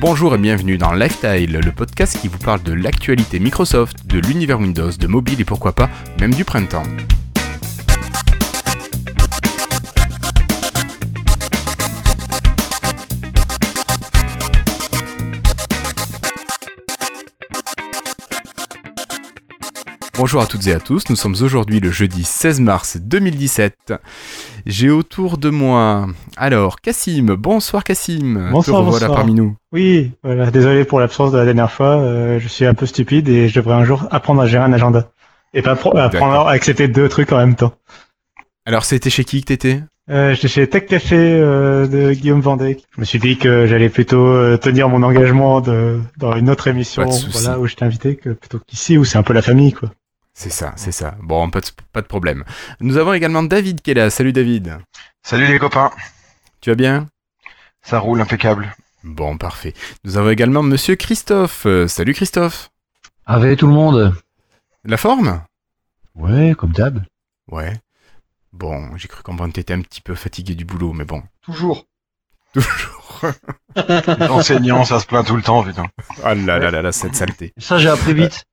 Bonjour et bienvenue dans Lifestyle, le podcast qui vous parle de l'actualité Microsoft, de l'univers Windows, de mobile et pourquoi pas même du printemps. Bonjour à toutes et à tous, nous sommes aujourd'hui le jeudi 16 mars 2017. J'ai autour de moi, alors, Cassim, bonsoir Cassim, bonsoir, te revoilà parmi nous. Oui, voilà, désolé pour l'absence de la dernière fois, euh, je suis un peu stupide et je devrais un jour apprendre à gérer un agenda. Et pas apprendre à accepter deux trucs en même temps. Alors c'était chez qui que t'étais? Euh, J'étais chez Tech Café euh, de Guillaume Vendée. Je me suis dit que j'allais plutôt euh, tenir mon engagement de, dans une autre émission voilà, où je t'ai invité que plutôt qu'ici où c'est un peu la famille quoi. C'est ça, c'est ça. Bon, pas de, pas de problème. Nous avons également David qui est là. Salut David. Salut les copains. Tu vas bien? Ça roule impeccable. Bon, parfait. Nous avons également Monsieur Christophe. Euh, salut Christophe. Avec tout le monde. La forme? Ouais, comme d'hab. Ouais. Bon, j'ai cru comprendre que t'étais un petit peu fatigué du boulot, mais bon. Toujours. Toujours. L'enseignant, ça se plaint tout le temps, putain. Ah là là là là, cette saleté. Ça, j'ai appris vite.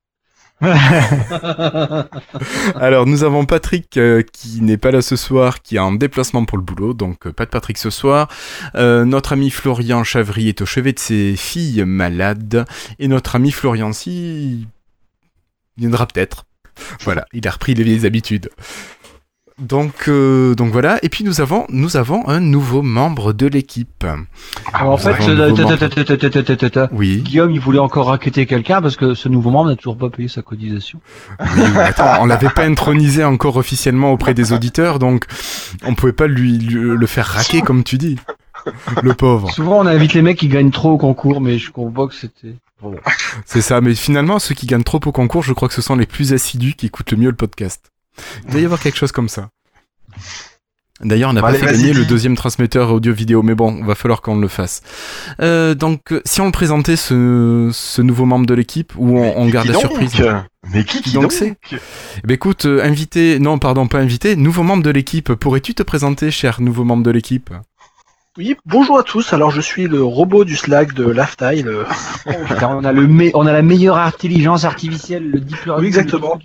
Alors nous avons Patrick euh, qui n'est pas là ce soir, qui est en déplacement pour le boulot, donc euh, pas de Patrick ce soir. Euh, notre ami Florian Chavry est au chevet de ses filles malades, et notre ami Florian si viendra peut-être. Voilà, il a repris les vieilles habitudes. Donc, euh, donc voilà. Et puis nous avons, nous avons un nouveau membre de l'équipe. Ah, en fait, oui. Guillaume, il voulait encore raqueter quelqu'un parce que ce nouveau membre n'a toujours pas payé sa cotisation. Oui, attends, on l'avait pas intronisé encore officiellement auprès des auditeurs, donc on pouvait pas lui, le faire raquer comme tu dis. Le pauvre. Souvent, on invite les mecs qui gagnent trop au concours, mais je comprends que c'était. C'est ça, mais finalement, ceux qui gagnent trop au concours, je crois que ce sont les plus assidus qui écoutent le mieux le podcast. Il doit y avoir quelque chose comme ça. D'ailleurs, on n'a pas fait gagner le deuxième transmetteur audio-vidéo, mais bon, va falloir qu'on le fasse. Euh, donc, si on le présentait, ce, ce nouveau membre de l'équipe, ou on, on garde la surprise? Mais qui, qui donc c'est eh ben écoute, euh, invité, non, pardon, pas invité, nouveau membre de l'équipe. Pourrais-tu te présenter, cher nouveau membre de l'équipe? Oui, bonjour à tous. Alors je suis le robot du Slack de Laftile. on a le on a la meilleure intelligence artificielle, le deep learning. Oui, exactement.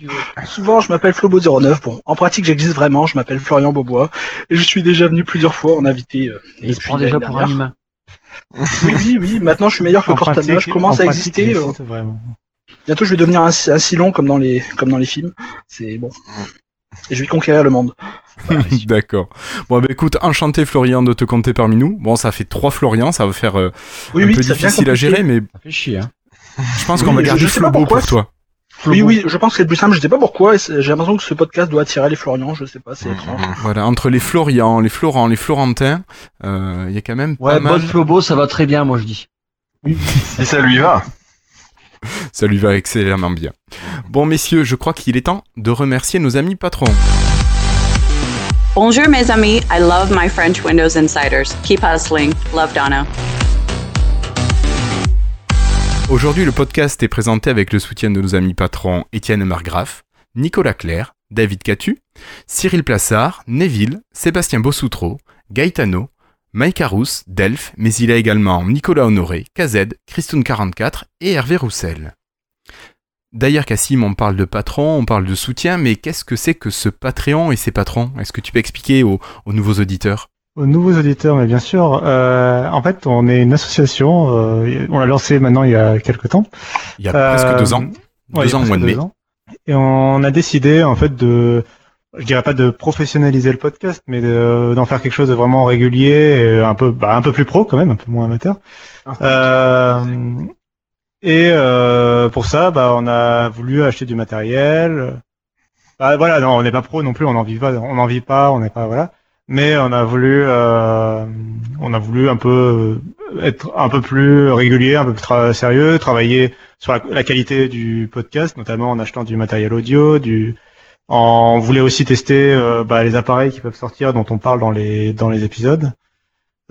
Souvent, je m'appelle Flobo09. Bon, en pratique, j'existe vraiment. Je m'appelle Florian Bobois et je suis déjà venu plusieurs fois en invité. Euh, et il se prend déjà pour un humain. oui, oui, oui. Maintenant, je suis meilleur que Cortana. Je commence à exister. Euh. Bientôt, je vais devenir un, un Silon comme dans les comme dans les films. C'est bon. Et je vais conquérir le monde. D'accord. Bon, bah écoute, enchanté Florian de te compter parmi nous. Bon, ça fait trois Florian, ça va faire euh, un peu difficile à gérer, mais. Ça fait chier, hein. Je pense qu'on va garder Flobo pour toi. Oui, oui, je pense que c'est le plus simple. Je sais pas pourquoi. J'ai l'impression que ce podcast doit attirer les Florians. Je sais pas, c'est étrange. Voilà, entre les Florian, les Florent, les Florentins, euh, il y a quand même. Ouais, pas Flobo, ça va très bien, moi je dis. Et ça lui va. Ça lui va excellemment bien. Bon, messieurs, je crois qu'il est temps de remercier nos amis patrons. Bonjour mes amis, I love my French Windows Insiders. Keep hustling. Love Donna. Aujourd'hui, le podcast est présenté avec le soutien de nos amis patrons Étienne Margraff, Nicolas Claire, David Catu, Cyril Plassard, Neville, Sébastien Bossoutreau, Gaetano, Mike Arous, Delph, mais il a également Nicolas Honoré, KZ, Christoun44 et Hervé Roussel. D'ailleurs, Cassim, on parle de patron, on parle de soutien, mais qu'est-ce que c'est que ce Patreon et ses patrons? Est-ce que tu peux expliquer aux, nouveaux auditeurs? Aux nouveaux auditeurs, mais bien sûr. Euh, en fait, on est une association. Euh, on l'a lancé maintenant il y a quelques temps. Il y a presque deux ans. Euh, deux ans au mois de mai. Et on a décidé en fait de je dirais pas de professionnaliser le podcast, mais d'en faire quelque chose de vraiment régulier, et un peu, bah, un peu plus pro quand même, un peu moins amateur. Euh, et euh, pour ça, bah, on a voulu acheter du matériel. Bah, voilà, non, on n'est pas pro non plus, on n'en vit pas, on n'en vit pas, on n'est pas voilà. Mais on a voulu, euh, on a voulu un peu être un peu plus régulier, un peu plus sérieux, travailler sur la, la, qualité du podcast, notamment en achetant du matériel audio, du on voulait aussi tester euh, bah, les appareils qui peuvent sortir, dont on parle dans les dans les épisodes.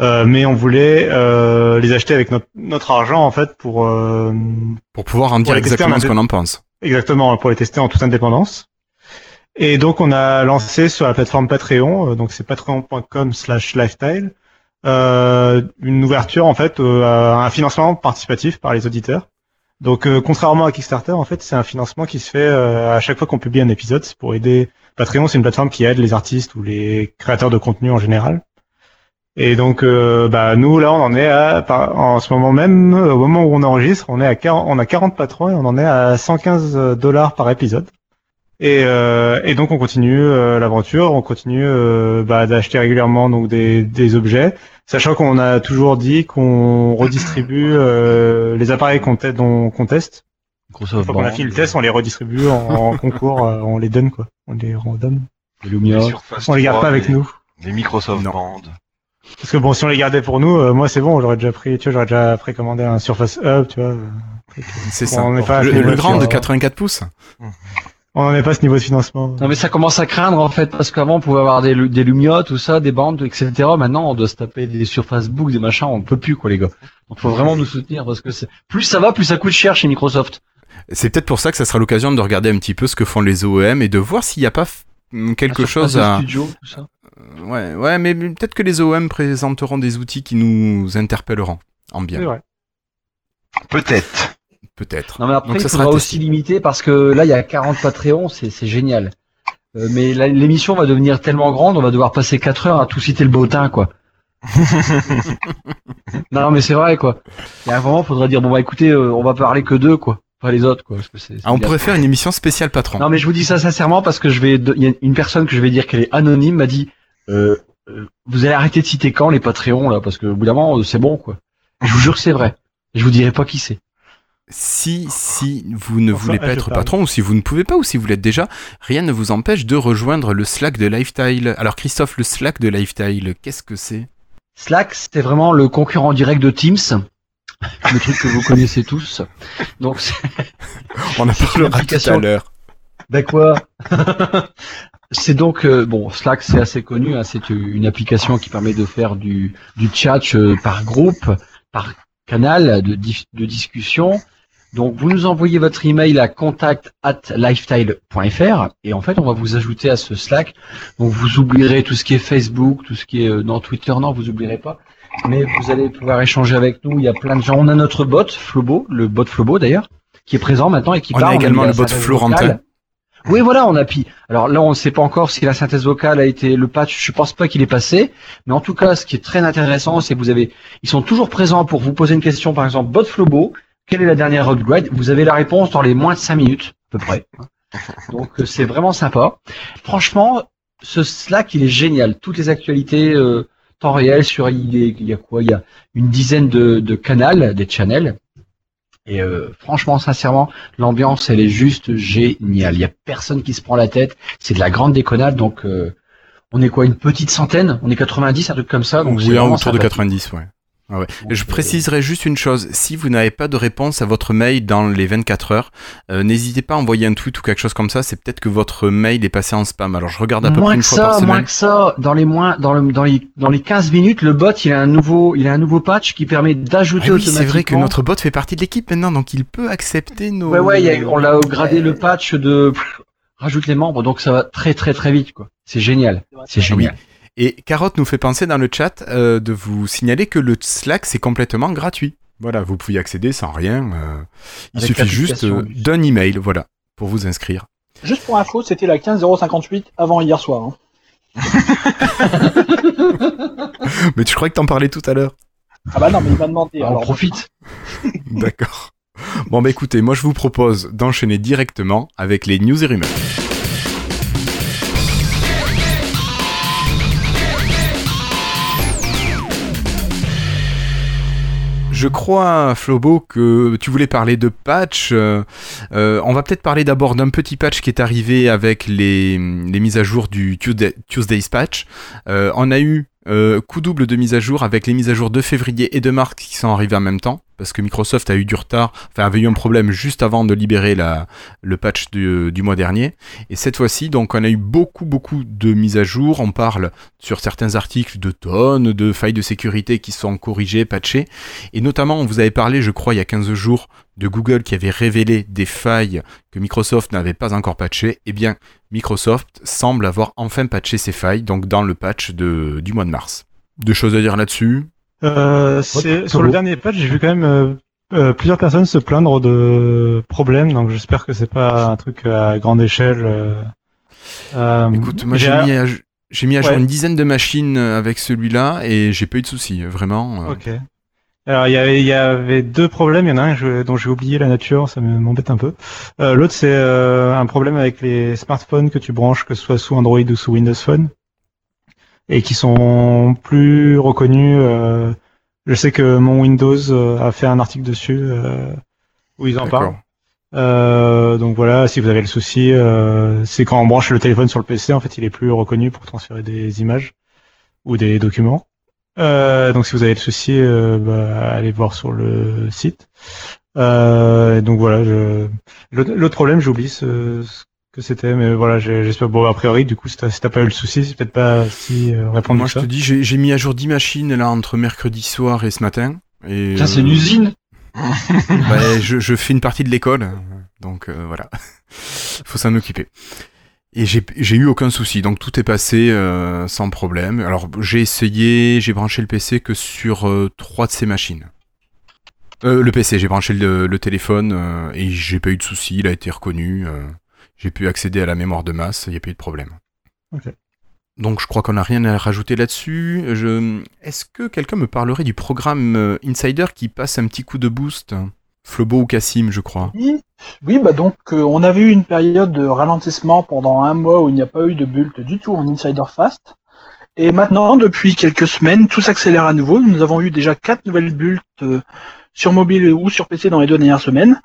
Euh, mais on voulait euh, les acheter avec notre, notre argent en fait pour pour pouvoir en dire exactement ce qu'on en pense. Exactement, pour les tester en toute indépendance. Et donc on a lancé sur la plateforme Patreon, donc c'est patreon.com/lifestyle, une ouverture en fait à un financement participatif par les auditeurs. Donc contrairement à Kickstarter, en fait, c'est un financement qui se fait à chaque fois qu'on publie un épisode. C'est pour aider. Patreon, c'est une plateforme qui aide les artistes ou les créateurs de contenu en général. Et donc, euh, bah, nous, là, on en est à, en ce moment même, au moment où on enregistre, on est à 40, on a 40 patrons et on en est à 115 dollars par épisode. Et, euh, et donc, on continue euh, l'aventure, on continue bah, d'acheter régulièrement donc des, des objets, sachant qu'on a toujours dit qu'on redistribue les appareils qu'on qu'on teste. Une fois qu'on a fini le test, on les redistribue en, concours, on les donne quoi, on les redonne. Les on les garde pas avec nous. Les Microsoft Band. Parce que bon, si on les gardait pour nous, euh, moi c'est bon, j'aurais déjà pris, tu vois, j'aurais déjà précommandé un Surface Hub, tu vois. C'est ça. le, grand de 84 pouces. On n'en est pas à ce niveau de financement. Non mais ça commence à craindre en fait parce qu'avant on pouvait avoir des, des Lumia, tout ça, des bandes, etc. Maintenant on doit se taper des Surface Book, des machins, on peut plus quoi les gars. Donc faut vraiment nous soutenir parce que c'est plus ça va, plus ça coûte cher chez Microsoft. C'est peut-être pour ça que ça sera l'occasion de regarder un petit peu ce que font les OEM et de voir s'il n'y a pas quelque chose à. Studio, tout ça. Euh, ouais, ouais, mais peut-être que les OEM présenteront des outils qui nous interpelleront en bien. vrai. Peut-être. Peut-être. Non, mais après, ça sera aussi limité parce que là, il y a 40 Patreons, c'est génial. Euh, mais l'émission va devenir tellement grande, on va devoir passer 4 heures à tout citer le bottin, quoi. non, mais c'est vrai, quoi. Il y a un moment, faudra dire, bon, bah écoutez, euh, on va parler que d'eux, quoi. Pas les autres, quoi. ah, on pourrait faire une émission spéciale patron. Non, mais je vous dis ça sincèrement parce que je vais, il y a une personne que je vais dire qu'elle est anonyme m'a dit, euh, euh, vous allez arrêter de citer quand les Patreons là, parce que au bout d'un moment, c'est bon quoi. Je vous jure que c'est vrai. Je vous dirai pas qui c'est. Si, si vous ne voulez pas être patron, ou si vous ne pouvez pas, ou si vous l'êtes déjà, rien ne vous empêche de rejoindre le Slack de Lifestyle. Alors Christophe, le Slack de Lifestyle, qu'est-ce que c'est? Slack, c'est vraiment le concurrent direct de Teams. Le truc que vous connaissez tous. Donc, on a parlé tout à l'heure. Ben quoi? C'est donc euh, bon Slack c'est assez connu, hein, c'est une application qui permet de faire du, du chat euh, par groupe, par canal de, de discussion. Donc vous nous envoyez votre email à contact at lifestyle.fr et en fait on va vous ajouter à ce Slack. Donc vous oublierez tout ce qui est Facebook, tout ce qui est euh, dans Twitter, non vous oublierez pas. Mais vous allez pouvoir échanger avec nous. Il y a plein de gens. On a notre bot Flobo, le bot Flobo d'ailleurs, qui est présent maintenant et qui on A également le bot Florentin. Oui, voilà, on a pi. Alors là, on ne sait pas encore si la synthèse vocale a été le patch. Je pense pas qu'il est passé, mais en tout cas, ce qui est très intéressant, c'est que vous avez, ils sont toujours présents pour vous poser une question, par exemple, bot Flobo, quelle est la dernière upgrade? Vous avez la réponse dans les moins de 5 minutes, à peu près. Donc euh, c'est vraiment sympa. Franchement, ce Slack, il est génial. Toutes les actualités euh, temps réel sur il, il y a quoi? Il y a une dizaine de, de canals, des channels et euh, franchement, sincèrement, l'ambiance, elle est juste géniale. Il y a personne qui se prend la tête. C'est de la grande déconnade. Donc, euh, on est quoi Une petite centaine? On est 90, un truc comme ça. Donc, oui, autour de 90, ouais. Ah ouais. je euh, préciserai juste une chose, si vous n'avez pas de réponse à votre mail dans les 24 heures, euh, n'hésitez pas à envoyer un tweet ou quelque chose comme ça, c'est peut-être que votre mail est passé en spam. Alors je regarde à peu près une fois par semaine. Moins que ça, dans les moins dans, le, dans, les, dans les 15 minutes, le bot, il a un nouveau il a un nouveau patch qui permet d'ajouter ah oui, c'est vrai que notre bot fait partie de l'équipe maintenant donc il peut accepter nos Ouais ouais, on l'a gradé le patch de rajoute les membres donc ça va très très très vite quoi. C'est génial. C'est ah génial. Et Carotte nous fait penser dans le chat euh, de vous signaler que le Slack c'est complètement gratuit. Voilà, vous pouvez y accéder sans rien. Euh, il suffit juste euh, d'un email, voilà, pour vous inscrire. Juste pour info, c'était la 15058 avant hier soir. Hein. mais tu crois que t'en parlais tout à l'heure Ah bah non, mais il m'a demandé. alors profite. D'accord. Bon bah écoutez, moi je vous propose d'enchaîner directement avec les news et rumeurs. Je crois, Flobo, que tu voulais parler de patch. Euh, euh, on va peut-être parler d'abord d'un petit patch qui est arrivé avec les, mises à jour du Tuesday's patch. Euh, on a eu coup double de mise à jour avec les mises à jour de février et de mars qui sont arrivées en même temps parce que Microsoft a eu du retard, enfin avait eu un problème juste avant de libérer le patch du, du mois dernier. Et cette fois-ci, donc on a eu beaucoup beaucoup de mises à jour. On parle sur certains articles de tonnes de failles de sécurité qui sont corrigées, patchées. Et notamment, on vous avait parlé, je crois, il y a 15 jours, de Google qui avait révélé des failles que Microsoft n'avait pas encore patchées. Eh bien, Microsoft semble avoir enfin patché ces failles, donc dans le patch de, du mois de mars. Deux choses à dire là-dessus euh, Sur le dernier patch, j'ai vu quand même euh, plusieurs personnes se plaindre de problèmes, donc j'espère que c'est pas un truc à grande échelle. Écoute, moi j'ai mis à, j'ai mis à jour une dizaine de machines avec celui-là et j'ai pas eu de soucis, vraiment. Ok. Alors il y avait, y avait deux problèmes. Il y en a un dont j'ai oublié la nature, ça m'embête un peu. Euh, L'autre c'est euh, un problème avec les smartphones que tu branches, que ce soit sous Android ou sous Windows Phone, et qui sont plus reconnus. Euh, je sais que mon Windows euh, a fait un article dessus euh, où ils en parlent. donc voilà, si vous avez le souci, c'est quand on branche le téléphone sur le PC, en fait, il est plus reconnu pour transférer des images ou des documents. Euh, donc si vous avez le souci, euh, bah, allez voir sur le site. Euh, donc voilà, je... l'autre problème, j'oublie ce, que c'était, mais voilà, j'espère. Bon, a priori, du coup, si t'as pas eu le souci, c'est peut-être pas si euh, répondre. Moi, je te dis, j'ai mis à jour 10 machines là entre mercredi soir et ce matin. Et, c'est une usine. bah, je, je, fais une partie de l'école, donc voilà, faut s'en occuper. Et j'ai eu aucun souci, donc tout est passé euh, sans problème. Alors j'ai essayé, j'ai branché le PC que sur euh, trois de ces machines. Euh, le PC, j'ai branché le, le téléphone euh, et j'ai pas eu de souci, il a été reconnu. J'ai pu accéder à la mémoire de masse, il n'y a pas eu de problème. Okay. Donc je crois qu'on n'a rien à rajouter là-dessus. Je... Est-ce que quelqu'un me parlerait du programme Insider qui passe un petit coup de boost? Flobo ou Cassim, je crois. Oui, oui bah donc euh, on avait eu une période de ralentissement pendant un mois où il n'y a pas eu de bulte du tout en Insider Fast. Et maintenant, depuis quelques semaines, tout s'accélère à nouveau. Nous avons eu déjà quatre nouvelles bultes euh, sur mobile ou sur PC dans les deux dernières semaines.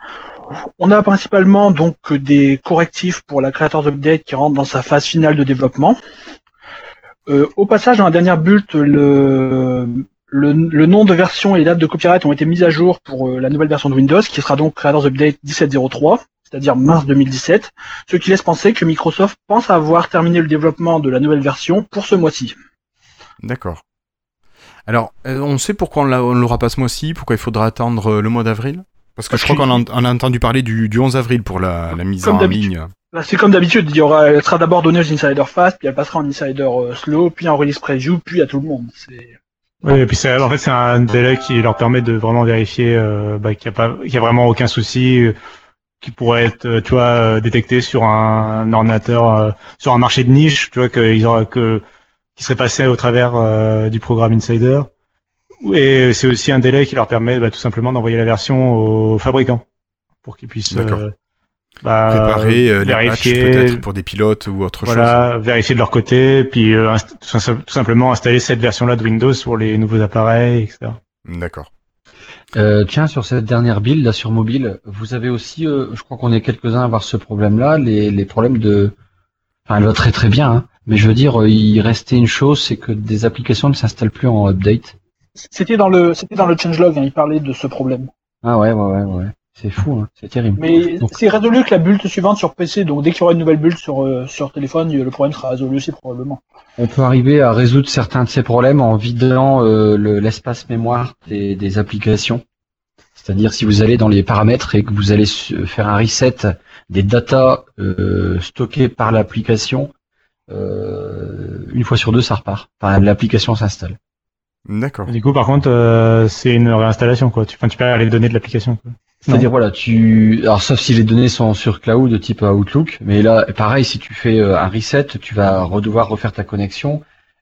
On a principalement donc des correctifs pour la Creators Update qui rentre dans sa phase finale de développement. Euh, au passage, dans la dernière bulte, le le, nom de version et les dates de copyright ont été mises à jour pour euh, la nouvelle version de Windows, qui sera donc Creators Update 17.03, c'est-à-dire mars 2017, ce qui laisse penser que Microsoft pense avoir terminé le développement de la nouvelle version pour ce mois-ci. D'accord. Alors, euh, on sait pourquoi on ne l'aura pas ce mois-ci, pourquoi il faudra attendre euh, le mois d'avril? Parce que je crois qu'on a, entendu parler du, 11 avril pour la, mise en ligne. Bah, c'est comme d'habitude, il y aura, elle sera d'abord donnée aux insiders fast, puis elle passera en insider slow, puis en release preview, puis à tout le monde. Oui, et puis c'est, en fait, c'est un délai qui leur permet de vraiment vérifier euh, bah, qu'il n'y a pas, qu'il y a vraiment aucun souci euh, qui pourrait être, euh, tu vois, euh, détecté sur un, ordinateur, sur un marché de niche, tu vois, qu'ils auraient que, qui serait passé au travers du programme Insider. Et c'est aussi un délai qui leur permet bah, tout simplement d'envoyer la version aux fabricants pour qu'ils puissent bah, préparer euh, vérifier peut-être pour des pilotes ou autre voilà, chose. vérifier de leur côté, puis euh, tout, simplement installer cette version-là de Windows sur les nouveaux appareils, etc. D'accord. Euh, tiens, sur cette dernière build là sur mobile, vous avez aussi, euh, je crois qu'on est quelques-uns à avoir ce problème-là, les, les problèmes de, enfin, elle va très très bien, hein, mais je veux dire, il restait une chose, c'est que des applications ne s'installent plus en update. C'était dans le, c'était dans le changelog, hein, il parlait de ce problème. Ah ouais, ouais, ouais, ouais. C'est fou, hein c'est terrible. Mais c'est résolu que la bulle suivante sur PC, donc dès qu'il y aura une nouvelle bulle sur, euh, sur téléphone, le problème sera résolu aussi probablement. On peut arriver à résoudre certains de ces problèmes en vidant euh, l'espace mémoire des, des applications. C'est-à-dire si vous allez dans les paramètres et que vous allez faire un reset des datas euh, stockées par l'application, euh, une fois sur deux ça repart. Enfin, l'application s'installe. D'accord. Du coup, par contre, c'est une réinstallation, quoi. Tu, enfin, tu perds les données de l'application. C'est-à-dire voilà, tu alors sauf si les données sont sur cloud de type Outlook, mais là pareil si tu fais euh, un reset, tu vas devoir refaire ta connexion,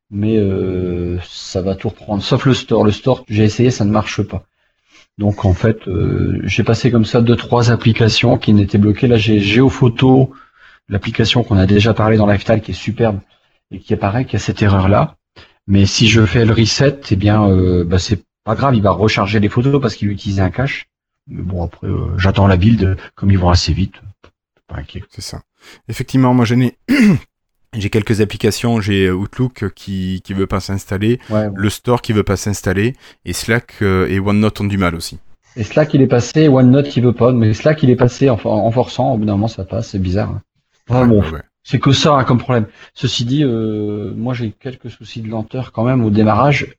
mais euh, ça va tout reprendre. Sauf le store, le store j'ai essayé, ça ne marche pas. Donc en fait, euh, j'ai passé comme ça deux trois applications qui n'étaient bloquées. Là j'ai GeoPhoto, l'application qu'on a déjà parlé dans Lifestyle qui est superbe et qui apparaît qui a cette erreur là. Mais si je fais le reset, eh bien bah, c'est pas grave, il va recharger les photos parce qu'il utilise un cache. Mais bon, après, euh, j'attends la build, comme ils vont assez vite. Pas inquiet. C'est ça. Effectivement, moi, j'ai j'ai quelques applications. J'ai Outlook qui qui veut pas s'installer, le Store qui veut pas s'installer, et Slack euh, et OneNote ont du mal aussi. Et Slack il est passé, OneNote il veut pas, mais Slack il est passé en, en forçant. Au bout d'un moment, ça passe. C'est bizarre. Hein. Bon, c'est que ça hein, comme problème. Ceci dit, euh, moi j'ai quelques soucis de lenteur quand même au démarrage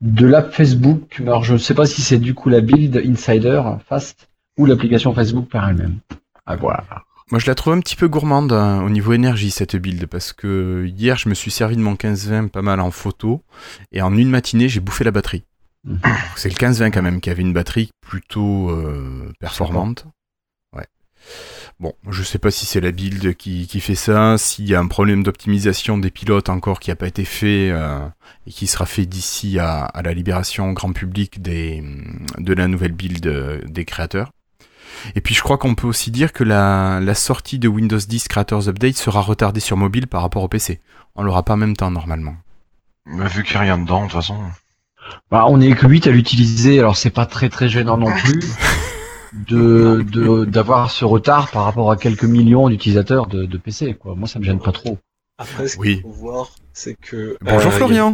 de l'app Facebook. Alors je ne sais pas si c'est du coup la build Insider Fast ou l'application Facebook par elle-même. À voir. Moi, je la trouve un petit peu gourmande hein, au niveau énergie, cette build, parce que hier, je me suis servi de mon 15-20 pas mal en photo, et en une matinée, j'ai bouffé la batterie. Mhm. C'est le 15-20 quand même qui avait une batterie plutôt euh, performante. Ouais. Bon, je sais pas si c'est la build qui, qui fait ça, s'il y a un problème d'optimisation des pilotes encore qui n'a pas été fait euh, et qui sera fait d'ici à, à la libération au grand public des, de la nouvelle build euh, des créateurs. Et puis je crois qu'on peut aussi dire que la, la sortie de Windows 10 Creators Update sera retardée sur mobile par rapport au PC. On l'aura pas en même temps normalement. Mais vu qu'il n'y a rien dedans, de toute façon. Bah, on est que 8 à l'utiliser, alors c'est pas très très gênant non plus de de- d'avoir ce retard par rapport à quelques millions d'utilisateurs de, de PC. Quoi. Moi, ça me gêne pas trop. Après, ce Oui. qu'il faut voir, c'est que. Bonjour, a Florian.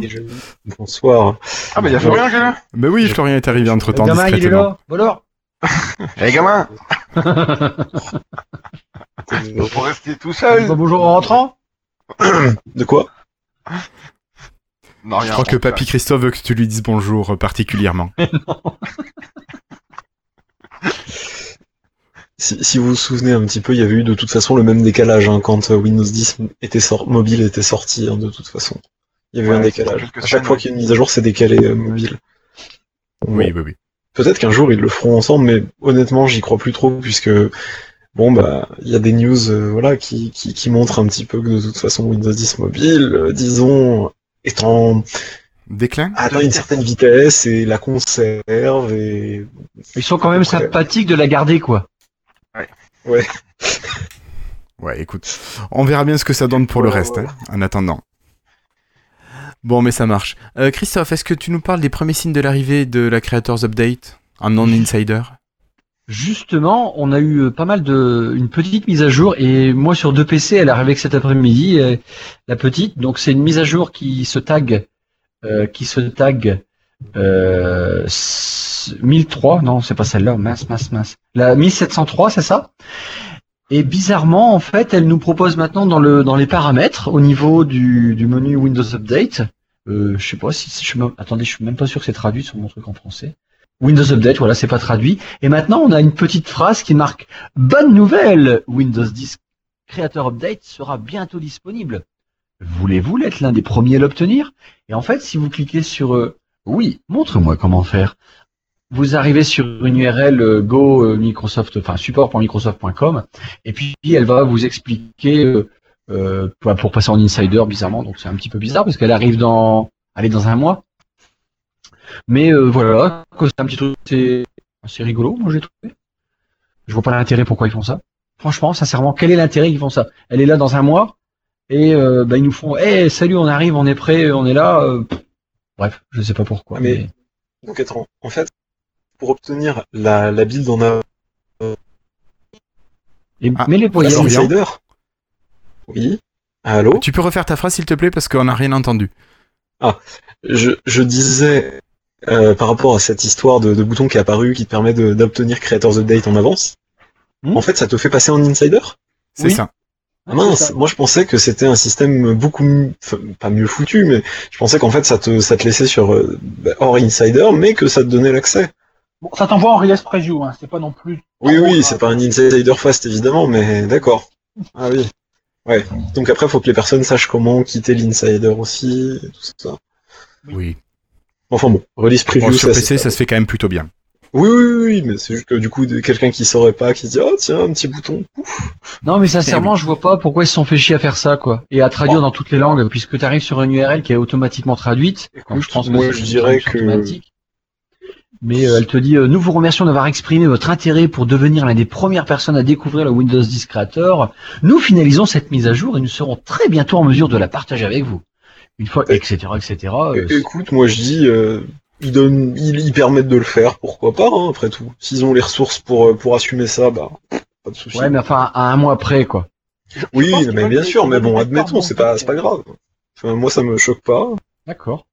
Bonsoir. Ah, mais il y a Florian qui est là Bah oui, Florian est arrivé entre temps gamin, il est là. Bon alors Eh, gamin Euh, Faut rester tout seul Bonjour en rentrant. De quoi? Non, Je crois que Papy Christophe veut que tu lui dises bonjour euh, particulièrement. si, si vous vous souvenez un petit peu, il y avait eu de toute façon le même décalage hein, quand euh, Windows 10 était sor- mobile était sorti hein, de toute façon. Il y avait eu Ouais, un décalage. À chaque fois ouais. qu'il y a une mise à jour, c'est décalé euh, mobile. Oui, oui, oui. Peut-être qu'un jour ils le feront ensemble, mais honnêtement, j'y crois plus trop puisque bon bah il y a des news euh, voilà qui, qui qui montrent un petit peu que de toute façon Windows 10 mobile, euh, disons, est en Déclin atteint une certaine vitesse et la conserve et Ils sont quand même Ouais. sympathiques de la garder, quoi. Ouais, écoute, on verra bien ce que ça donne pour le Ouais, reste, ouais. hein, en attendant. Bon, mais ça marche. Euh, Christophe, est-ce que tu nous parles des premiers signes de l'arrivée de la Creators Update en non-insider? Justement, on a eu euh, pas mal de une petite mise à jour et moi sur deux PC, elle est arrivée que cet après-midi, euh, la petite. Donc c'est une mise à jour qui se tag, euh, qui se tag euh, s- 1003. Non, c'est pas celle-là. Mince, mince, mince. La 1703, c'est ça? Et bizarrement, en fait, elle nous propose maintenant dans le dans les paramètres au niveau du, menu Windows Update. Euh, je sais pas si je attendez, je suis même pas sûr que c'est traduit sur mon truc en français. Windows Update, voilà, c'est pas traduit. Et maintenant, on a une petite phrase qui marque Bonne nouvelle Windows 10 Creator Update sera bientôt disponible. Voulez-vous être l'un des premiers à l'obtenir? Et en fait, si vous cliquez sur euh, Oui, montre-moi comment faire. Vous arrivez sur une URL euh, go euh, support.microsoft.com, et puis elle va vous expliquer euh, euh, pour passer en insider bizarrement. Donc c'est un petit peu bizarre parce qu'elle arrive dans, elle est dans un mois. Mais euh, voilà, c'est un petit truc, c'est rigolo, moi j'ai trouvé. Je vois pas l'intérêt pourquoi ils font ça. Franchement, sincèrement, quel est l'intérêt qu'ils font ça? Elle est là dans un mois et euh, bah, ils nous font, hey, salut, on arrive, on est prêt, on est là. euh. Bref, je sais pas pourquoi. Ah, mais- Donc attends, en fait, pour obtenir la, la build en a Et, Ah, mais les aller. Insider Oui Allô? Tu peux refaire ta phrase s'il te plaît parce qu'on n'a rien entendu. je, je disais, euh, par rapport à cette histoire de, de bouton qui est apparu qui te permet de- d'obtenir Creators Update en avance, Hmm? en fait, ça te fait passer en Insider? C'est Oui. ça. Ah mince, moi je pensais que c'était un système beaucoup, m- enfin, pas mieux foutu, mais je pensais qu'en fait ça te, ça te laissait sur euh, bah, hors Insider, mais que ça te donnait l'accès. Bon, ça t'envoie en release preview, hein. c'est pas non plus. Oui, oui, c'est pas un Insider fast évidemment, mais d'accord. Ah oui. Ouais. Donc après, faut que les personnes sachent comment quitter l'Insider aussi, et tout ça. Oui. Enfin bon, release preview, Bon, sur ça, PC, ça se fait quand même plutôt bien. Oui, oui, oui, oui, mais c'est juste que du coup, de- quelqu'un qui saurait pas, qui se dit, oh tiens, un petit bouton. Non, mais sincèrement, je vois pas pourquoi ils se sont fait chier à faire ça, quoi. Et à traduire dans toutes les langues, puisque tu arrives sur une URL qui est automatiquement traduite. Donc, je pense que moi je dirais que automatique. Mais euh, elle te dit, euh, nous vous remercions d'avoir exprimé votre intérêt pour devenir l'un des premières personnes à découvrir le Windows 10 Creator. Nous finalisons cette mise à jour et nous serons très bientôt en mesure de la partager avec vous. Une fois, etc., etc. euh, Écoute, moi je dis, euh, ils, donnent, ils, ils permettent de le faire, pourquoi pas, hein, après tout. S'ils ont les ressources pour, euh, pour assumer ça, bah, pas de souci. ouais, mais enfin, à un mois près, quoi. oui, mais bien sûr, mais bon, admettons, c'est pas, c'est pas grave. Enfin, moi ça me choque pas. D'accord.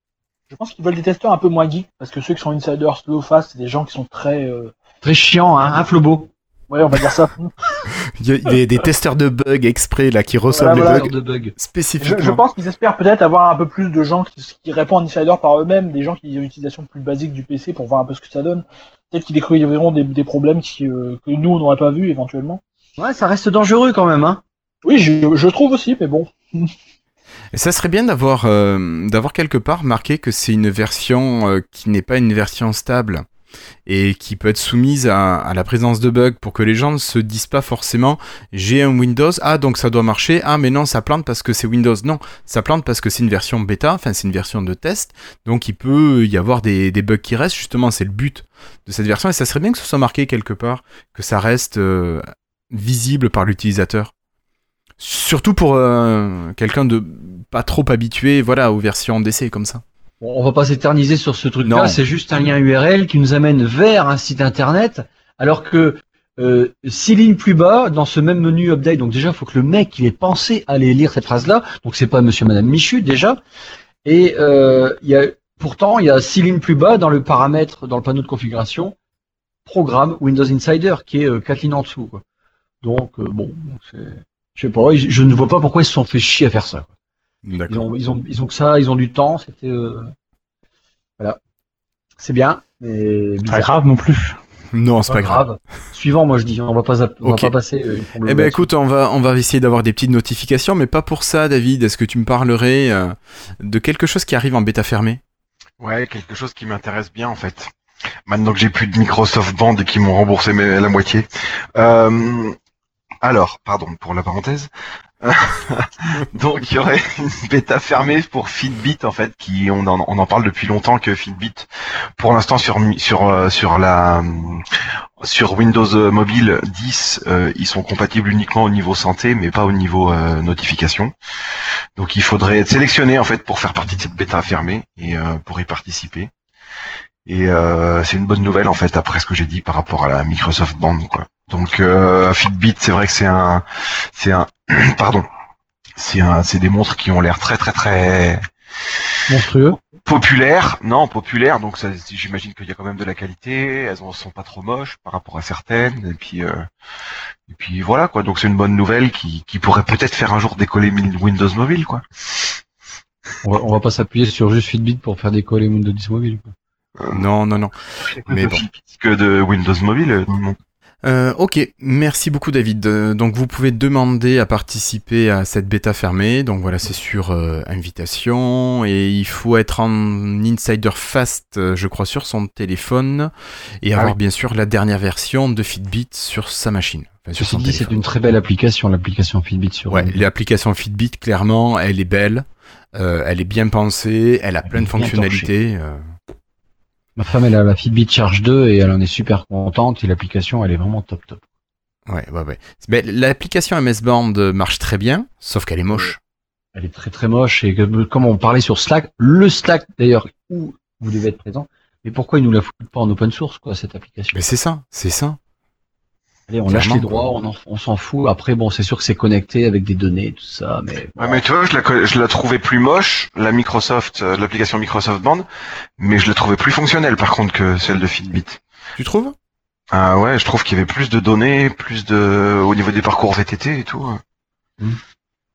Je pense qu'ils veulent des testeurs un peu moins geeks, parce que ceux qui sont insiders slow fast, c'est des gens qui sont très, euh... Très chiant, hein, un flobo. Ouais, on va dire ça. Il y a des, des testeurs de bugs exprès là qui reçoivent Voilà, les voilà. bugs de bug. Je, spécifiquement. je pense qu'ils espèrent peut-être avoir un peu plus de gens qui, qui répondent insider par eux-mêmes, des gens qui ont une utilisation plus basique du PC pour voir un peu ce que ça donne. Peut-être qu'ils découvriront des, des problèmes qui, euh, que nous on n'aurait pas vu éventuellement. Ouais, ça reste dangereux quand même, hein. Oui, je, je trouve aussi, mais bon. Et ça serait bien d'avoir euh, d'avoir quelque part marqué que c'est une version euh, qui n'est pas une version stable et qui peut être soumise à, la présence de bugs pour que les gens ne se disent pas forcément j'ai un Windows, ah donc ça doit marcher, ah mais non ça plante parce que c'est Windows. Non, ça plante parce que c'est une version bêta, enfin c'est une version de test, donc il peut y avoir des, des bugs qui restent, justement c'est le but de cette version et ça serait bien que ce soit marqué quelque part, que ça reste euh, visible par l'utilisateur. Surtout pour euh, quelqu'un de pas trop habitué voilà, aux versions d'essai comme ça. Bon, on va pas s'éterniser sur ce truc-là, c'est juste un lien URL qui nous amène vers un site internet, alors que euh, six lignes plus bas, dans ce même menu update, donc déjà, il faut que le mec il ait pensé à aller lire cette phrase-là, donc c'est pas monsieur, madame Michu déjà, et euh, il y a, pourtant, il y a six lignes plus bas dans le paramètre, dans le panneau de configuration, programme Windows Insider, qui est euh, quatre lignes en dessous. Quoi. Donc, euh, bon, c'est... Je sais pas, je ne vois pas pourquoi ils se sont fait chier à faire ça. Ils ont, ils ont, ils ont que ça, ils ont du temps. C'était euh... voilà, c'est bien, mais pas grave non plus. Non, c'est pas, pas grave. grave. Suivant, moi je dis, on va pas, on okay. va pas passer. Euh, eh ben écoute, on va, on va essayer d'avoir des petites notifications, mais pas pour ça, David. Est-ce que tu me parlerais euh, de quelque chose qui arrive en bêta fermée? Ouais, quelque chose qui m'intéresse bien en fait. Maintenant que j'ai plus de Microsoft Band et qu'ils m'ont remboursé la moitié. Euh, alors, pardon pour la parenthèse. Donc il y aurait une bêta fermée pour Fitbit en fait, qui on en, on en parle depuis longtemps que Fitbit, pour l'instant sur sur euh, sur la sur Windows Mobile 10, euh, ils sont compatibles uniquement au niveau santé, mais pas au niveau euh, notification. Donc il faudrait être sélectionné en fait pour faire partie de cette bêta fermée et euh, pour y participer. Et euh, c'est une bonne nouvelle en fait après ce que j'ai dit par rapport à la Microsoft Band quoi. Donc euh, Fitbit, c'est vrai que c'est un, c'est un, pardon, c'est un, c'est des montres qui ont l'air très très très monstrueux, populaires, non populaires. Donc ça, j'imagine qu'il y a quand même de la qualité. Elles ne sont pas trop moches par rapport à certaines. Et puis, euh, et puis voilà quoi. Donc c'est une bonne nouvelle qui, qui pourrait peut-être faire un jour décoller Windows Mobile quoi. On va, on va pas s'appuyer sur juste Fitbit pour faire décoller Windows Mobile. Quoi. Non, non, non. Mais bon. que de Windows Mobile. Non. Euh, ok, merci beaucoup David. Euh, donc vous pouvez demander à participer à cette bêta fermée. Donc voilà, c'est sur euh, invitation et il faut être en insider fast, euh, je crois, sur son téléphone et ah avoir oui. bien sûr la dernière version de Fitbit sur sa machine. Enfin, sur dit, c'est une très belle application, l'application Fitbit sur. Ouais, l'application Fitbit, clairement, elle est belle, elle est bien pensée, elle a plein de fonctionnalités. Ma femme, elle a la Fitbit Charge 2 et elle en est super contente. Et l'application, elle est vraiment top top. Ouais, ouais, ouais. Mais l'application MS Band marche très bien, sauf qu'elle est moche. Elle est très très moche et comme on parlait sur Slack, le Slack d'ailleurs où vous devez être présent. Mais pourquoi ils nous la foutent pas en open source quoi cette application? Mais c'est ça, c'est ça. Allez, on lâche les droits, on, on s'en fout. Après, bon, c'est sûr que c'est connecté avec des données, tout ça, mais. Ouais, mais tu vois, je la, je la trouvais plus moche, la Microsoft, euh, l'application Microsoft Band, mais je la trouvais plus fonctionnelle, par contre, que celle de Fitbit. Tu trouves? Ah ouais, je trouve qu'il y avait plus de données, plus de, au niveau des parcours VTT et tout. Mmh.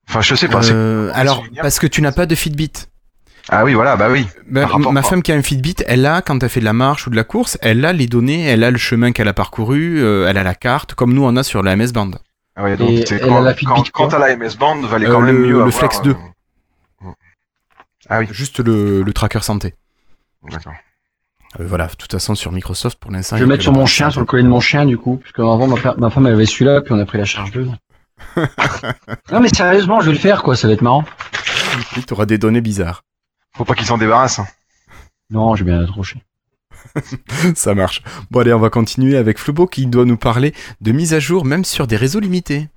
Enfin, je sais pas. Euh, alors, parce que tu n'as pas de Fitbit. Ah oui, voilà, bah oui. Bah, ma femme qui a un Fitbit, elle a, quand elle fait de la marche ou de la course, elle a les données, elle a le chemin qu'elle a parcouru, euh, elle a la carte, comme nous on a sur la MS Band. Ah ouais, donc c'est quand, la Fitbit, quand, quand à la MS Band, valait quand euh, même le, mieux Le avoir, Flex 2. Euh... Ah oui. Juste le, le tracker santé. D'accord. Euh, voilà, de toute façon sur Microsoft pour l'instant. Je vais mettre sur mon chien, sur le collet de mon chien du coup, puisque avant ma, ma femme elle avait celui-là, puis on a pris la charge 2. non mais sérieusement, je vais le faire quoi, ça va être marrant. Tu auras des données bizarres. Faut pas qu'ils s'en débarrassent. Non, j'ai bien accroché. Ça marche. Bon allez, on va continuer avec Flobo qui doit nous parler de mise à jour même sur des réseaux limités.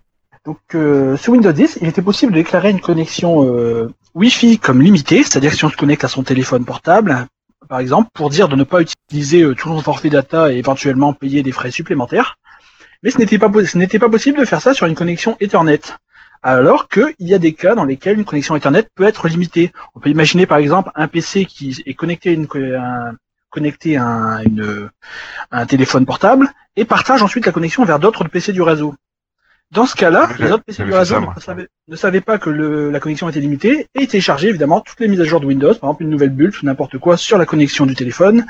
Donc euh, sur Windows 10, il était possible de déclarer une connexion euh, Wi-Fi comme limitée, c'est-à-dire si on se connecte à son téléphone portable, par exemple, pour dire de ne pas utiliser euh, tout son forfait data et éventuellement payer des frais supplémentaires. Mais ce n'était pas, ce n'était pas possible de faire ça sur une connexion Ethernet alors qu'il y a des cas dans lesquels une connexion Internet peut être limitée. On peut imaginer par exemple un PC qui est connecté à, une, un, connecté à un, une, un téléphone portable et partage ensuite la connexion vers d'autres PC du réseau. Dans ce cas-là, les autres PC du réseau ne, savaient, ne, savaient, pas que le, la connexion était limitée et téléchargeaient évidemment toutes les mises à jour de Windows, par exemple une nouvelle bulle ou n'importe quoi sur la connexion du téléphone,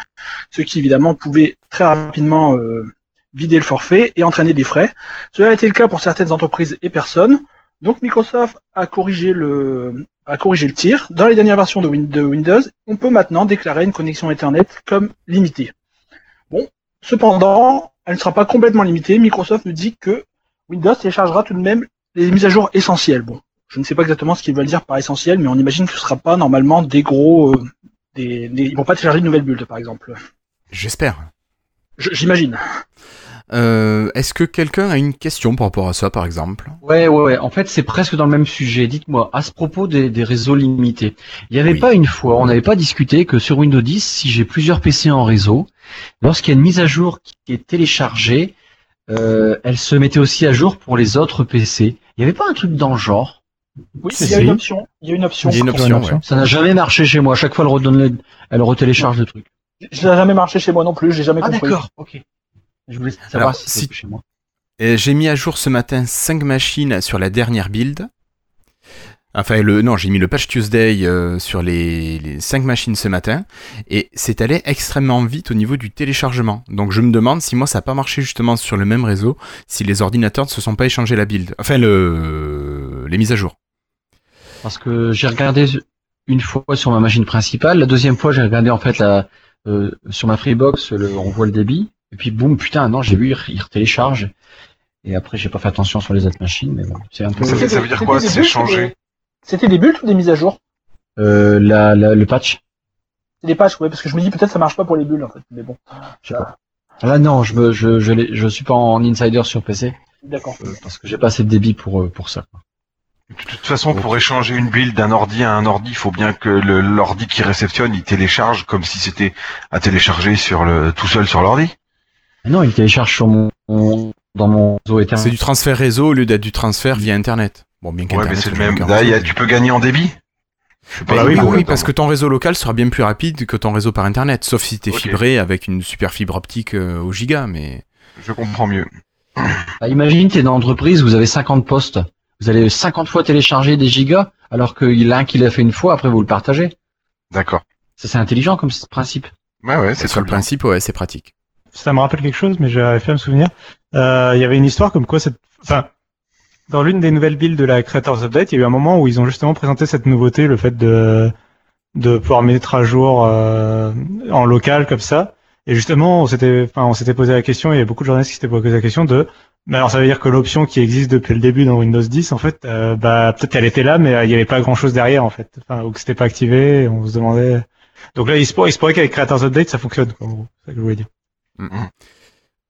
ce qui évidemment pouvait très rapidement euh, vider le forfait et entraîner des frais. Cela a été le cas pour certaines entreprises et personnes. Donc Microsoft a corrigé le, a corrigé le tir. Dans les dernières versions de, Win- de Windows, on peut maintenant déclarer une connexion Ethernet comme limitée. Bon, cependant, elle ne sera pas complètement limitée. Microsoft nous dit que Windows téléchargera tout de même les mises à jour essentielles. Bon, je ne sais pas exactement ce qu'ils veulent dire par essentiel, mais on imagine que ce sera pas normalement des gros, euh, des, des- ils vont pas télécharger de nouvelles builds, par exemple. J'espère. Je- J'imagine. Euh, Est-ce que quelqu'un a une question par rapport à ça, par exemple? Ouais, ouais, ouais. En fait, c'est presque dans le même sujet. Dites-moi, à ce propos des, des réseaux limités, il n'y avait Oui. pas une fois, on n'avait pas discuté que sur Windows 10, si j'ai plusieurs PC en réseau, lorsqu'il y a une mise à jour qui est téléchargée, euh, elle se mettait aussi à jour pour les autres PC. Il n'y avait pas un truc dans le genre? Oui, il y a une option. Il y a une option. Il y a une option, une option. ouais. Ça n'a jamais marché chez moi. À chaque fois, elle redonne, le- elle retélécharge le truc. Ça n'a jamais marché chez moi non plus. J'ai jamais Ah compris. d'accord. Ok. Je voulais savoir Alors, si chez moi. Et J'ai mis à jour ce matin 5 machines sur la dernière build. Enfin, le, non, j'ai mis le patch Tuesday euh, sur les, les 5 machines ce matin. Et c'est allé extrêmement vite au niveau du téléchargement. Donc je me demande si moi ça n'a pas marché justement sur le même réseau, si les ordinateurs ne se sont pas échangés la build. Enfin, le, les mises à jour. Parce que j'ai regardé une fois sur ma machine principale, la deuxième fois j'ai regardé en fait la, euh, sur ma Freebox, le, on voit le débit, et puis boum, putain, non, j'ai vu, il, télécharge. Et après, j'ai pas fait attention sur les autres machines, mais bon, c'est un peu Ça, veut dire quoi, C'était des c'est bulles, changé c'était- des bulles ou des mises à jour? Euh, la, la- le patch. C'est des patchs, ouais, parce que je me dis peut-être ça marche pas pour les bulles en fait. Mais bon, Je sais pas. Là, non, je me, je, je, l'ai- je suis pas en insider sur PC d'accord. euh, parce que j'ai pas assez de débit pour euh, pour ça. quoi. De toute façon, pour échanger une build d'un ordi à un ordi, il faut bien que l'ordi qui réceptionne, il télécharge comme si c'était à télécharger sur le tout seul sur l'ordi. Non, il télécharge sur mon, mon- dans mon réseau Ethernet. C'est du transfert réseau au lieu d'être du transfert via Internet. Bon, bien Ouais, mais qu'Internet c'est le même. Là, y a- tu peux gagner en débit. Pas Bah oui, d'accord oui, parce que ton réseau local sera bien plus rapide que ton réseau par internet, sauf si t'es Ok. fibré avec une super fibre optique euh, au giga, mais Je comprends mieux. Bah, imagine, t'es dans l'entreprise, vous avez 50 postes. Vous allez 50 fois télécharger des gigas, alors qu'il y en a un qui l'a fait une fois, après vous le partagez. D'accord. Ça, c'est intelligent comme principe. Ouais, ouais, c'est sur le principe, ouais, c'est pratique. Ça me rappelle quelque chose, mais j'avais fait à me souvenir. Euh, Il y avait une histoire comme quoi cette, enfin, dans l'une des nouvelles builds de la Creators Update, il y a eu un moment où ils ont justement présenté cette nouveauté, le fait de de pouvoir mettre à jour euh, en local comme ça. Et justement, on s'était, enfin, on s'était posé la question. Il y a beaucoup de journalistes qui s'étaient posé la question de, mais alors ça veut dire que l'option qui existe depuis le début dans Windows 10, en fait, euh, bah peut-être qu'elle était là, mais euh, il n'y avait pas grand chose derrière, en fait. Enfin, ou que c'était pas activé. On se demandait. Donc là, il se pourrait, il se pourrait qu'avec Creators Update, ça fonctionne. Quoi, en gros. C'est ça que je voulais dire.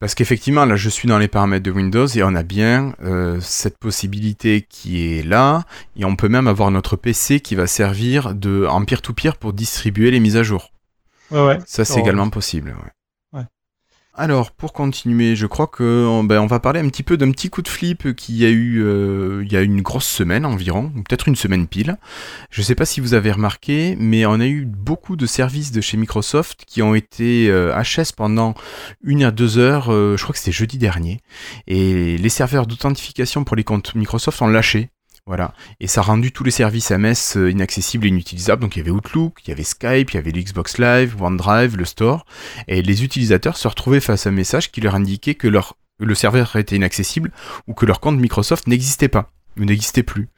Parce qu'effectivement, là, je suis dans les paramètres de Windows et on a bien euh, cette possibilité qui est là. Et on peut même avoir notre PC qui va servir de en peer-to-peer pour distribuer les mises à jour. Ouais, ouais. Ça, c'est Oh. également possible. Ouais. Alors, pour continuer, je crois que on- ben, on va parler un petit peu d'un petit coup de flip qu'il y a eu euh, il y a une grosse semaine environ, ou peut-être une semaine pile. Je ne sais pas si vous avez remarqué, mais on a eu beaucoup de services de chez Microsoft qui ont été euh, HS pendant une à deux heures. euh, je crois que c'était jeudi dernier, et les serveurs d'authentification pour les comptes Microsoft ont lâché. Voilà. Et ça a rendu tous les services MS euh, inaccessibles et inutilisables. Donc il y avait Outlook, il y avait Skype, il y avait le Xbox Live, OneDrive, le Store. Et les utilisateurs se retrouvaient face à un message qui leur indiquait que leur, le serveur était inaccessible ou que leur compte Microsoft n'existait pas ou n'existait plus.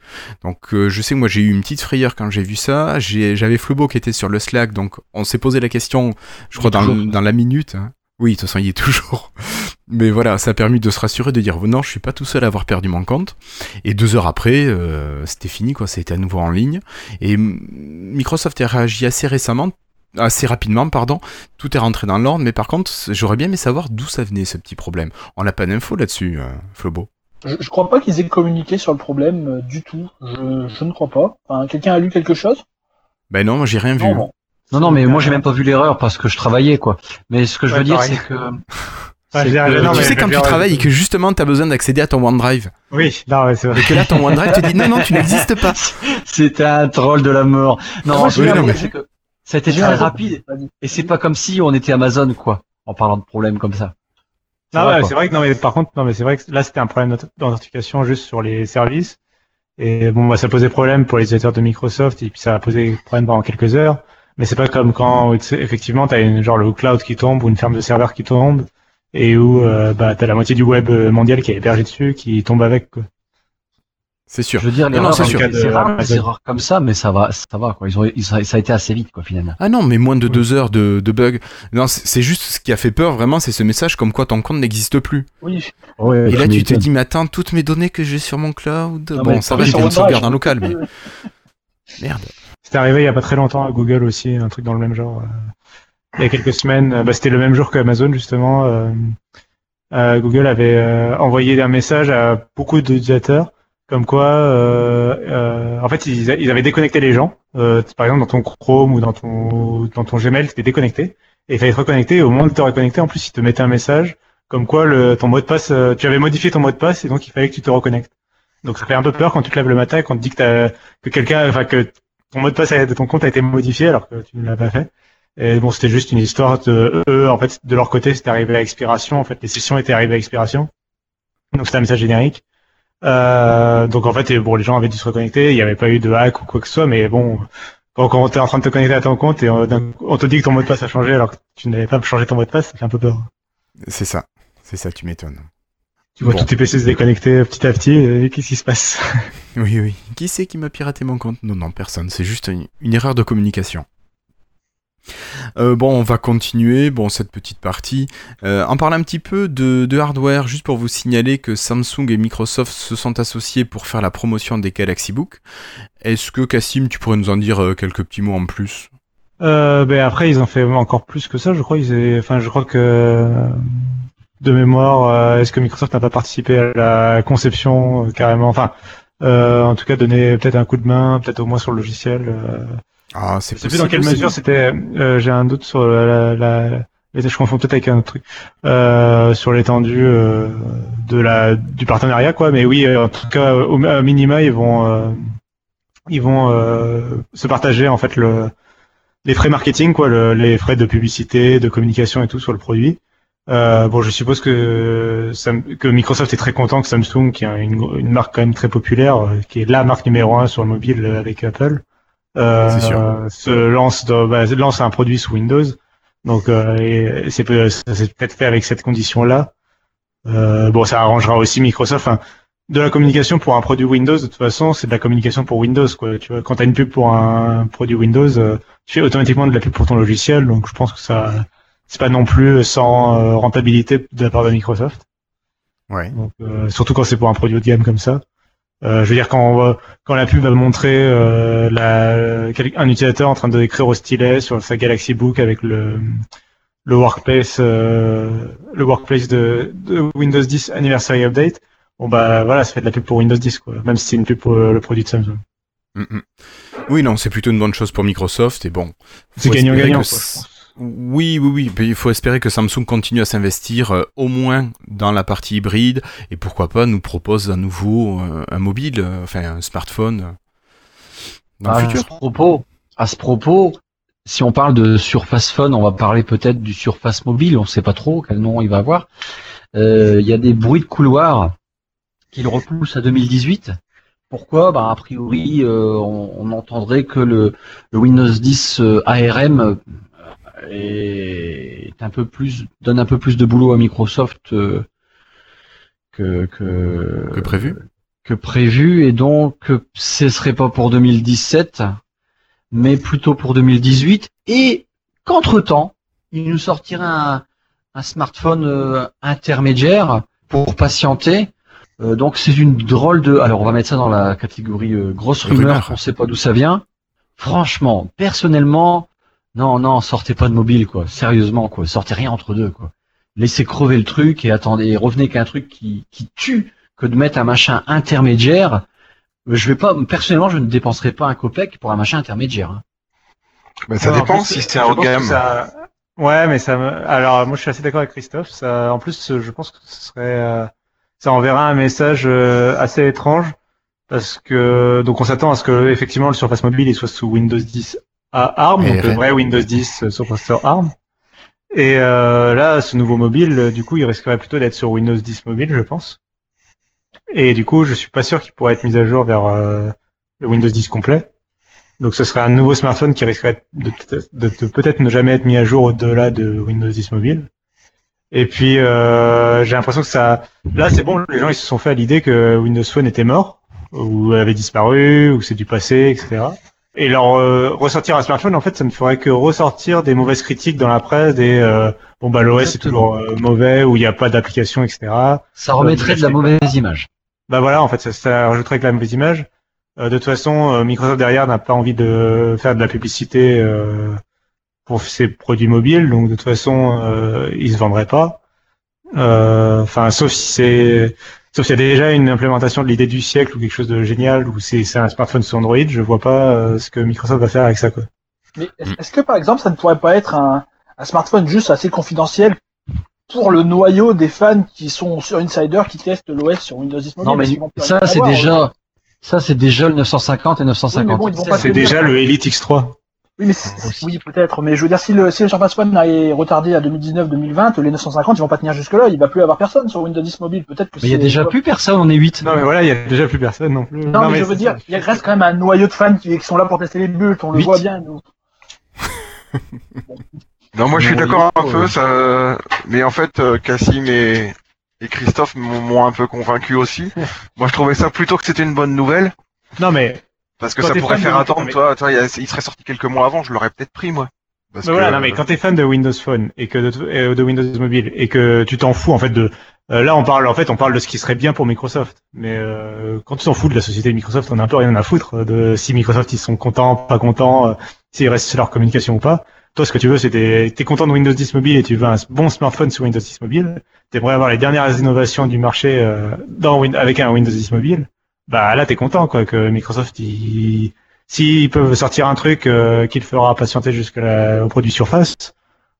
Donc euh, je sais que moi j'ai eu une petite frayeur quand j'ai vu ça. J'ai- J'avais Flobo qui était sur le Slack, donc on s'est posé la question, je crois, dans la minute. hein. Oui, de toute façon, il y est toujours. Mais voilà, ça a permis de se rassurer, de dire non, je suis pas tout seul à avoir perdu mon compte. Et deux heures après, euh, c'était fini, quoi. C'était à nouveau en ligne. Et Microsoft a réagi assez récemment, assez rapidement, pardon. Tout est rentré dans l'ordre, mais par contre, j'aurais bien aimé savoir d'où ça venait ce petit problème. On n'a pas d'infos là-dessus, euh, Flobo. Je, je crois pas qu'ils aient communiqué sur le problème euh, du tout. Je, je ne crois pas. Enfin, quelqu'un a lu quelque chose? Ben non, moi j'ai rien vu. Bon. Non, non, mais moi, j'ai même pas vu l'erreur parce que je travaillais, quoi. Mais ce que je Ouais, veux dire, c'est que. C'est non, tu mais sais quand tu travailles et que justement tu as besoin d'accéder à ton OneDrive Oui, non, c'est vrai. et que là ton OneDrive te dit non non tu n'existes pas. C'était un troll de la mort. Non, Moi, je veux non, dire, mais- c'est que ça a été très rapide. Et c'est pas comme si on était Amazon, quoi. En parlant de problèmes comme ça. C'est Non, ouais, c'est vrai que non, mais par contre, non, mais c'est vrai que là, c'était un problème d'auth- d'authentification juste sur les services. Et bon, bah, ça posait problème pour les utilisateurs de Microsoft, et puis ça a posé problème pendant quelques heures. Mais c'est pas comme quand, effectivement, t'as une, genre le cloud qui tombe ou une ferme de serveur qui tombe, et où euh, bah t'as la moitié du web mondial qui est hébergé dessus, qui tombe avec. Quoi. C'est sûr. Je veux dire, les Non, c'est sûr. c'est c'est rare, Amazon. c'est rare comme ça, mais ça va, ça va quoi. Ils ont, ils- ça, a été assez vite quoi finalement. Ah non, mais moins de deux heures de, de bug. Non, c'est c'est juste ce qui a fait peur, vraiment, c'est ce message comme quoi ton compte n'existe plus. Oui. Ouais, Et là, tu te dis, mais attends, toutes mes données que j'ai sur mon cloud. Non, bon, ça va, j'ai une sauvegarde en local, mais merde. C'est arrivé il y a pas très longtemps à Google aussi, un truc dans le même genre. euh, Il y a quelques semaines, euh, bah, c'était le même jour qu'Amazon justement. euh, Google avait envoyé un message à beaucoup d'utilisateurs comme quoi, euh, en fait, ils, avaient déconnecté les gens. Par exemple, dans ton Chrome ou dans ton dans ton Gmail, c'était déconnecté et il fallait te reconnecter. Au moment de te reconnecter, en plus, ils te mettaient un message comme quoi ton mot de passe, tu avais modifié ton mot de passe et donc il fallait que tu te reconnectes. Donc ça fait un peu peur quand tu te lèves le matin et qu'on te dit que, que quelqu'un, enfin que ton mot de passe de ton compte a été modifié alors que tu ne l'as pas fait. Et bon, c'était juste une histoire de eux, en fait, de leur côté, c'était arrivé à expiration. En fait, les sessions étaient arrivées à expiration. Donc c'était un message générique. Euh, donc en fait, bon, les gens avaient dû se reconnecter. Il n'y avait pas eu de hack ou quoi que ce soit, mais bon, quand, quand t'es en train de te connecter à ton compte et euh, d'un coup, on te dit que ton mot de passe a changé alors que tu n'avais pas changé ton mot de passe, ça fait un peu peur. C'est ça. C'est ça, tu m'étonnes. Tu vois Bon. tous tes PC se déconnecter petit à petit. Et qu'est-ce qui se passe Oui, oui. Qui c'est qui m'a piraté mon compte? Non, non, personne. C'est juste une, une erreur de communication. Euh, bon, on va continuer bon cette petite partie. Euh, en parlant un petit peu de, de hardware, juste pour vous signaler que Samsung et Microsoft se sont associés pour faire la promotion des Galaxy Book. Est-ce que Cassim, tu pourrais nous en dire euh, quelques petits mots en plus? Euh, ben après, ils ont fait encore plus que ça, je crois. Ils avaient- enfin, je crois que euh, de mémoire, euh, est-ce que Microsoft n'a pas participé à la conception euh, carrément Enfin, euh, en tout cas, donner peut-être un coup de main, peut-être au moins sur le logiciel. Euh, Ah, c'est je sais plus dans quelle possible. mesure c'était. euh, J'ai un doute sur la. la, la- je confonds peut-être avec un autre truc euh, sur l'étendue euh, de la du partenariat, quoi. Mais oui, en tout cas, au, au minima, ils vont euh, ils vont euh, se partager en fait le les frais marketing, quoi, le- les frais de publicité, de communication et tout sur le produit. Euh, bon, je suppose que, que Microsoft est très content que Samsung, qui est une, une marque quand même très populaire, euh, qui est la marque numéro un sur le mobile euh, avec Apple, euh, sûr. se lance, dans- bah, lance un produit sous Windows. Donc, euh, c'est peut- ça s'est peut-être fait avec cette condition-là. Euh, bon, ça arrangera aussi Microsoft. De la communication pour un produit Windows, de toute façon, c'est de la communication pour Windows. Quoi. Tu vois, quand tu as une pub pour un produit Windows, euh, tu fais automatiquement de la pub pour ton logiciel. Donc, je pense que ça, c'est pas non plus sans euh, rentabilité de la part de Microsoft. Ouais. Donc, euh, surtout quand c'est pour un produit haut de gamme comme ça. Euh, je veux dire quand on va- quand la pub va montrer euh, la, un utilisateur en train de écrire au stylet sur sa Galaxy Book avec le le workplace euh, le workplace de, de Windows 10 Anniversary Update. Bon bah voilà, ça fait de la pub pour Windows 10 quoi, même si c'est une pub pour euh, le produit de Samsung. Mm, mm. Oui, non, c'est plutôt une bonne chose pour Microsoft et bon. C'est gagnant-gagnant. que quoi, je c- pense. Oui, oui, oui. Puis il faut espérer que Samsung continue à s'investir euh, au moins dans la partie hybride et pourquoi pas nous propose à nouveau euh, un mobile, euh, enfin un smartphone dans Ah, le à ce futur. propos, à ce propos, si on parle de Surface Phone, on va parler peut-être du Surface Mobile. On ne sait pas trop quel nom il va avoir. Il y a des bruits de couloir qui le repoussent à 2018. Pourquoi? Bah, A priori, on, on entendrait que le, le Windows 10 euh, ARM euh, est un peu plus donne un peu plus de boulot à Microsoft euh, que, que, Que prévu. que prévu et donc ce serait pas pour 2017 mais plutôt pour 2018 et qu'entre temps il nous sortirait un, un smartphone euh, intermédiaire pour patienter. Euh, donc c'est une drôle de alors on va mettre ça dans la catégorie euh, grosse rumeur. Rumeur. qu'on sait pas d'où ça vient. Franchement personnellement non non sortez pas de mobile quoi sérieusement quoi sortez rien entre deux quoi laissez crever le truc et attendez et revenez qu'à un truc qui, qui tue que de mettre un machin intermédiaire Euh, je vais pas personnellement je ne dépenserai pas un copec pour un machin intermédiaire hein. Mais ça dépend plus, si c'est un haut de gamme. ça- Ouais, mais ça. me- Alors, moi, je suis assez d'accord avec Christophe. Ça, en plus, je pense que ce serait, euh, ça enverra un message euh, assez étrange parce que donc on s'attend à ce que effectivement le Surface Mobile il soit sous Windows 10 à ARM, donc le vrai Windows 10 euh, sur processeur ARM. Et euh, là, ce nouveau mobile, euh, du coup, il risquerait plutôt d'être sur Windows 10 mobile, je pense. Et du coup, je suis pas sûr qu'il pourrait être mis à jour vers euh, le Windows 10 complet. Donc ce serait un nouveau smartphone qui risquerait de, de- de peut-être ne jamais être mis à jour au-delà de Windows 10 mobile. Et puis euh, j'ai l'impression que ça, là c'est bon, les gens ils se sont fait à l'idée que Windows Phone était mort, ou avait disparu, ou c'est du passé, etc. Et leur euh, ressortir un smartphone, en fait, ça ne ferait que ressortir des mauvaises critiques dans la presse, des euh, bon bah l'OS est toujours euh, mauvais, ou il n'y a pas d'application, etc. Ça remettrait de la mauvaise image. Bah voilà, en fait, ça, ça rajouterait que la mauvaise image. Euh, de toute façon, euh, Microsoft derrière n'a pas envie de faire de la publicité euh, pour ses produits mobiles, donc de toute façon, euh, ils se vendraient pas. Euh, Enfin, sauf si c'est, sauf s'il y a déjà une implémentation de l'idée du siècle ou quelque chose de génial, ou c'est c'est un smartphone sous Android, je vois pas euh, ce que Microsoft va faire avec ça, quoi. Mais est- est-ce que par exemple ça ne pourrait pas être un, un smartphone juste assez confidentiel pour le noyau des fans qui sont sur Insider qui testent l'OS sur Windows 10 mobile Non, mais ça, c'est déjà, ça, c'est déjà le 950 et Oui, 950. mais bon, ils vont pas C'est déjà le Elite X3. Oui, mais c'est- oui, peut-être. Mais je veux dire, si le, si le Surface One est retardé à 2019-2020, les 950, ils vont pas tenir jusque-là. Il va plus avoir personne sur Windows 10 mobile. Peut-être que Mais il y a déjà plus personne, on est 8. Non mais voilà, il y a déjà plus personne non plus. Non, mais, je veux dire, il reste quand même un noyau de fans qui, qui sont là pour tester les bulles. On le voit bien, nous. Non, moi je suis d'accord un oui, peu, ça... mais en fait, euh, Cassim et, et Christophe m'ont m'ont un peu convaincu aussi. moi je trouvais ça plutôt que c'était une bonne nouvelle, Non mais parce que Quand ça pourrait faire de- attendre, toi, toi, il serait sorti quelques mois avant, je l'aurais peut-être pris moi. Parce voilà, que- non mais quand t'es fan de Windows Phone et que de, de Windows Mobile et que tu t'en fous en fait de euh, là on parle en fait on parle de ce qui serait bien pour Microsoft. Mais euh, quand tu t'en fous de la société Microsoft on a un peu rien à foutre de si Microsoft ils sont contents pas contents euh, s'ils restent sur leur communication ou pas. Toi ce que tu veux c'est t'es content de Windows 10 Mobile et tu veux un bon smartphone sur Windows 10 Mobile. T'aimerais avoir les dernières innovations du marché euh, dans avec un Windows 10 Mobile bah là t'es content quoi que Microsoft ils s'ils peuvent sortir un truc euh, qui le fera patienter jusqu'au produit Surface,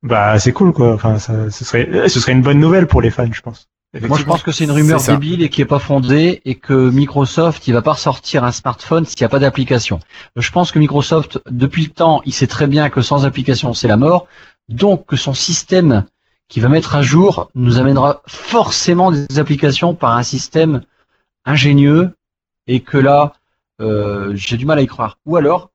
bah c'est cool quoi. Enfin, ça, ce serait, ce serait une bonne nouvelle pour les fans, je pense. Moi, je pense que c'est une rumeur débile et qui est pas fondée et que Microsoft, il va pas ressortir un smartphone s'il n'y a pas d'application. Je pense que Microsoft, depuis le temps, il sait très bien que sans application, c'est la mort. Donc, que son système qui va mettre à jour nous amènera forcément des applications par un système ingénieux et que là, euh, j'ai du mal à y croire. Ou alors,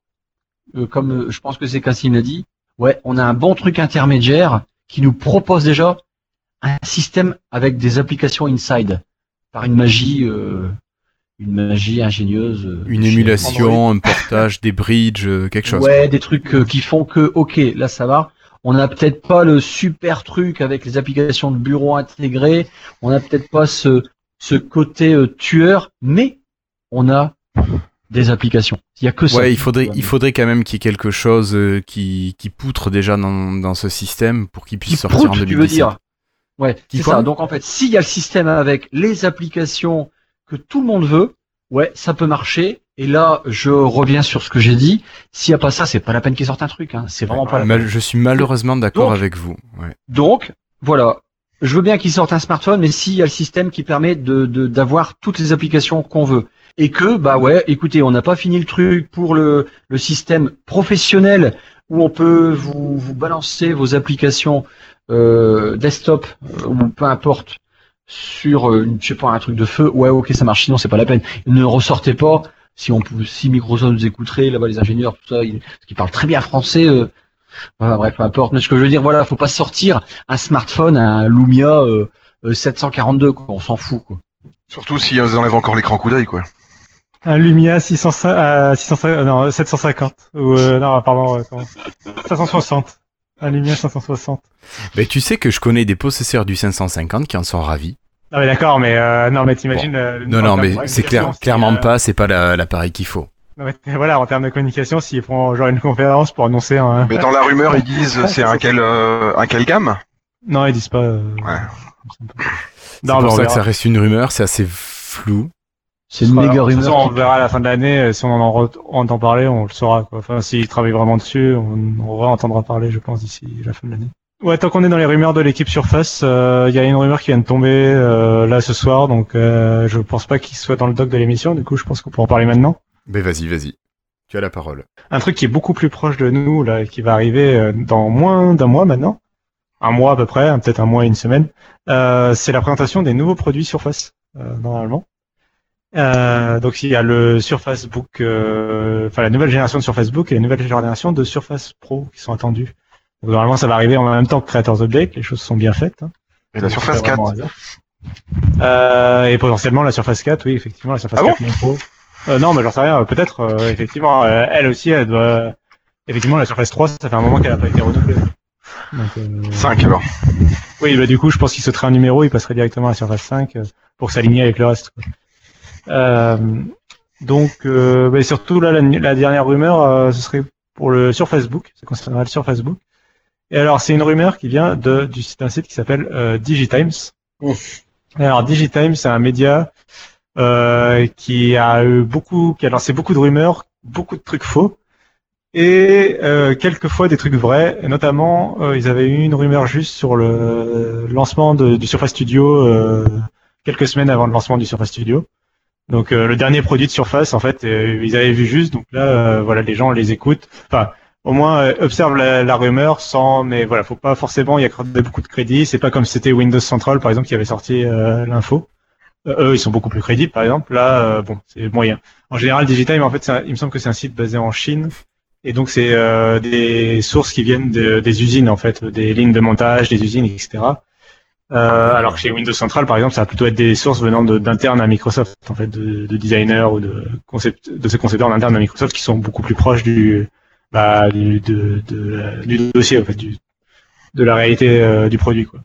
euh, comme euh, je pense que c'est Cassim l'a dit, ouais, on a un bon truc intermédiaire qui nous propose déjà un système avec des applications inside par une magie, euh, une magie ingénieuse. euh, Une émulation, un portage, des bridges, euh, quelque chose. Ouais, des trucs qui font que, ok, là ça va. On n'a peut-être pas le super truc avec les applications de bureau intégrées. On n'a peut-être pas ce, ce côté tueur, mais on a des applications. Il y a que ça. Ouais, il faudrait, il faudrait quand même qu'il y ait quelque chose euh, qui, qui poutre déjà dans, dans ce système pour qu'il puisse qui sortir en proute, tu 2017. veux dire? Ouais, c'est ça. Donc en fait, s'il y a le système avec les applications que tout le monde veut, ouais, ça peut marcher. Et là, je reviens sur ce que j'ai dit. S'il n'y a pas ça, c'est pas la peine qu'il sorte un truc. Hein. C'est vraiment pas la je suis malheureusement d'accord avec vous. Ouais. Donc, voilà. Je veux bien qu'ils sortent un smartphone, mais s'il y a le système qui permet de de- d'avoir toutes les applications qu'on veut. Et que, bah ouais, écoutez, on n'a pas fini le truc pour le, système professionnel où on peut vous, balancer vos applications euh, desktop euh, ou peu importe sur, euh, je sais pas, un truc de feu. Ouais, ok, ça marche. Sinon, c'est pas la peine. Ne ressortez pas. Si on si Microsoft nous écouterait, là-bas les ingénieurs, tout ça, ils, parlent très bien français. Bref, peu importe. Mais ce que je veux dire, voilà, faut pas sortir un smartphone, un Lumia euh, euh, 742, quoi. On s'en fout. Surtout si ils enlèvent encore l'écran coup d'œil, quoi. Un Lumia 600, euh, 600, euh, non, 750 ou euh, non, pardon, euh, comment 560. Un Lumia 560. Mais tu sais que je connais des possesseurs du 550 qui en sont ravis. Non mais d'accord, mais euh, non mais t'imagines. euh, Non, non, mais c'est clair, clairement euh, pas, c'est pas la- l'appareil qu'il faut. non, mais voilà, en termes de communication, s'ils font genre une conférence pour annoncer un. Mais dans la rumeur, ils disent c'est un quel, euh, un quel gamme? Non, ils disent pas. euh, Ouais. C'est pour ça que ça reste une rumeur, c'est assez flou. C'est une méga de toute façon, rumeur. on qui- verra à la fin de l'année. euh, Si on en entend parler, on le saura. Quoi. Enfin, s'ils travaillent vraiment dessus, on, on entendra parler, je pense, d'ici la fin de l'année. Ouais, tant qu'on est dans les rumeurs de l'équipe Surface, euh, il y a une rumeur qui vient de tomber euh, là ce soir, donc euh, je pense pas qu'il soit dans le doc de l'émission. Du coup, je pense qu'on peut en parler maintenant. Mais vas-y, vas-y. Tu as la parole. Un truc qui est beaucoup plus proche de nous, là, qui va arriver euh, dans moins d'un mois maintenant, un mois à peu près, hein, peut-être un mois et une semaine, euh, c'est la présentation des nouveaux produits Surface, euh, normalement. Euh, donc il y a le Surface Book, euh, enfin la nouvelle génération de Surface Book et la nouvelle génération de Surface Pro qui sont attendues. Donc, normalement ça va arriver en même temps que Creators Update, les choses sont bien faites. hein. Et la Surface 4 Vraiment un hasard. Euh, et potentiellement la Surface 4, oui, effectivement, la Surface Ah bon 4 non Pro. Euh, non, mais j'en sais rien, peut-être, euh, effectivement, euh, elle aussi, elle doit... Effectivement, la Surface 3, ça fait un moment qu'elle a pas été renouvelée. Donc, euh, 5 alors. Oui, bah du coup, je pense qu'il sauterait un numéro, il passerait directement à la Surface 5 euh, pour s'aligner avec le reste. quoi. Euh, donc, euh, bah, surtout là, la, la dernière rumeur, euh, ce serait pour le sur Facebook, ça concernera le sur Facebook. Et alors, c'est une rumeur qui vient de du site d'un site qui s'appelle Digitimes. Alors, Digitimes, c'est un média euh, qui a eu beaucoup, qui a lancé beaucoup de rumeurs, beaucoup de trucs faux. Et euh, quelquefois des trucs vrais, et notamment euh, ils avaient eu une rumeur juste sur le lancement de- du Surface Studio quelques semaines avant le lancement du Surface Studio. Donc euh, le dernier produit de Surface, en fait, euh, ils avaient vu juste. Donc là, euh, voilà, les gens les écoutent. Enfin, au moins observent la, la rumeur sans. Mais voilà, faut pas forcément y accorder beaucoup de crédit. C'est pas comme c'était Windows Central, par exemple, qui avait sorti euh, l'info. Euh, eux, ils sont beaucoup plus crédibles, par exemple. Là, euh, bon, c'est moyen. En général, Digitime, en fait, il me semble que c'est un site basé en Chine. Et donc c'est des sources qui viennent de- des usines en fait, des lignes de montage, des usines, etc. Euh, alors que chez Windows Central, par exemple, ça va plutôt être des sources venant d'internes à Microsoft, en fait, de, de designers ou de concept, de ces concepteurs internes à Microsoft qui sont beaucoup plus proches du, bah, du, de, de la- du dossier, en fait, du, de la réalité euh, du produit, quoi.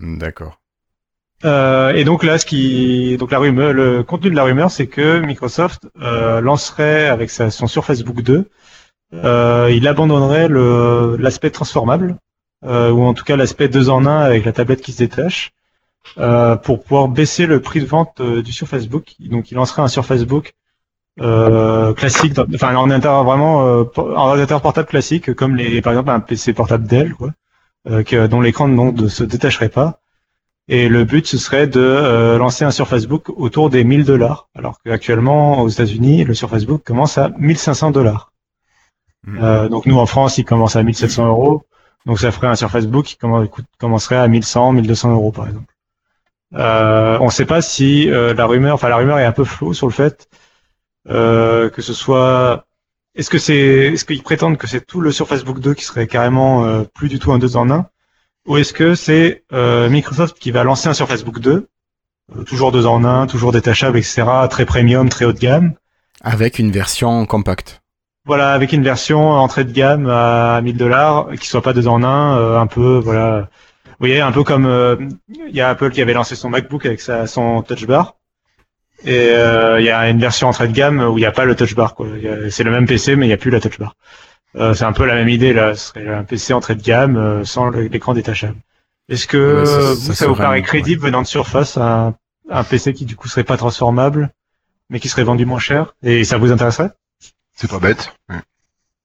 D'accord. Euh, et donc là, ce qui, donc la rumeur, le contenu de la rumeur, c'est que Microsoft euh, lancerait avec sa, son Surface Book 2, euh, il abandonnerait l'aspect transformable, euh, ou en tout cas l'aspect deux en un avec la tablette qui se détache, euh, pour pouvoir baisser le prix de vente euh, du Surface Book. Donc il lancerait un Surface Book euh, classique, dans- enfin un ordinateur vraiment, euh, un ordinateur portable classique, comme les, par exemple un PC portable Dell, quoi, euh, que, dont l'écran ne se détacherait pas. Et le but, ce serait de euh, lancer un Surface Book autour des 1000 dollars, alors qu'actuellement aux États-Unis, le Surface Book commence à 1500 dollars. Mhm. Euh, donc nous en France, il commence à 1700 euros. Donc ça ferait un Surface Book qui commencerait à 1100, 1200 euros par exemple. Euh, on ne sait pas si euh, la rumeur, enfin la rumeur est un peu floue sur le fait euh, que ce soit. Est-ce que c'est, est-ce qu'ils prétendent que c'est tout le Surface Book 2 qui serait carrément euh, plus du tout un 2 en 1 ou est-ce que c'est euh, Microsoft qui va lancer un Surface Book 2, euh, toujours 2 en 1, toujours détachable, etc., très premium, très haut de gamme, Avec une version compacte. Voilà, avec une version entrée de gamme à 1000 dollars, qui soit pas deux en un, euh, un peu, voilà. Vous voyez, un peu comme euh, il y a Apple qui avait lancé son MacBook avec sa, son Touch Bar. Et euh, il y a une version entrée de gamme où il n'y a pas le Touch Bar. C'est le même PC, mais il n'y a plus la Touch Bar. Euh, c'est un peu la même idée là. Ce serait un PC entrée de gamme euh, sans l'écran détachable. Est-ce que ça- ça vous, ça, vous serait paraît crédible venant de Surface, un, un PC qui du coup serait pas transformable, mais qui serait vendu moins cher Et ça vous intéresserait? C'est pas bête.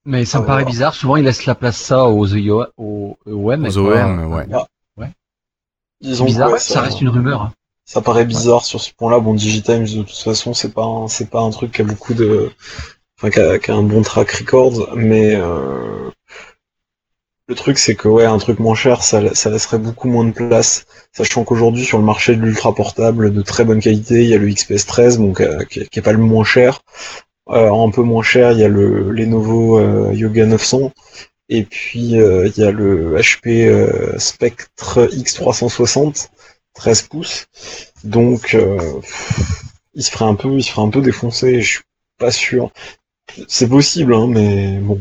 Mais ça me Ah, paraît ouais. bizarre. Souvent, ils laissent la place ça aux, aux OM. Aux et pas- OM, ouais. C'est Disons bizarre. ouais, ça reste une rumeur. Ça paraît bizarre sur ce point-là. Bon, Digitimes, de toute façon, c'est pas un, c'est pas un truc qui a beaucoup de, enfin, qui a, qui a un bon track record, mais euh, le truc, c'est que ouais, un truc moins cher, ça, ça laisserait beaucoup moins de place, sachant qu'aujourd'hui sur le marché de l'ultra portable de très bonne qualité, il y a le XPS 13, donc euh, qui, est- qui est pas le moins cher. Euh, un peu moins cher, il y a le Lenovo euh, Yoga 900. Et puis euh, il y a le HP euh, Spectre X360 13 pouces. Donc euh, il se ferait un peu, il se ferait un peu défoncer. Je suis pas sûr. C'est possible, hein, mais bon,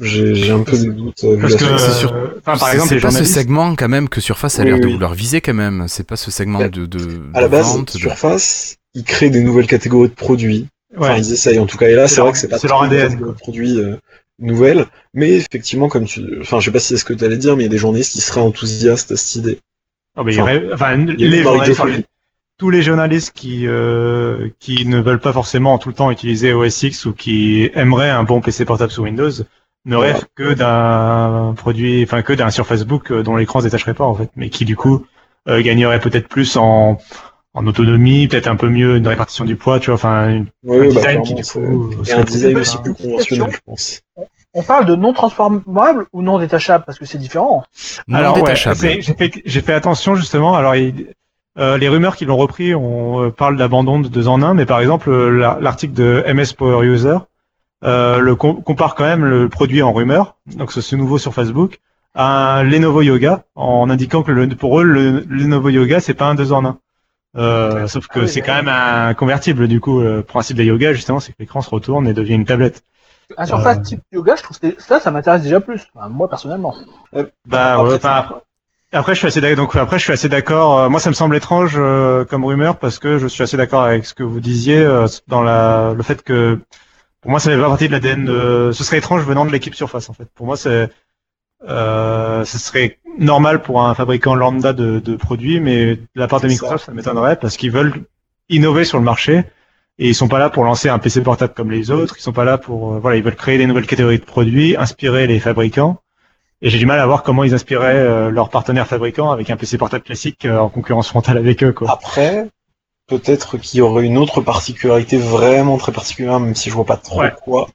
j'ai j'ai un peu des doutes. Parce que, faiblesse. c'est sûr. euh, enfin, par exemple, c'est pas ce segment quand même que Surface a Oui, l'air de oui. vouloir viser quand même. C'est pas ce segment Bah, de, de, à la de base, vente, de- Surface, ils créent des nouvelles catégories de produits. Enfin, ouais. ils essayent en tout cas. Et là, C'est vrai que c'est pas leur ADN, de produits euh, nouvelles, mais effectivement, comme tu, enfin, je sais pas si c'est ce que tu allais dire, mais il y a des journalistes qui seraient enthousiastes à cette idée. Oh, mais il y Enfin, aurait- enfin, Il a les journalistes, enfin, tous les journalistes qui euh, qui ne veulent pas forcément tout le temps utiliser OS X ou qui aimeraient un bon PC portable sous Windows ne Voilà. rêvent que d'un produit, enfin que d'un Surface Book euh, dont l'écran se détacherait pas en fait, mais qui du coup euh, gagnerait peut-être plus en en autonomie, peut-être un peu mieux une répartition du poids, tu vois, enfin une- Oui, un bah, design qui du c'est- coup euh, Et un plus design aussi plus conventionnel, je pense. On parle de non transformable ou non détachable parce que c'est différent. non Alors ouais, détachable. c'est- j'ai fait j'ai fait attention justement. Alors il- euh, les rumeurs qui l'ont repris, on euh, parle d'abandon de deux en un, mais par exemple la- l'article de MS Power User euh, le com- compare quand même le produit en rumeur, donc ce, ce nouveau sur Facebook, un Lenovo Yoga en indiquant que le, pour eux le Lenovo Yoga c'est pas un deux en un. Euh, sauf que Ah oui, c'est mais- quand même un convertible du coup. Le principe des yoga justement c'est que l'écran se retourne et devient une tablette. Un surface Euh. type yoga, je trouve que ça, ça m'intéresse déjà plus. Enfin, moi personnellement. Bah Après, ouais, après, après, je suis assez d'accord. Donc après je suis assez d'accord. Euh, moi ça me semble étrange euh, comme rumeur parce que je suis assez d'accord avec ce que vous disiez euh, dans la le fait que pour moi ça fait pas partie de l'ADN. De... Ce serait étrange venant de l'équipe Surface en fait. Pour moi c'est euh, ce serait normal pour un fabricant lambda de, de produits, mais de la part de Microsoft, ça, m'étonnerait parce qu'ils veulent innover sur le marché et ils sont pas là pour lancer un PC portable comme les autres. Ils sont pas là pour euh, voilà, ils veulent créer des nouvelles catégories de produits, inspirer les fabricants. Et j'ai du mal à voir comment ils inspiraient euh, leurs partenaires fabricants avec un PC portable classique euh, en concurrence frontale avec eux. Quoi. Après, peut-être qu'il y aurait une autre particularité vraiment très particulière, même si je vois pas trop Ouais. quoi,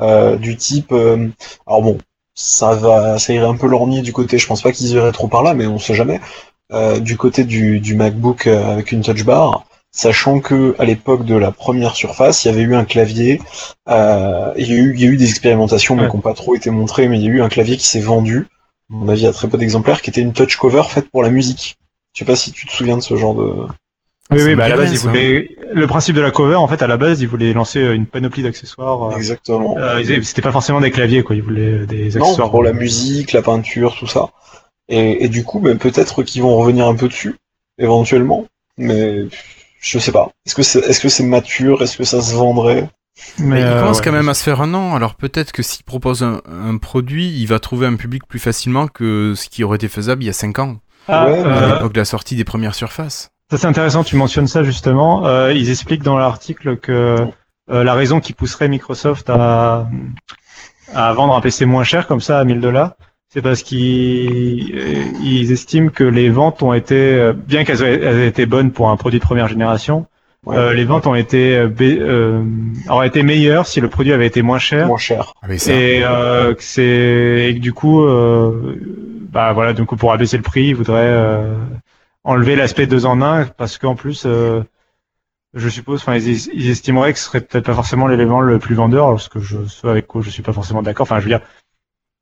euh, du type. euh, alors bon, ça va, ça irait un peu lorgner du côté. Je pense pas qu'ils iraient trop par là, mais on sait jamais. Euh, du côté du, du MacBook euh, avec une touch bar, sachant que à l'époque de la première surface, il y avait eu un clavier. euh, il, y a eu, il y a eu des expérimentations, mais Ouais. qui n'ont pas trop été montrées. Mais il y a eu un clavier qui s'est vendu. À mon avis, a très peu d'exemplaires, qui était une touch cover faite pour la musique. Je sais pas si tu te souviens de ce genre de. Oui, oui, bah à la base, ils voulaient... le principe de la cover, en fait, à la base, ils voulaient lancer euh, une panoplie d'accessoires. euh, Exactement. euh, C'était pas forcément des claviers, quoi. Ils voulaient des non, accessoires. pour la musique, la peinture, tout ça. Et, et du coup, ben, peut-être qu'ils vont revenir un peu dessus, éventuellement. Mais je sais pas. Est-ce que c'est mature? Est-ce que ça se vendrait? Mais, il euh, commence ouais. quand même à se faire un nom, alors peut-être que s'il propose un, un produit, il va trouver un public plus facilement que ce qui aurait été faisable il y a 5 ans, Ah, Ouais, à euh, l'époque de la sortie des premières surfaces. Ça c'est intéressant, tu mentionnes ça justement. Euh, ils expliquent dans l'article que euh, la raison qui pousserait Microsoft à, à vendre un PC moins cher comme ça à 1000 dollars, c'est parce qu'ils ils estiment que les ventes ont été, euh, bien qu'elles aient, été bonnes pour un produit de première génération, Ouais. euh, les ventes ont été euh, auraient été meilleures si le produit avait été moins cher. moins cher Ah, mais ça, Et euh, que c'est et que du coup, euh, bah voilà, du coup pour abaisser le prix, ils voudraient euh, enlever l'aspect deux en un parce qu'en plus, euh, je suppose, enfin ils, ils estimeraient que ce serait peut-être pas forcément l'élément le plus vendeur, alors ce que je ce avec quoi je suis pas forcément d'accord. Enfin, je veux dire,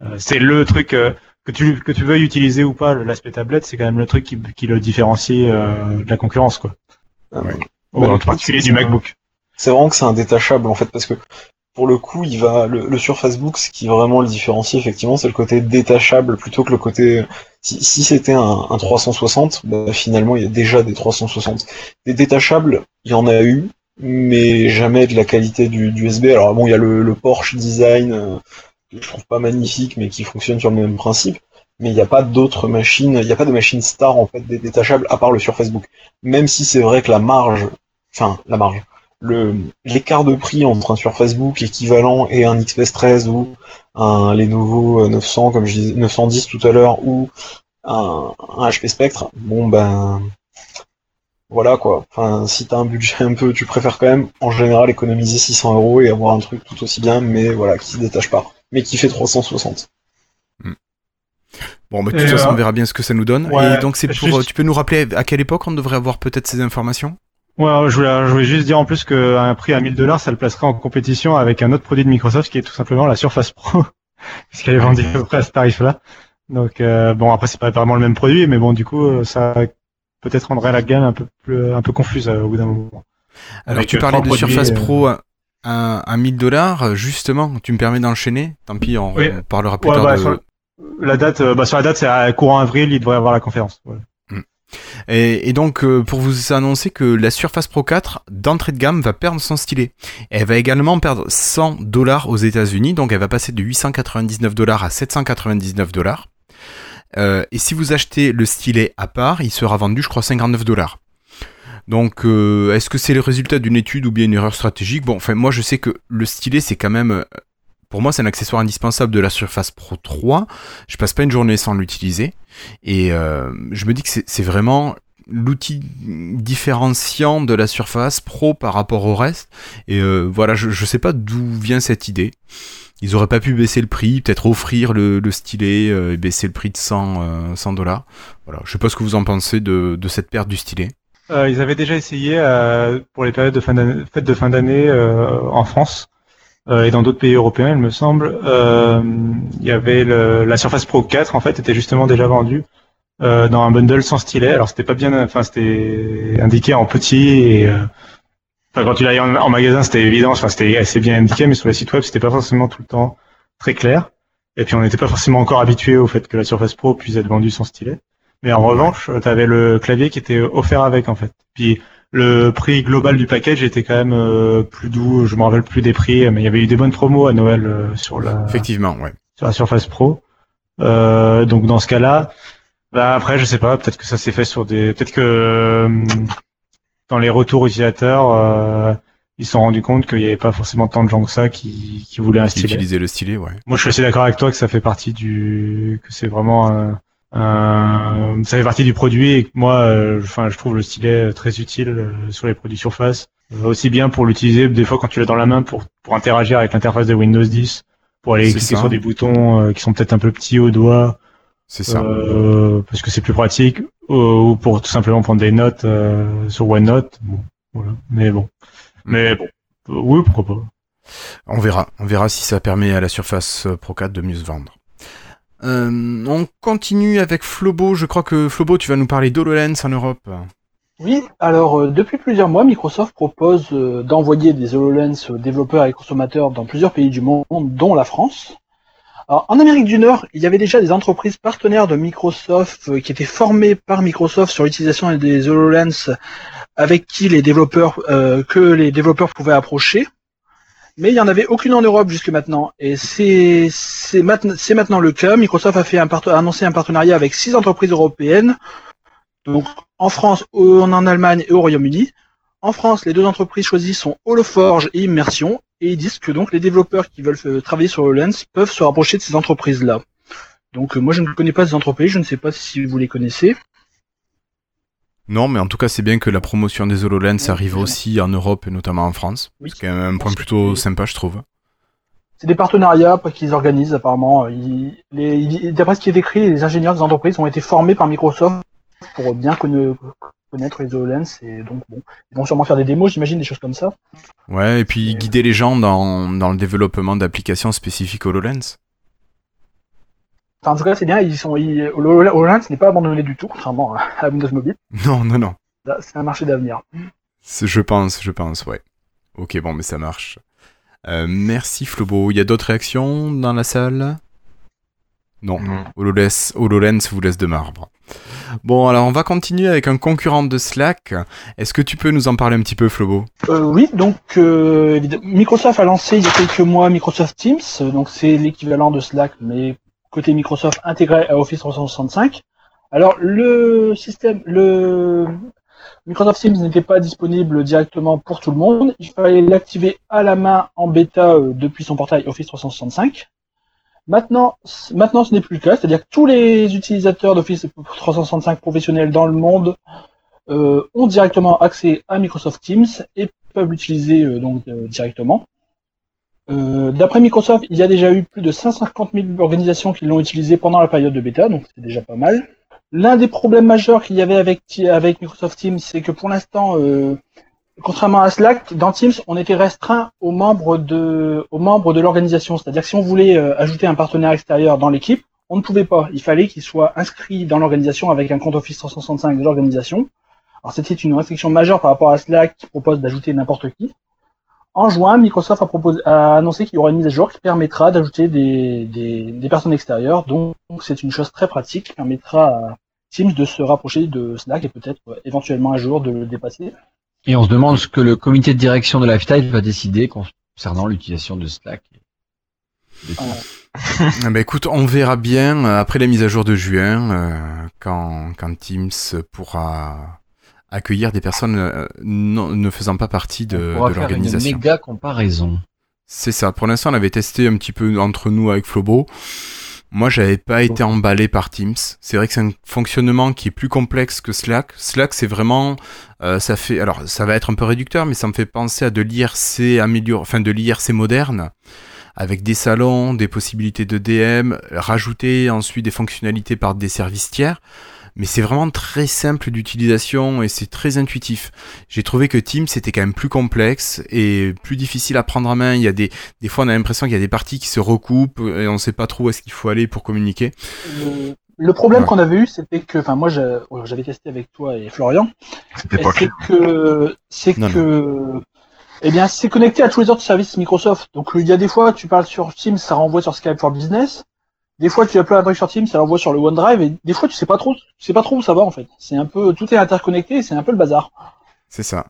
euh, c'est le truc euh, que tu que tu veuilles utiliser ou pas, l'aspect tablette, c'est quand même le truc qui, qui le différencie euh, de la concurrence, quoi. Ou Ouais, en particulier du. MacBook. C'est vraiment que c'est un détachable en fait parce que pour le coup, il va le, le ce qui vraiment le différencie effectivement, c'est le côté détachable plutôt que le côté si, c'était un, un 360, bah, finalement il y a déjà des 360. Des détachables, il y en a eu, mais jamais de la qualité du, du USB. Alors bon, il y a le, le Porsche design euh, que je trouve pas magnifique, mais qui fonctionne sur le même principe. Mais il n'y a pas d'autres machines, il n'y a pas de machine star en fait des détachables à part le Surface Book. Même si c'est vrai que la marge, enfin la marge, l'écart de prix entre un Surface Book équivalent et un XPS 13 ou un Lenovo 900 comme je disais 910 tout à l'heure ou un, un HP Spectre, bon ben voilà quoi. Enfin, si t'as un budget un peu, tu préfères quand même en général économiser 600 euros et avoir un truc tout aussi bien, mais voilà, qui se détache pas, mais qui fait 360. Bon, bah, de toute façon, euh, on verra bien ce que ça nous donne. ouais, Et donc, c'est pour. juste- euh, Tu peux nous rappeler à quelle époque on devrait avoir peut-être ces informations? Ouais, je voulais, je voulais juste dire en plus qu'un prix à 1000 dollars, ça le placerait en compétition avec un autre produit de Microsoft qui est tout simplement la Surface Pro, puisqu'elle est vendue à peu près à ce tarif-là. Donc euh, bon, après c'est pas vraiment le même produit, mais bon, du coup, euh, ça peut-être rendrait la gamme un peu plus, un peu confuse euh, au bout d'un moment. Alors, Avec, tu parlais de produits, Surface euh, Pro à, à, à 1000 dollars. Justement, tu me permets d'enchaîner? Tant pis, on, Oui. on parlera plus Ouais, tard bah, de. sur, la date, euh, bah, sur la date, c'est à courant avril, il devrait y avoir la conférence. Voilà. Et, donc, euh, pour vous annoncer que la Surface Pro 4, d'entrée de gamme, va perdre son stylet. Elle va également perdre 100 dollars aux États-Unis, donc elle va passer de 899 dollars à 799 dollars. Euh, et si vous achetez le stylet à part, il sera vendu, je crois, 59 dollars. Donc, euh, est-ce que c'est le résultat d'une étude ou bien une erreur stratégique? Bon, enfin, moi, je sais que le stylet, c'est quand même, pour moi, c'est un accessoire indispensable de la Surface Pro 3. Je passe pas une journée sans l'utiliser. Et euh, je me dis que c'est vraiment l'outil différenciant de la Surface Pro par rapport au reste. Et euh, voilà, je, sais pas d'où vient cette idée. Ils auraient pas pu baisser le prix, peut-être offrir le, le stylet euh, et baisser le prix de 100 euh, 100 dollars. Voilà, je sais pas ce que vous en pensez de, de cette perte du stylet. Euh, ils avaient déjà essayé euh, pour les périodes de fin d'année, fêtes de fin d'année en France. Euh, et dans d'autres pays européens, il me semble, euh, il y avait la Surface Pro 4 en fait était justement déjà vendue euh, dans un bundle sans stylet. Alors c'était pas bien, enfin c'était indiqué en petit et enfin, quand tu l'as en, en magasin c'était évident, enfin c'était assez bien indiqué, mais sur les sites web c'était pas forcément tout le temps très clair. Et puis on n'était pas forcément encore habitué au fait que la Surface Pro puisse être vendue sans stylet. Mais en revanche, tu avais le clavier qui était offert avec en fait. Puis le prix global du package était quand même euh, plus doux. Je me rappelle plus des prix, mais il y avait eu des bonnes promos à Noël euh, sur la Effectivement, ouais. sur la Surface Pro. Euh, donc dans ce cas-là, bah après je sais pas, peut-être que ça s'est fait sur des, peut-être que euh, dans les retours utilisateurs, euh, ils se sont rendus compte qu'il n'y avait pas forcément tant de gens que ça qui, qui voulaient un stylet. Utiliser le stylet, ouais. Moi, je suis assez d'accord avec toi que ça fait partie du, que c'est vraiment un, un- ça fait partie du produit et moi, euh, enfin, je trouve le stylet très utile euh, sur les produits Surface. Euh, aussi bien pour l'utiliser des fois quand tu l'as dans la main pour pour interagir avec l'interface de Windows 10, pour aller cliquer ça. sur des boutons euh, qui sont peut-être un peu petits au doigt, C'est ça. euh, parce que c'est plus pratique, ou, ou pour tout simplement prendre des notes euh, sur OneNote. Bon, voilà. Mais bon, mais bon, Euh, oui, pourquoi pas. On verra. On verra si ça permet à la Surface Pro 4 de mieux se vendre. Euh, on continue avec Flobo. Je crois que Flobo, tu vas nous parler d'HoloLens en Europe. Oui, alors euh, depuis plusieurs mois, Microsoft propose euh, d'envoyer des HoloLens aux développeurs et consommateurs dans plusieurs pays du monde, dont la France. Alors, en Amérique du Nord, il y avait déjà des entreprises partenaires de Microsoft qui étaient formées par Microsoft sur l'utilisation des HoloLens avec qui les développeurs que les développeurs pouvaient approcher. Mais il n'y en avait aucune en Europe jusque maintenant. Et c'est maintenant, le cas. Microsoft a, fait un a annoncé un partenariat avec six entreprises européennes donc en France, en Allemagne et au Royaume-Uni. En France, les deux entreprises choisies sont Holoforge et Immersion, et ils disent que donc les développeurs qui veulent travailler sur HoloLens peuvent se rapprocher de ces entreprises-là. Donc euh, moi je ne connais pas ces entreprises, je ne sais pas si vous les connaissez. Non, mais en tout cas, c'est bien que la promotion des HoloLens Oui, arrive aussi en Europe et notamment en France. Oui. C'est quand même un point plutôt sympa, je trouve. C'est des partenariats qu'ils organisent apparemment. D'après ce qui est écrit, les ingénieurs des entreprises ont été formés par Microsoft pour bien conna- connaître les HoloLens et donc bon, ils vont sûrement faire des démos, j'imagine, des choses comme ça. Ouais, et puis Et- guider les gens dans, dans le développement d'applications spécifiques HoloLens. Enfin, en tout cas, c'est bien, ils sont, ils, HoloLens n'est pas abandonné du tout, contrairement à à Windows Mobile. Non, non, non. C'est un marché d'avenir. Je pense, je pense, ouais. Ok, bon, mais ça marche. Euh, merci Flobo. Il y a d'autres réactions dans la salle? Non. Non. HoloLens, HoloLens vous laisse de marbre. Bon, alors on va continuer avec un concurrent de Slack. Est-ce que tu peux nous en parler un petit peu, Flobo? Euh, oui, donc euh, Microsoft a lancé il y a quelques mois Microsoft Teams, donc c'est l'équivalent de Slack, mais côté Microsoft intégré à Office 365. Alors le système, le Microsoft Teams n'était pas disponible directement pour tout le monde. Il fallait l'activer à la main en bêta euh, depuis son portail Office 365. Maintenant, maintenant ce n'est plus le cas, c'est-à-dire que tous les utilisateurs d'Office 365 professionnels dans le monde euh, ont directement accès à Microsoft Teams et peuvent l'utiliser euh, donc directement. Euh, D'après Microsoft, il y a déjà eu plus de 150 000 organisations qui l'ont utilisé pendant la période de bêta, donc c'est déjà pas mal. L'un des problèmes majeurs qu'il y avait avec, Microsoft Teams, c'est que pour l'instant, euh, contrairement à Slack, dans Teams, on était restreint aux membres de, aux membres de l'organisation. C'est-à-dire que si on voulait euh, ajouter un partenaire extérieur dans l'équipe, on ne pouvait pas. Il fallait qu'il soit inscrit dans l'organisation avec un compte Office 365 de l'organisation. Alors c'était une restriction majeure par rapport à Slack qui propose d'ajouter n'importe qui. En juin, Microsoft a, proposé, a annoncé qu'il y aura une mise à jour qui permettra d'ajouter des, des, des personnes extérieures. Donc c'est une chose très pratique qui permettra à Teams de se rapprocher de Slack et peut-être euh, éventuellement un jour de le dépasser. Et on se demande ce que le comité de direction de Lifetime va décider concernant l'utilisation de Slack. Ah bah écoute, on verra bien euh, après la mise à jour de juin, euh, quand, quand Teams pourra accueillir des personnes euh, non- ne faisant pas partie de, on de faire une l'organisation. méga comparaison. C'est ça. Pour l'instant, on avait testé un petit peu entre nous avec Flobo. Moi, j'avais pas été emballé par Teams. C'est vrai que c'est un fonctionnement qui est plus complexe que Slack. Slack, c'est vraiment, euh, ça fait, alors, ça va être un peu réducteur, mais ça me fait penser à de l'IRC amélioré, enfin, de l'IRC moderne, avec des salons, des possibilités de DM, rajouter ensuite des fonctionnalités par des services tiers. Mais c'est vraiment très simple d'utilisation et c'est très intuitif. J'ai trouvé que Teams c'était quand même plus complexe et plus difficile à prendre en main. Il y a des, des fois on a l'impression qu'il y a des parties qui se recoupent et on sait pas trop où est-ce qu'il faut aller pour communiquer. Le, le problème Ouais. qu'on avait eu, c'était que, enfin, moi, j'ai- j'avais testé avec toi et Florian, C'était et pas c'est que, c'est Non, que, eh bien, c'est connecté à tous les autres services Microsoft. Donc, il y a des fois, tu parles sur Teams, ça renvoie sur Skype for Business. Des fois, tu uploads un truc sur Teams, ça renvoie sur le OneDrive, et des fois, tu sais pas trop, sais pas trop où ça va, en fait. C'est un peu, tout est interconnecté, c'est un peu le bazar. C'est ça.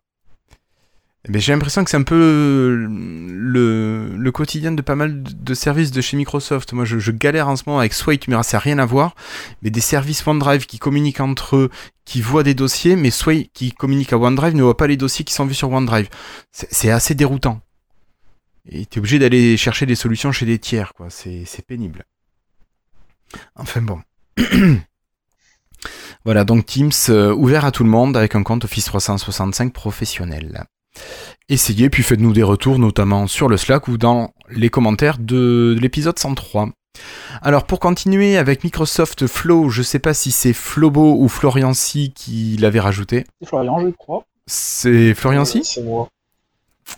Mais j'ai l'impression que c'est un peu le, quotidien de pas mal de services de chez Microsoft. Moi, je, galère en ce moment avec me diras, ça n'a rien à voir, mais des services OneDrive qui communiquent entre eux, qui voient des dossiers, mais Sway qui communique à OneDrive ne voit pas les dossiers qui sont vus sur OneDrive. C'est assez déroutant. Et tu es obligé d'aller chercher des solutions chez des tiers, quoi. C'est pénible. Enfin bon. Voilà, donc Teams euh, ouvert à tout le monde avec un compte Office 365 professionnel. Essayez, puis faites-nous des retours, notamment sur le Slack ou dans les commentaires de, de l'épisode 103. Alors pour continuer avec Microsoft Flow, je sais pas si c'est Flobo ou Floriancy qui l'avait rajouté. C'est Florian, je crois. C'est Floriancy C'est moi.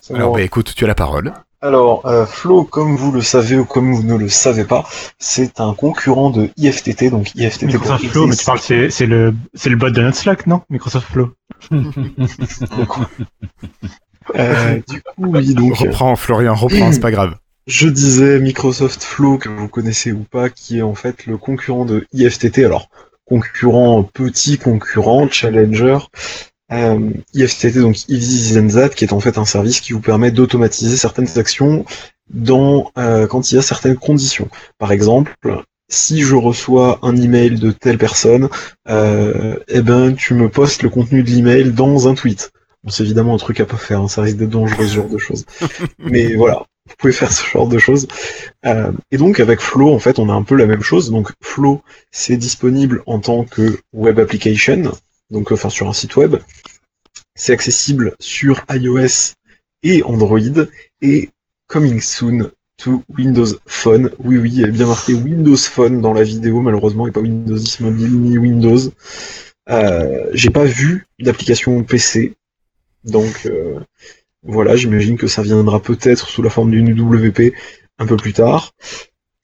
Alors moi. bah écoute, tu as la parole. Alors, euh, Flow, comme vous le savez ou comme vous ne le savez pas, c'est un concurrent de IFTT, donc IFTT pour Microsoft Flow, mais tu parles, c'est c'est le, c'est le bot de notre Slack, non? Microsoft Flow. Euh, du coup, oui, donc, euh, Reprends Florian, reprends, c'est pas grave. je disais Microsoft Flow, que vous connaissez ou pas, qui est en fait le concurrent de IFTT, alors, concurrent, petit concurrent, challenger, euh, IFTT, donc Easy Zenzat, qui est en fait un service qui vous permet d'automatiser certaines actions dans euh, quand il y a certaines conditions. Par exemple, si je reçois un email de telle personne, euh, eh ben tu me postes le contenu de l'email dans un tweet. Bon, c'est évidemment un truc à pas faire, hein, ça risque d'être dangereux ce genre de choses. Mais voilà, vous pouvez faire ce genre de choses. Euh, et donc avec Flow, en fait, on a un peu la même chose. Donc Flow, c'est disponible en tant que web application, donc enfin sur un site web. C'est accessible sur iOS et Android et coming soon to Windows Phone. Oui, oui, il y a bien marqué Windows Phone dans la vidéo, malheureusement, et pas Windows 10 Mobile ni Windows. Euh, J'ai pas vu d'application PC, donc euh, voilà, j'imagine que ça viendra peut-être sous la forme d'une UWP un peu plus tard.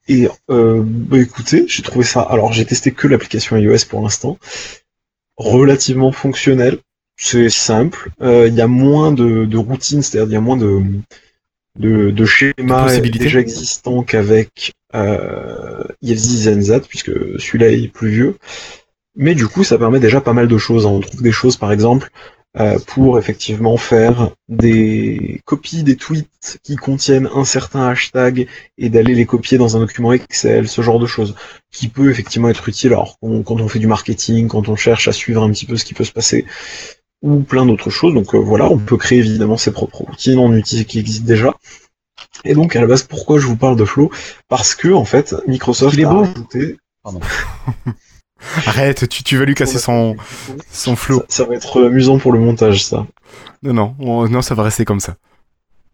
Et euh, bah écoutez, j'ai trouvé ça. Alors j'ai testé que l'application iOS pour l'instant, relativement fonctionnel. C'est simple. Euh, Il y a moins de, de routines, c'est-à-dire il y a moins de de, de schémas déjà existants qu'avec euh, IFZ Zenzat, puisque celui-là est plus vieux. Mais du coup, ça permet déjà pas mal de choses. On trouve des choses, par exemple, euh, pour effectivement faire des copies des tweets qui contiennent un certain hashtag et d'aller les copier dans un document Excel, ce genre de choses, qui peut effectivement être utile alors quand on fait du marketing, quand on cherche à suivre un petit peu ce qui peut se passer, ou plein d'autres choses. Donc euh, voilà, on peut créer évidemment ses propres routines, on utilise qui existent déjà. Et donc à la base, pourquoi je vous parle de Flow? Parce que en fait, Microsoft Il est a beau. rajouté Arrête, tu, tu vas lui casser son, son flow. Ça, ça va être amusant pour le montage, ça. Non, non, on- non, ça va rester comme ça.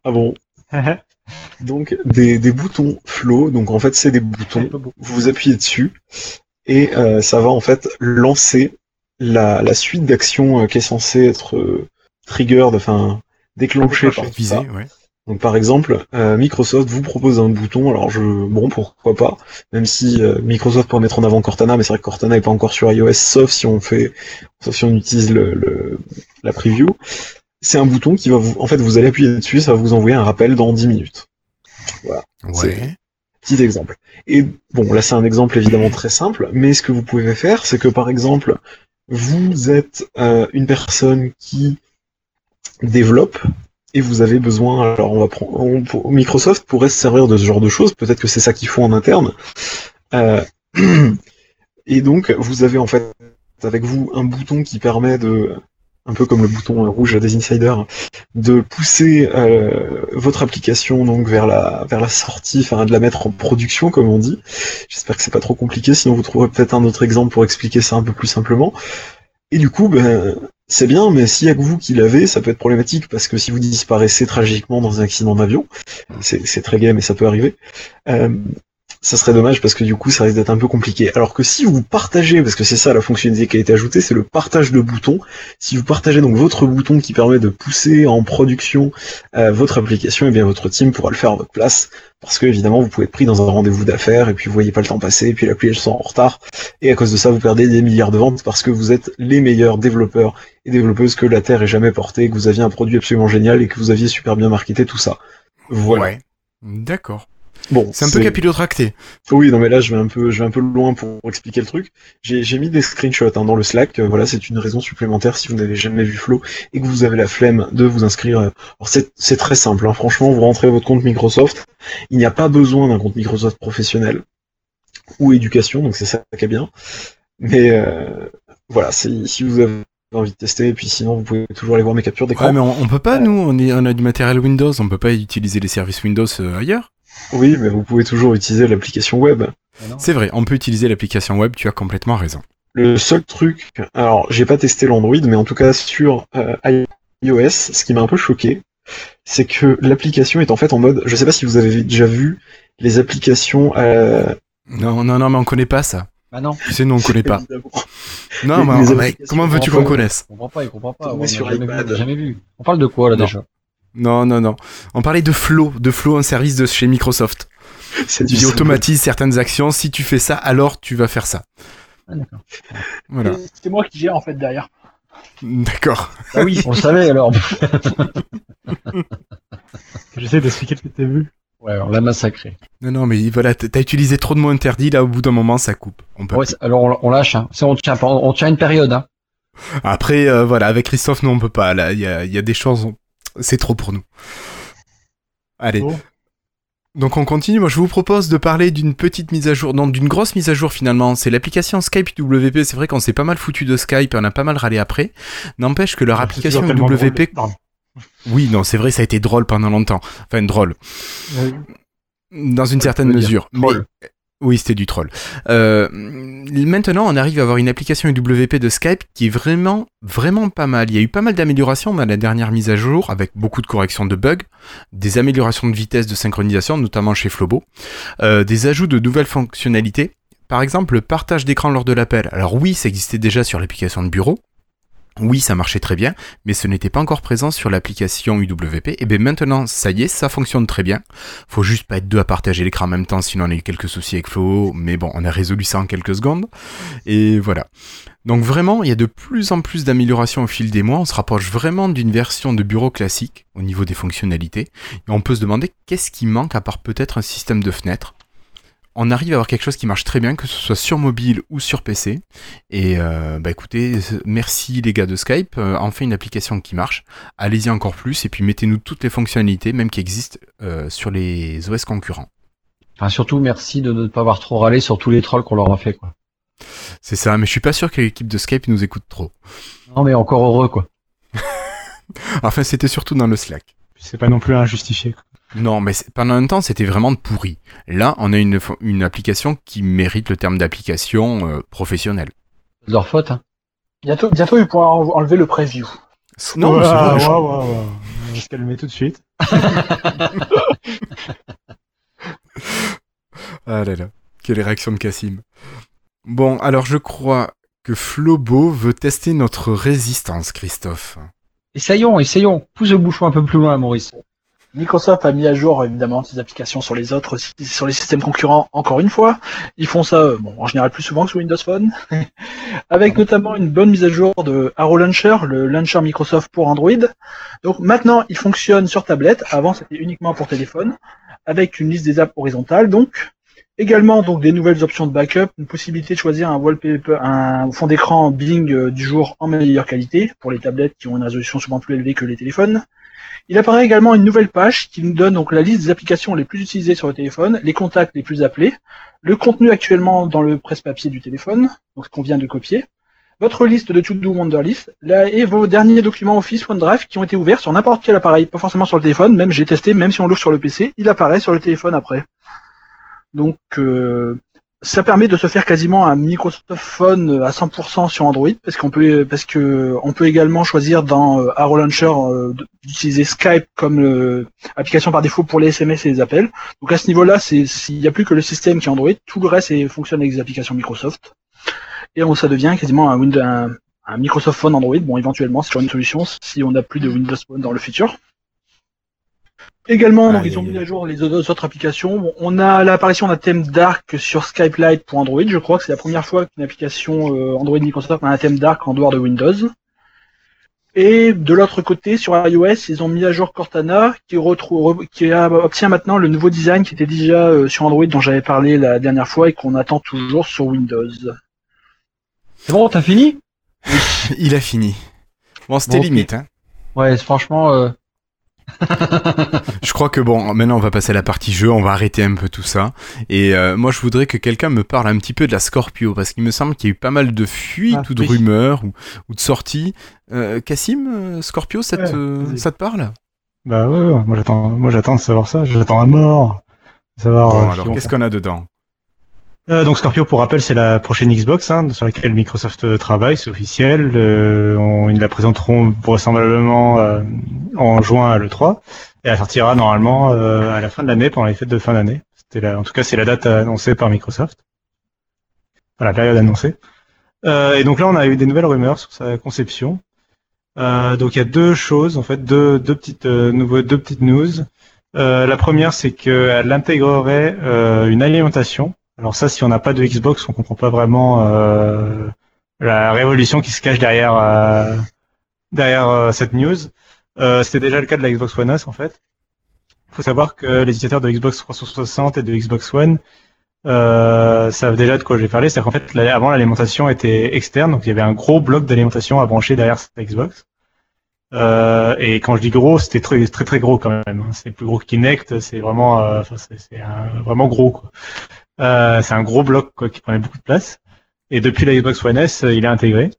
Ah bon Donc des, des boutons flow, donc en fait c'est des boutons, vous appuyez dessus et euh, ça va en fait lancer la, la suite d'actions euh, qui est censée être euh, triggered, enfin déclenchée par tout Visé, ça. ouais. Donc par exemple, euh, Microsoft vous propose un bouton, alors je bon pourquoi pas, même si euh, Microsoft pourrait mettre en avant Cortana, mais c'est vrai que Cortana est pas encore sur iOS, sauf si on fait, sauf si on utilise le, le- la preview. C'est un bouton qui va vous, en fait, vous allez appuyer dessus, ça va vous envoyer un rappel dans 10 minutes. Ouais. Petit exemple. Et bon, là c'est un exemple évidemment très simple, mais ce que vous pouvez faire, c'est que par exemple, vous êtes euh, une personne qui développe et vous avez besoin. Alors on va prendre, Microsoft pourrait se servir de ce genre de choses. Peut-être que c'est ça qu'ils font en interne. Euh, et donc vous avez en fait avec vous un bouton qui permet de un peu comme le bouton rouge des insiders, de pousser euh, votre application donc vers la vers la sortie, enfin de la mettre en production comme on dit. J'espère que c'est pas trop compliqué, sinon vous trouverez peut-être un autre exemple pour expliquer ça un peu plus simplement. Et du coup, ben c'est bien, mais s'il y a que vous qui l'avez, ça peut être problématique parce que si vous disparaissez tragiquement dans un accident d'avion, c'est très gay, mais ça peut arriver. Euh, ça serait dommage parce que du coup ça risque d'être un peu compliqué. Alors que si vous partagez, parce que c'est ça la fonctionnalité qui a été ajoutée, c'est le partage de boutons. Si vous partagez donc votre bouton qui permet de pousser en production euh, votre application, et eh bien votre team pourra le faire à votre place. Parce que évidemment vous pouvez être pris dans un rendez-vous d'affaires et puis vous voyez pas le temps passer et puis l'appli elle sort en retard et à cause de ça vous perdez des milliards de ventes parce que vous êtes les meilleurs développeurs et développeuses que la Terre ait jamais porté, que vous aviez un produit absolument génial et que vous aviez super bien marketé tout ça. Voilà. Ouais. D'accord. Bon, C'est un peu capillotracté. Oui, non mais là je vais un peu, je vais un peu loin pour expliquer le truc. J'ai j'ai mis des screenshots hein, dans le Slack. Euh, voilà, c'est une raison supplémentaire si vous n'avez jamais vu Flow et que vous avez la flemme de vous inscrire. euh, Alors c'est très simple. hein. Franchement, vous rentrez votre compte Microsoft. Il n'y a pas besoin d'un compte Microsoft professionnel ou éducation, donc c'est ça qui est bien. Mais euh, voilà, si vous avez envie de tester, et puis sinon vous pouvez toujours aller voir mes captures d'écran. Ouais, mais on, on peut pas, nous, on, est, on a du matériel Windows, on peut pas utiliser les services Windows euh, ailleurs. Oui, mais vous pouvez toujours utiliser l'application web. C'est vrai, on peut utiliser l'application web, tu as complètement raison. Le seul truc, alors j'ai pas testé l'Android, mais en tout cas sur euh, iOS, ce qui m'a un peu choqué, c'est que l'application est en fait en mode, je sais pas si vous avez déjà vu les applications. Euh, Non, non, non, mais on connaît pas ça. Bah non, Tu sais, nous, on connaît pas. Non, mais comment veux-tu qu'on connaisse on comprend pas, il comprend pas. On a sur jamais, vu, iPad. on a jamais vu. On parle de quoi là Non. déjà? Non, non, non. On parlait de Flow, de Flow, un service de chez Microsoft. C'est du qui simple. automatise certaines actions. Si tu fais ça, alors tu vas faire ça. Ah. Voilà. C'est moi qui gère en fait derrière. D'accord. Ah oui, on le savait alors. J'essaie d'expliquer ce que t'as vu. Ouais, on l'a massacré. Non, non, mais voilà, t'as utilisé trop de mots interdits, là, au bout d'un moment, ça coupe. On peut Ouais, c'est- alors on, on lâche. Hein. On tient, pas- on tient une période. Hein. Après, euh, voilà, avec Christophe, nous, on peut pas. Là, il y a, il y a des choses, on- c'est trop pour nous. Allez. Bon. Donc on continue. Moi, je vous propose de parler d'une petite mise à jour, non, d'une grosse mise à jour finalement. C'est l'application Skype WP. C'est vrai qu'on s'est pas mal foutu de Skype et on a pas mal râlé après. N'empêche que leur application WP. drôle. Oui, non, c'est vrai, ça a été drôle pendant longtemps. Enfin, drôle. Dans une certaine mesure. Mais- Oui, c'était du troll. Euh, maintenant, on arrive à avoir une application UWP de Skype qui est vraiment, vraiment pas mal. Il y a eu pas mal d'améliorations à la dernière mise à jour, avec beaucoup de corrections de bugs, des améliorations de vitesse de synchronisation, notamment chez Flobo, euh, des ajouts de nouvelles fonctionnalités. Par exemple, le partage d'écran lors de l'appel. Alors oui, ça existait déjà sur l'application de bureau. Oui, ça marchait très bien, mais ce n'était pas encore présent sur l'application UWP. Et bien maintenant, ça y est, ça fonctionne très bien. Faut juste pas être deux à partager l'écran en même temps, sinon on a eu quelques soucis avec Flo, mais bon, on a résolu ça en quelques secondes. Et voilà. Donc vraiment, il y a de plus en plus d'améliorations au fil des mois. On se rapproche vraiment d'une version de bureau classique au niveau des fonctionnalités. Et on peut se demander qu'est-ce qui manque à part peut-être un système de fenêtres. On arrive à avoir quelque chose qui marche très bien, que ce soit sur mobile ou sur PC. Et euh, bah écoutez, merci les gars de Skype, euh, enfin une application qui marche. Allez-y encore plus et puis mettez-nous toutes les fonctionnalités, même qui existent euh, sur les OS concurrents. Enfin, surtout, merci de ne pas avoir trop râlé sur tous les trolls qu'on leur a fait. Quoi. C'est ça, mais je suis pas sûr que l'équipe de Skype nous écoute trop. Non, mais encore heureux, quoi. Enfin, c'était surtout dans le Slack. C'est pas non plus injustifié. quoi. Non, mais pendant un temps, c'était vraiment pourri. Là, on a une, une application qui mérite le terme d'application euh, professionnelle. C'est de leur faute. Hein. Bientôt, bientôt ils pourront en- enlever le preview. Non, Ouah, vrai, je-. On va se calmer tout de suite. Ah là là, quelle réaction de Cassim. Bon, alors je crois que Flobo veut tester notre résistance, Christophe. Essayons, essayons. Pousse le bouchon un peu plus loin, Maurice. Microsoft a mis à jour évidemment ses applications sur les autres, sur les systèmes concurrents. Encore une fois, ils font ça, euh, bon, en général plus souvent que sur Windows Phone, avec notamment une bonne mise à jour de Arrow Launcher, le launcher Microsoft pour Android. Donc maintenant, il fonctionne sur tablette. Avant, c'était uniquement pour téléphone, avec une liste des apps horizontale. Donc également donc des nouvelles options de backup, une possibilité de choisir un wallpaper, un fond d'écran Bing euh, du jour en meilleure qualité pour les tablettes qui ont une résolution souvent plus élevée que les téléphones. Il apparaît également une nouvelle page qui nous donne donc la liste des applications les plus utilisées sur le téléphone, les contacts les plus appelés, le contenu actuellement dans le presse-papier du téléphone, donc ce qu'on vient de copier, votre liste de To-Do Wonderlist, là, et vos derniers documents Office OneDrive qui ont été ouverts sur n'importe quel appareil, pas forcément sur le téléphone, même j'ai testé, même si on l'ouvre sur le PC, il apparaît sur le téléphone après. Donc euh, ça permet de se faire quasiment un Microsoft Phone à 100% sur Android parce qu'on peut parce que on peut également choisir dans euh, Arrow Launcher euh, d'utiliser Skype comme euh, application par défaut pour les SMS et les appels. Donc à ce niveau-là, c'est s'il n'y a plus que le système qui est Android, tout le reste est, fonctionne avec les applications Microsoft. Et ça devient quasiment un Microsoft Phone Android. Bon, éventuellement, c'est une solution si on n'a plus de Windows Phone dans le futur. Également, donc, ils ont mis à jour les autres applications. Bon, on a l'apparition d'un thème dark sur Skype Lite pour Android. Je crois que c'est la première fois qu'une application euh, Android Microsoft a un thème dark en dehors de Windows. Et de l'autre côté, sur iOS, ils ont mis à jour Cortana, qui, retrouve, qui a- obtient maintenant le nouveau design qui était déjà euh, sur Android, dont j'avais parlé la dernière fois et qu'on attend toujours sur Windows. C'est bon, t'as fini? Il a fini. Bon, c'était Bon, limite. Hein. Ouais, franchement, euh, Je crois que bon, maintenant on va passer à la partie jeu, on va arrêter un peu tout ça. Et euh, moi je voudrais que quelqu'un me parle un petit peu de la Scorpio, parce qu'il me semble qu'il y a eu pas mal de fuites Ah, ou de oui. rumeurs ou, ou de sorties. Euh, Cassim, euh, Scorpio, ça te, Ouais, vas-y. ça te parle? Bah ouais, ouais, moi j'attends, de savoir ça. J'attends à mort. De Savoir. Bon, alors qu'est-ce qu'on a dedans? Euh, donc Scorpio, pour rappel, c'est la prochaine Xbox hein, sur laquelle Microsoft euh, travaille, c'est officiel. Euh, on- ils la présenteront vraisemblablement euh, en juin à l'E3 et elle sortira normalement euh, à la fin de l'année, pendant les fêtes de fin d'année. En tout cas, c'est la date annoncée par Microsoft. La période annoncée. Euh, et donc là, on a eu des nouvelles rumeurs sur sa conception. Donc il y a deux choses, en fait, deux, deux petites nouveaux, deux petites news. La première, c'est qu'elle intégrerait une alimentation alors ça, si on n'a pas de Xbox, on comprend pas vraiment euh, la révolution qui se cache derrière euh, derrière euh, cette news. C'était déjà le cas de la Xbox One S en fait. Il faut savoir que les utilisateurs de Xbox 360 et de Xbox One savent déjà de quoi je vais parler. C'est qu'en fait, avant l'alimentation était externe, donc il y avait un gros bloc d'alimentation à brancher derrière cette Xbox. Et quand je dis gros, c'était très très très gros quand même. C'est plus gros que Kinect. C'est vraiment, c'est vraiment gros. Euh, c'est un gros bloc quoi, qui prenait beaucoup de place. Et depuis la Xbox One S, euh, il est intégré.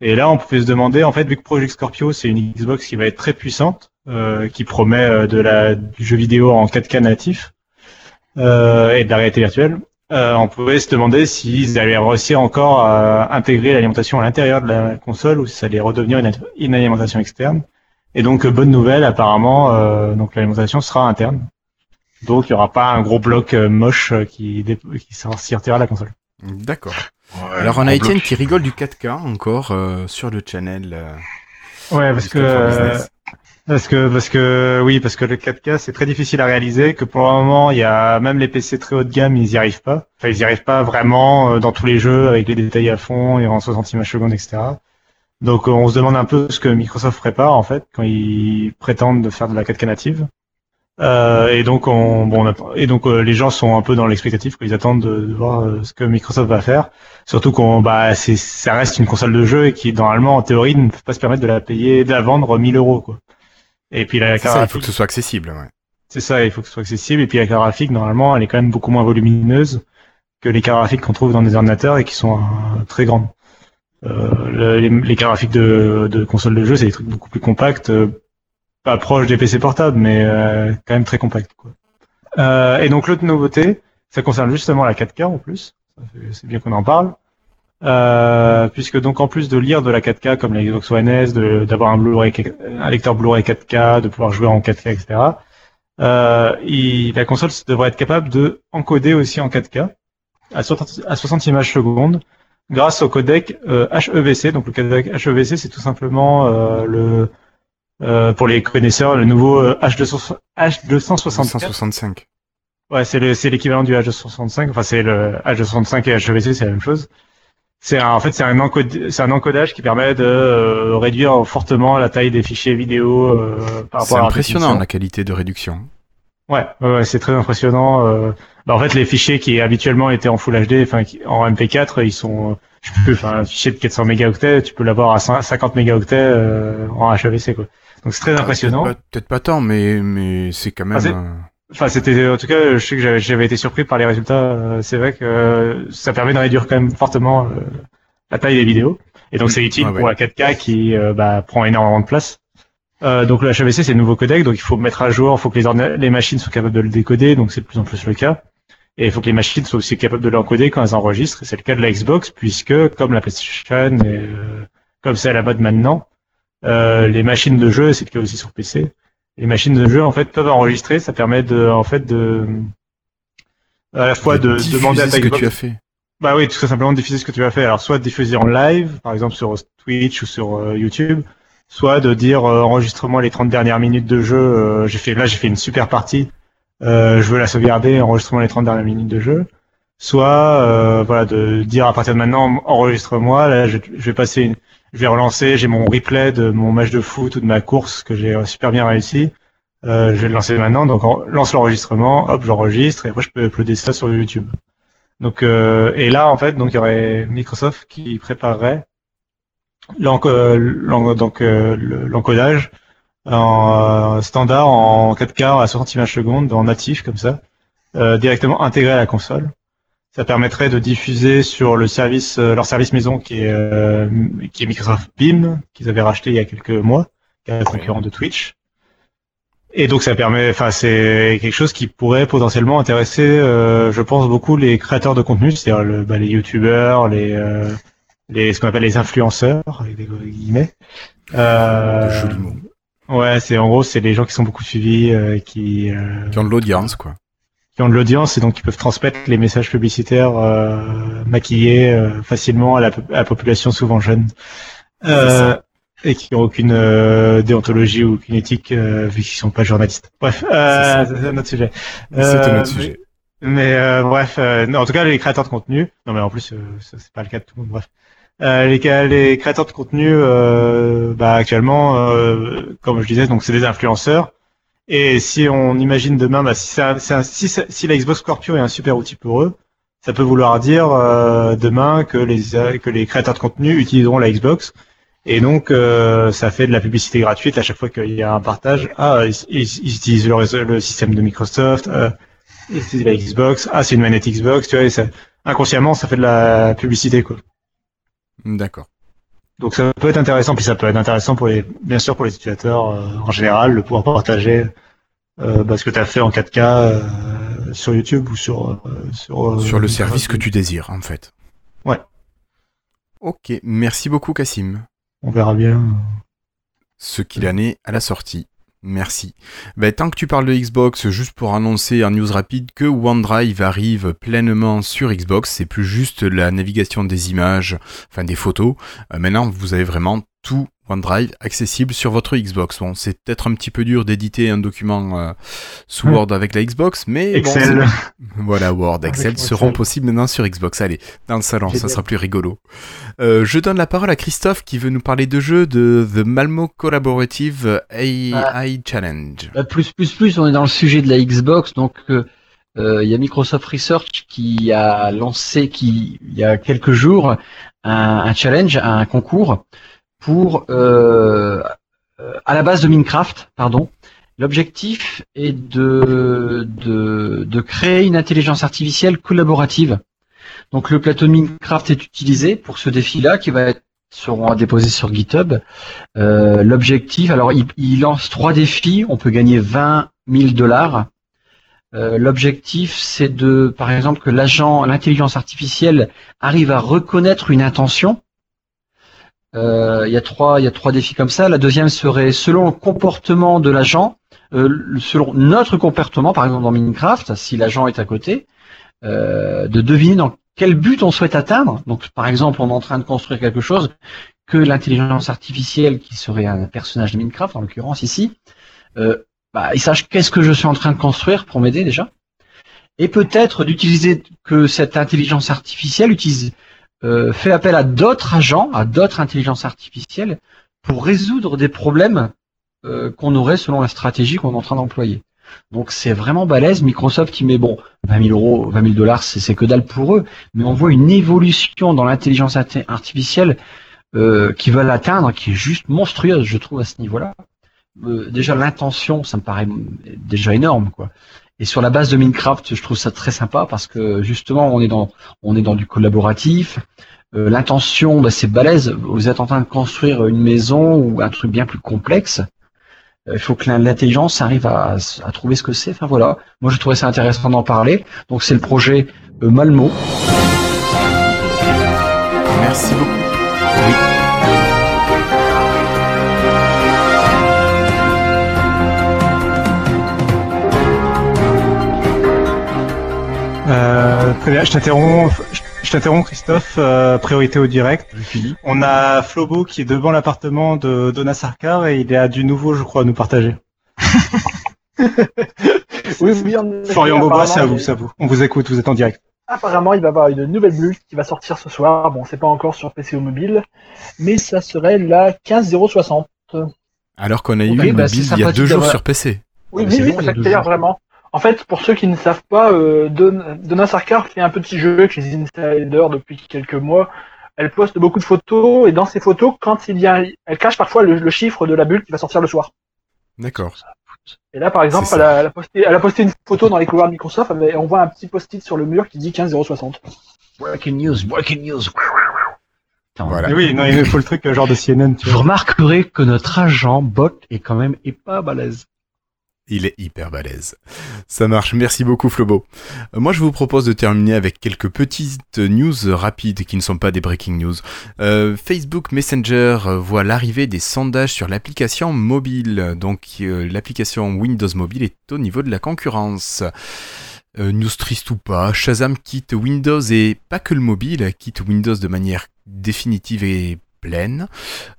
Et là, on pouvait se demander, en fait, vu que Project Scorpio, c'est une Xbox qui va être très puissante, euh, qui promet euh, de la, du jeu vidéo en 4K natif euh, et de la réalité virtuelle, euh, on pouvait se demander s'ils allaient réussir encore à intégrer l'alimentation à l'intérieur de la console ou si ça allait redevenir une, une alimentation externe. Et donc, bonne nouvelle, apparemment, donc l'alimentation sera interne. Donc, il n'y aura pas un gros bloc euh, moche euh, qui, dé- qui sortira la console. D'accord. Ouais, Alors on a Étienne bloc. qui rigole du 4K encore euh, sur le channel. euh, Ouais, parce que, euh, parce que, parce que, oui, parce que le 4K c'est très difficile à réaliser, que pour le moment, il y a même les PC très haut de gamme, ils y arrivent pas. Enfin, ils y arrivent pas vraiment dans tous les jeux avec les détails à fond et en 60 images secondes, etc. Donc, on se demande un peu ce que Microsoft prépare en fait quand ils prétendent de faire de la 4K native. Euh, et donc, on, bon, on a- et donc euh, les gens sont un peu dans l'expectative, quoi. ils attendent de, de voir euh, ce que Microsoft va faire. Surtout qu'on, bah, c'est, ça reste une console de jeu et qui, normalement, en théorie, ne peut pas se permettre de la payer, de la vendre 1000 euros, quoi. Et puis la C'est carte ça, il faut que ce soit accessible. Ouais. c'est ça, il faut que ce soit accessible. Et puis la carte graphique, normalement, elle est quand même beaucoup moins volumineuse que les cartes graphiques qu'on trouve dans des ordinateurs et qui sont euh, très grandes. Euh, le- les, les cartes graphiques de, de consoles de jeu, c'est des trucs beaucoup plus compacts, pas proches des PC portables, mais euh, quand même très compacts. Quoi. Euh, et donc l'autre nouveauté, ça concerne justement la 4K en plus. C'est bien qu'on en parle. Euh, puisque donc en plus de lire de la 4K comme la Xbox One S, d'avoir un Blu-ray, un lecteur Blu-ray 4K, de pouvoir jouer en 4K, etc. Euh, il- la console devrait être capable de encoder aussi en 4K à 60, à 60 images secondes grâce au codec euh, HEVC. Donc le codec HEVC, c'est tout simplement euh, le euh, pour les connaisseurs le nouveau euh, H200, H264. 165. Ouais, c'est le- c'est l'équivalent du H265. Enfin, c'est le H265 et HEVC, c'est la même chose. C'est un- en fait c'est un, encode- c'est un encodage qui permet de euh, réduire fortement la taille des fichiers vidéo euh, par C'est rapport à la impressionnant la qualité de réduction. Ouais, ouais, ouais, c'est très impressionnant. euh. Bah, en fait, les fichiers qui habituellement étaient en Full HD, enfin en MP4, ils sont, euh, plus, enfin un fichier de 400 mégaoctets, tu peux l'avoir à 5 50 mégaoctets euh, en HEVC quoi. Donc c'est très impressionnant. Peut-être pas- tant, mais, mais c'est quand même. Ah, c'est- euh, Enfin, c'était en tout cas, je sais que j'avais- été surpris par les résultats. euh, C'est vrai que euh, ça permet de réduire quand même fortement la taille des vidéos. Et donc c'est utile Ouais, pour la 4K qui euh, bah, prend énormément de place. Euh, donc le HEVC c'est le nouveau codec, donc il faut mettre à jour, il faut que les, les machines soient capables de le décoder, donc c'est de plus en plus le cas. Et il faut que les machines soient aussi capables de l'encoder quand elles enregistrent. C'est le cas de la Xbox, puisque comme la PlayStation, et, euh, comme c'est à la mode maintenant, euh, les machines de jeu, c'est le cas aussi sur PC, les machines de jeu en fait peuvent enregistrer. Ça permet de, en fait, de à la fois de, demander à ta ce que tu as fait. bah oui, tout simplement diffuser ce que tu as fait. Alors soit diffuser en live, par exemple sur Twitch ou sur euh, YouTube, soit de dire euh, enregistre-moi les 30 dernières minutes de jeu. euh, j'ai fait là, j'ai fait une super partie. euh, je veux la sauvegarder, enregistre-moi les 30 dernières minutes de jeu. Soit euh, voilà de dire à partir de maintenant enregistre-moi. Là, je, je vais passer, une, je vais relancer. J'ai mon replay de mon match de foot ou de ma course que j'ai super bien réussi. Euh, je vais le lancer maintenant. Donc en- lance l'enregistrement, hop, j'enregistre et après je peux uploader ça sur YouTube. Donc euh, et là en fait donc il y aurait Microsoft qui préparerait euh, l'encodage en euh, standard en 4K à 60 images secondes en natif comme ça euh, directement intégré à la console. Ça permettrait de diffuser sur le service euh, leur service maison qui est euh, qui est Microsoft Beam qu'ils avaient racheté il y a quelques mois, qui est un concurrent de Twitch. Et donc ça permet, enfin c'est quelque chose qui pourrait potentiellement intéresser, euh, je pense beaucoup les créateurs de contenu, c'est-à-dire le, bah, les youtubeurs, les, euh, les ce qu'on appelle les influenceurs avec des guillemets. Euh, De jolis mots. ouais, c'est en gros c'est les gens qui sont beaucoup suivis, euh, qui euh, Qui ont de l'audience, quoi. Qui ont de l'audience et donc qui peuvent transmettre les messages publicitaires euh, maquillés euh, facilement à la, à la population souvent jeune. Euh, et qui n'ont aucune euh, déontologie ou aucune éthique euh, vu qu'ils sont pas journalistes. Bref, euh, C'est un autre sujet. C'est un Euh, autre sujet. Mais euh, bref, euh, non, en tout cas les créateurs de contenu. Non mais en plus euh, c'est pas le cas de tout le monde. Bref, euh, les, les créateurs de contenu, euh, bah, actuellement, euh, comme je disais, donc c'est des influenceurs. Et si on imagine demain, bah, si, un- un- si, si la Xbox Scorpio est un super outil pour eux, ça peut vouloir dire euh, demain que les que les créateurs de contenu utiliseront la Xbox. Et donc, euh, ça fait de la publicité gratuite à chaque fois qu'il y a un partage. Ah, ils, ils- utilisent le, le système de Microsoft. Euh, ils utilisent la Xbox. Ah, c'est une manette Xbox. Tu vois, et ça, inconsciemment, ça fait de la publicité, quoi. D'accord. Donc, ça peut être intéressant. Puis ça peut être intéressant pour les, bien sûr, pour les utilisateurs euh, en général, de pouvoir partager euh, bah, ce que tu as fait en 4K euh, sur YouTube ou sur sur, Sur le service que tu désires, en fait. Ouais. Ok, merci beaucoup, Cassim. On verra bien. ce qu'il en est à la sortie. Merci. Ben, tant que tu parles de Xbox, juste pour annoncer en news rapide que OneDrive arrive pleinement sur Xbox, c'est plus juste la navigation des images, enfin des photos. Euh, maintenant, vous avez vraiment tout OneDrive accessible sur votre Xbox. Bon, c'est peut-être un petit peu dur d'éditer un document euh, sous Ouais. Word avec la Xbox, mais Excel. voilà, Word, Excel Avec seront Excel. possibles maintenant sur Xbox. Allez, dans le salon, ça sera plus rigolo. Euh, je donne la parole à Christophe qui veut nous parler de jeux de The Malmo Collaborative AI Challenge. Bah, plus, plus, plus, on est dans le sujet de la Xbox, donc euh, euh, il y a Microsoft Research qui a lancé, qui il y a quelques jours, un, un challenge, un concours pour euh, à la base de Minecraft, pardon. L'objectif est de, de de créer une intelligence artificielle collaborative. Donc le plateau de Minecraft est utilisé pour ce défi-là qui va être seront à déposer sur GitHub. Euh, L'objectif, alors il, il lance trois défis, on peut gagner 20 000 dollars. Euh, L'objectif, c'est de, par exemple, que l'agent, l'intelligence artificielle arrive à reconnaître une intention. Euh, Il y a trois, y a trois défis comme ça. La deuxième serait selon le comportement de l'agent, euh, selon notre comportement, par exemple dans Minecraft, si l'agent est à côté, euh, de deviner dans quel but on souhaite atteindre. Donc, par exemple, on est en train de construire quelque chose que l'intelligence artificielle, qui serait un personnage de Minecraft, en l'occurrence ici, euh, bah, il sache qu'est-ce que je suis en train de construire pour m'aider déjà. Et peut-être d'utiliser que cette intelligence artificielle utilise, euh, fait appel à d'autres agents, à d'autres intelligences artificielles, pour résoudre des problèmes euh, qu'on aurait selon la stratégie qu'on est en train d'employer. Donc c'est vraiment balèze. Microsoft qui met bon 20 000 euros, 20 000 dollars, c'est que dalle pour eux, mais on voit une évolution dans l'intelligence arti- artificielle euh, qui veulent atteindre, qui est juste monstrueuse, je trouve à ce niveau-là. Euh, déjà l'intention, ça me paraît déjà énorme, quoi. Et sur la base de Minecraft, je trouve ça très sympa parce que justement, on est dans, on est dans du collaboratif. Euh, L'intention, bah, c'est balèze. Vous êtes en train de construire une maison ou un truc bien plus complexe. Il faut que l'intelligence arrive à, à trouver ce que c'est. Enfin voilà. Moi, je trouvais ça intéressant d'en parler. Donc c'est le projet euh, Malmo. Merci beaucoup. Euh, très bien, je t'interromps, je t'interromps Christophe, euh, priorité au direct. On a Flobo qui est devant l'appartement de Donna Sarkar et il a du nouveau, je crois, à nous partager. Oui, oui, Florian Beaubois, c'est à vous, c'est à vous. On vous écoute, vous êtes en direct. Apparemment, il va y avoir une nouvelle bulle qui va sortir ce soir. Bon, c'est pas encore sur PC ou mobile, mais ça serait la 15060. Alors qu'on a eu une bah, c'est build il y a deux jours sur PC. Oui, Ah, oui, c'est oui, ça s'accélère jours. vraiment. En fait, pour ceux qui ne savent pas, euh, Don- Donna Sarkar fait un petit jeu avec les insiders depuis quelques mois. Elle poste beaucoup de photos et dans ces photos, quand il y a, elle cache parfois le, le chiffre de la bulle qui va sortir le soir. D'accord. Et là, par exemple, elle a, elle a posté, elle a posté une photo dans les couloirs de Microsoft et on voit un petit post-it sur le mur qui dit 15060. Breaking news, breaking news. Voilà. Oui, non, il faut le truc euh, genre de CNN, tu remarquerez que notre agent bot est quand même est pas balèze. Il est hyper balèze. Ça marche. Merci beaucoup, Flobo. Euh, Moi, je vous propose de terminer avec quelques petites news rapides qui ne sont pas des breaking news. Euh, Facebook Messenger voit l'arrivée des sondages sur l'application mobile. Donc, euh, l'application Windows Mobile est au niveau de la concurrence. Euh, news triste ou pas, Shazam quitte Windows et pas que le mobile, quitte Windows de manière définitive et pleine.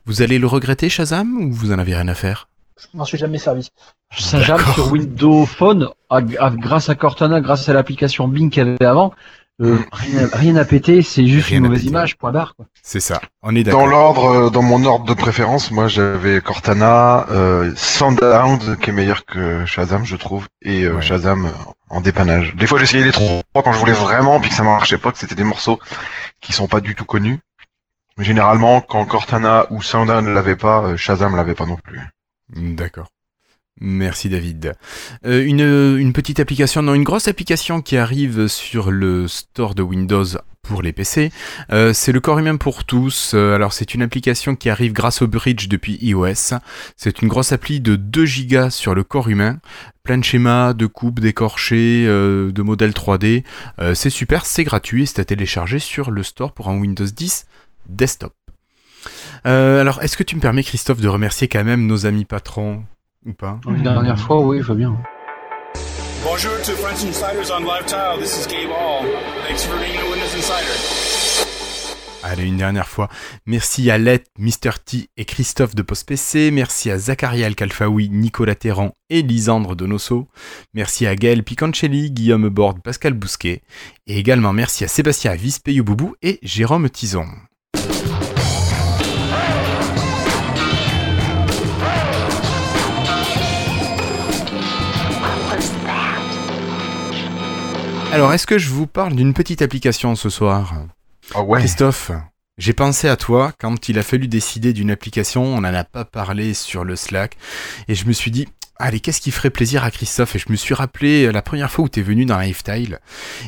Vous allez le regretter, Shazam, ou vous en avez rien à faire? Je m'en suis jamais servi. Shazam D'accord. sur Windows Phone, à- à- grâce à Cortana, grâce à l'application Bing qu'il y avait avant, euh, rien, rien à péter, c'est juste Rien une mauvaise péter. image, point barre. C'est ça, on est Dans l'ordre, euh, dans mon ordre de préférence, moi j'avais Cortana, euh, Soundhound qui est meilleur que Shazam, je trouve, et euh, Ouais. Shazam en dépannage. Des fois j'essayais les trois quand je voulais vraiment, puis que ça marchait pas, que c'était des morceaux qui sont pas du tout connus. Mais généralement, quand Cortana ou Soundhound ne l'avaient pas, Shazam l'avait pas non plus. D'accord. Merci David. Euh, une, petite application, non, une grosse application qui arrive sur le store de Windows pour les PC, euh, c'est le corps humain pour tous. Euh, alors c'est une application qui arrive grâce au bridge depuis iOS. C'est une grosse appli de 2 gigas sur le corps humain, plein de schémas, de coupes, d'écorchés, de modèles 3D. Euh, c'est super, c'est gratuit c'est à télécharger sur le store pour un Windows 10 desktop. Euh, alors, est-ce que tu me permets, Christophe, de remercier quand même nos amis patrons ou pas? Une dernière fois, oui, je veux bien. Bonjour to French Insiders on Live Tile. This is Gabe Hall. Thanks for being a Windows Insider. Allez, une dernière fois. Merci à Let, Mr. T et Christophe de PostPC. Merci à Zakaria Alcalfaoui, Nicolas Terran et Lisandre Donoso. Merci à Gaël Picancelli, Guillaume Borde, Pascal Bousquet. Et également merci à Sébastien Vispeyou Boubou et Jérôme Tison. Alors, est-ce que je vous parle d'une petite application ce soir ouais. Christophe, j'ai pensé à toi quand il a fallu décider d'une application, on n'en a pas parlé sur le Slack, et je me suis dit, allez, qu'est-ce qui ferait plaisir à Christophe? Et je me suis rappelé la première fois où tu es venu dans Lifetile,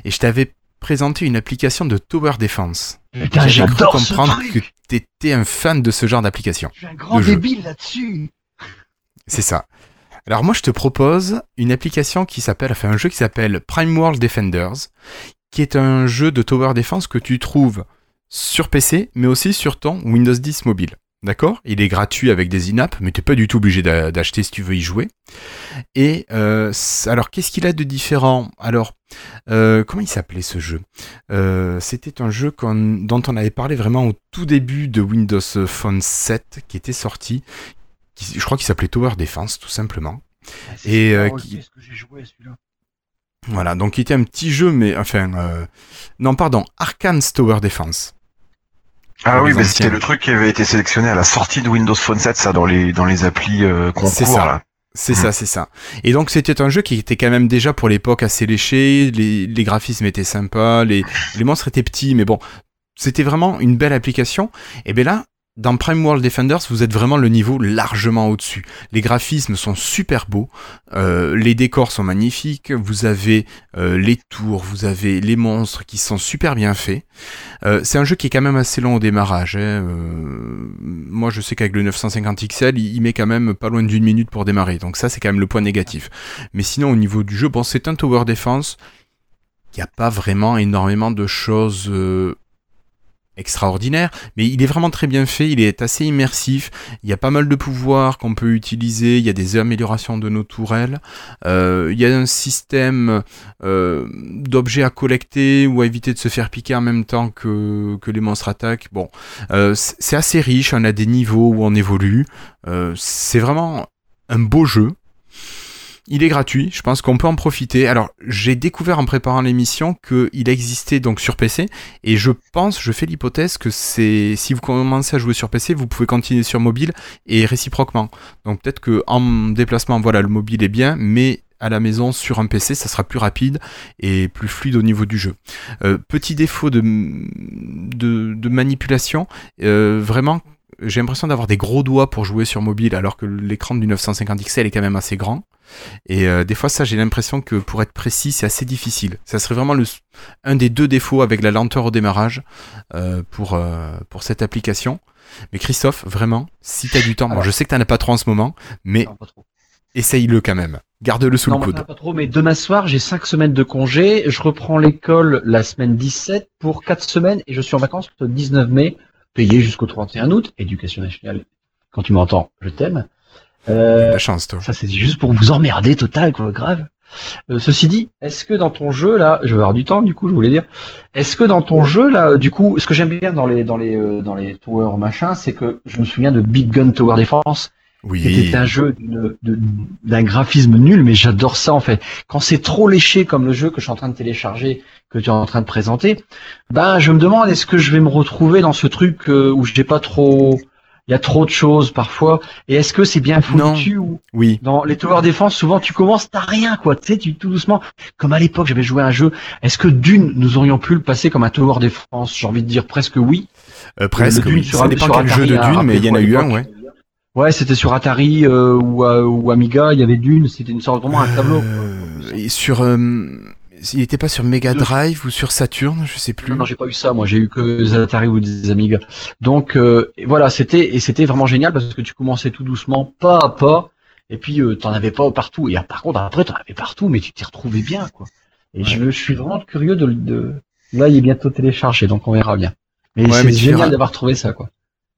et je t'avais présenté une application de Tower Defense. Putain, J'avais cru comprendre que truc. tu étais un fan de ce genre d'application. Je suis un grand débile là-dessus. C'est ça. Alors moi je te propose une application qui s'appelle, enfin un jeu qui s'appelle Prime World Defenders, qui est un jeu de tower defense que tu trouves sur PC, mais aussi sur ton Windows 10 mobile. D'accord? Il est gratuit avec des in-app, mais t'es pas du tout obligé d'a- d'acheter si tu veux y jouer. Et euh, alors qu'est-ce qu'il a de différent? Alors euh, comment il s'appelait ce jeu? Euh, C'était un jeu dont on avait parlé vraiment au tout début de Windows Phone 7 qui était sorti. Qui, je crois qu'il s'appelait Tower Defense tout simplement. Et, euh, qui- Qu'est-ce que j'ai joué à celui-là Voilà, donc il était un petit jeu, mais enfin, euh, non pardon, Arkane's Tower Defense. Ah oui, mais c'était le truc qui avait été sélectionné à la sortie de Windows Phone 7, ça, dans les, dans les applis euh, C'est concours, ça. là. C'est Mhm. ça, c'est ça. Et donc c'était un jeu qui était quand même déjà pour l'époque assez léché, les, les graphismes étaient sympas, les, les monstres étaient petits, mais bon, c'était vraiment une belle application. Et bien là, dans Prime World Defenders, vous êtes vraiment le niveau largement au-dessus. Les graphismes sont super beaux, euh, les décors sont magnifiques, vous avez euh, les tours, vous avez les monstres qui sont super bien faits. Euh, c'est un jeu qui est quand même assez long au démarrage. Hein. Euh, moi, je sais qu'avec le 950 XL, il, met quand même pas loin d'une minute pour démarrer. Donc ça, c'est quand même le point négatif. Mais sinon, au niveau du jeu, bon, c'est un tower defense. Il n'y a pas vraiment énormément de choses extraordinaires, mais il est vraiment très bien fait, il est assez immersif, il y a pas mal de pouvoirs qu'on peut utiliser, il y a des améliorations de nos tourelles, euh, il y a un système euh, d'objets à collecter ou à éviter de se faire piquer en même temps que, les monstres attaquent. Bon, euh, c'est assez riche, on a des niveaux où on évolue, c'est vraiment un beau jeu. Il est gratuit, je pense qu'on peut en profiter. Alors, j'ai découvert en préparant l'émission qu'il existait donc sur PC, et je pense, je fais l'hypothèse que c'est si vous commencez à jouer sur PC, vous pouvez continuer sur mobile et réciproquement. Donc peut-être que en déplacement, voilà, le mobile est bien, mais à la maison sur un PC, ça sera plus rapide et plus fluide au niveau du jeu. Euh, petit défaut de, de, de manipulation, euh, vraiment, j'ai l'impression d'avoir des gros doigts pour jouer sur mobile, alors que l'écran du 950 XL est quand même assez grand. Et euh, des fois, ça, j'ai l'impression que pour être précis, c'est assez difficile. Ça serait vraiment le, un des deux défauts avec la lenteur au démarrage euh, pour, euh, pour cette application. Mais Christophe, vraiment, si t'as du temps, bon, Alors. je sais que t'en as pas trop en ce moment, mais essaye-le quand même. Garde-le sous Non, le coude. pas trop, mais demain soir, j'ai 5 semaines de congé. Je reprends l'école la semaine 17 pour 4 semaines et je suis en vacances le 19 mai, payé jusqu'au 31 août. Éducation nationale, quand tu m'entends, je t'aime. Euh, La chance, toi. ça, c'est juste pour vous emmerder total, quoi, grave. Euh, ceci dit, est-ce que dans ton jeu là, je vais avoir du temps du coup, je voulais dire, est-ce que dans ton jeu là, du coup, ce que j'aime bien dans les dans les euh, dans les towers machin, c'est que je me souviens de Big Gun Tower Defense, qui Oui. était un jeu d'un graphisme nul, mais j'adore ça en fait. Quand c'est trop léché comme le jeu que je suis en train de télécharger, que tu es en train de présenter, ben je me demande est-ce que je vais me retrouver dans ce truc euh, où j'ai pas trop, il y a trop de choses parfois, et est-ce que c'est bien foutu ou Oui. dans les tower defense souvent tu commences t'as rien quoi, tu sais tu tout doucement. Comme à l'époque j'avais joué à un jeu, est-ce que d'une nous aurions pu le passer comme un tower defense J'ai envie de dire presque oui. Euh, presque, oui. sur- Ça dépend sur quel jeu Atari, de hein, Dune, mais il y en a eu un, ouais. Ouais, c'était sur Atari euh, ou, euh, ou Amiga, il y avait Dune, c'était une sorte vraiment un tableau. Euh, et sur. Il était pas sur Mega Drive ou sur Saturn, je sais plus. Non, non, j'ai pas eu ça, moi j'ai eu que des Atari ou des Amiga. Donc euh, voilà, c'était et c'était vraiment génial parce que tu commençais tout doucement, pas à pas, et puis euh, t'en avais pas partout. Et ah, par contre après t'en avais partout, mais tu t'y retrouvais bien quoi. Et je, je suis vraiment curieux de, de... là il est bientôt téléchargé, donc on verra bien. Mais Ouais, c'est génial d'avoir trouvé ça quoi.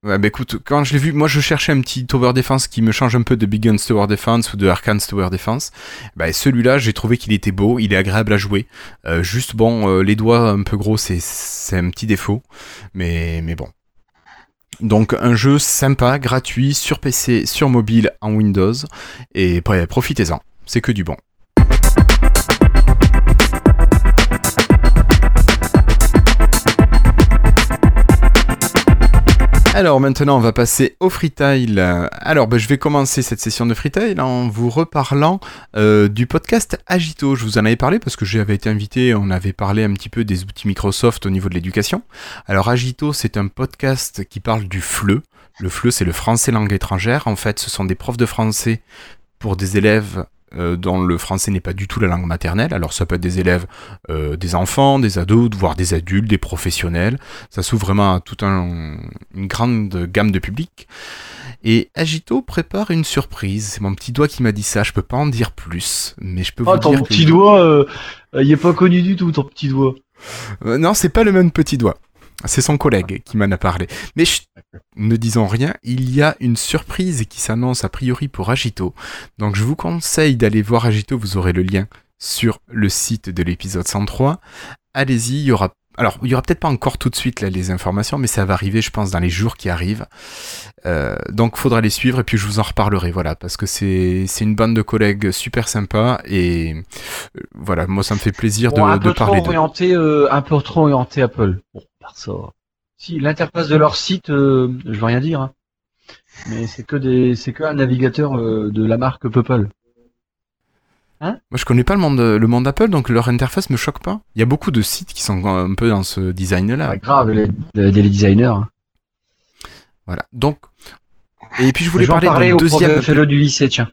Ouais, bah écoute, quand je l'ai vu, moi je cherchais un petit Tower Defense qui me change un peu de Big Guns Tower Defense ou de Arkane's Tower Defense. Bah celui-là, j'ai trouvé qu'il était beau, il est agréable à jouer. Euh, juste bon, euh, les doigts un peu gros, c'est c'est un petit défaut, mais mais bon. Donc un jeu sympa, gratuit, sur PC, sur mobile, en Windows, et ouais, profitez-en, c'est que du bon. Alors maintenant, on va passer au freetail. Alors, ben, je vais commencer cette session de freetail en vous reparlant euh, du podcast Agito. Je vous en avais parlé parce que j'avais été invité, on avait parlé un petit peu des outils Microsoft au niveau de l'éducation. Alors, Agito, c'est un podcast qui parle du FLE. Le FLE, c'est le français langue étrangère. En fait, ce sont des profs de français pour des élèves dont le français n'est pas du tout la langue maternelle. Alors ça peut être des élèves, euh, des enfants, des ados, voire des adultes, des professionnels. Ça s'ouvre vraiment à toute un, une grande gamme de public. Et Agito prépare une surprise. C'est mon petit doigt qui m'a dit ça. Je peux pas en dire plus, mais je peux Oh vous ton dire que- petit doigt, euh, il est pas connu du tout ton petit doigt. Euh, non, c'est pas le même petit doigt. C'est son collègue qui m'en a parlé. Mais ne disons rien, il y a une surprise qui s'annonce a priori pour Agito. Donc je vous conseille d'aller voir Agito, vous aurez le lien sur le site de l'épisode 103. Allez-y, il y aura... Alors, il y aura peut-être pas encore tout de suite là, les informations, mais ça va arriver, je pense, dans les jours qui arrivent. Euh, donc, faudra les suivre et puis je vous en reparlerai, voilà, parce que c'est c'est une bande de collègues super sympa et euh, voilà, moi ça me fait plaisir Bon, de, un peu parler orienté, euh, un peu trop orienté Apple. Bon, ça. Si l'interface de leur site, euh, je veux rien dire, hein. mais c'est que des, c'est que un navigateur euh, de la marque Purple. Moi, je connais pas le monde, le monde Apple, donc leur interface me choque pas. Il y a beaucoup de sites qui sont un peu dans ce design-là. Pas grave, les, les, les designers. hein. Voilà. Donc, et puis je voulais parler parler deuxième. de philo du lycée, tiens.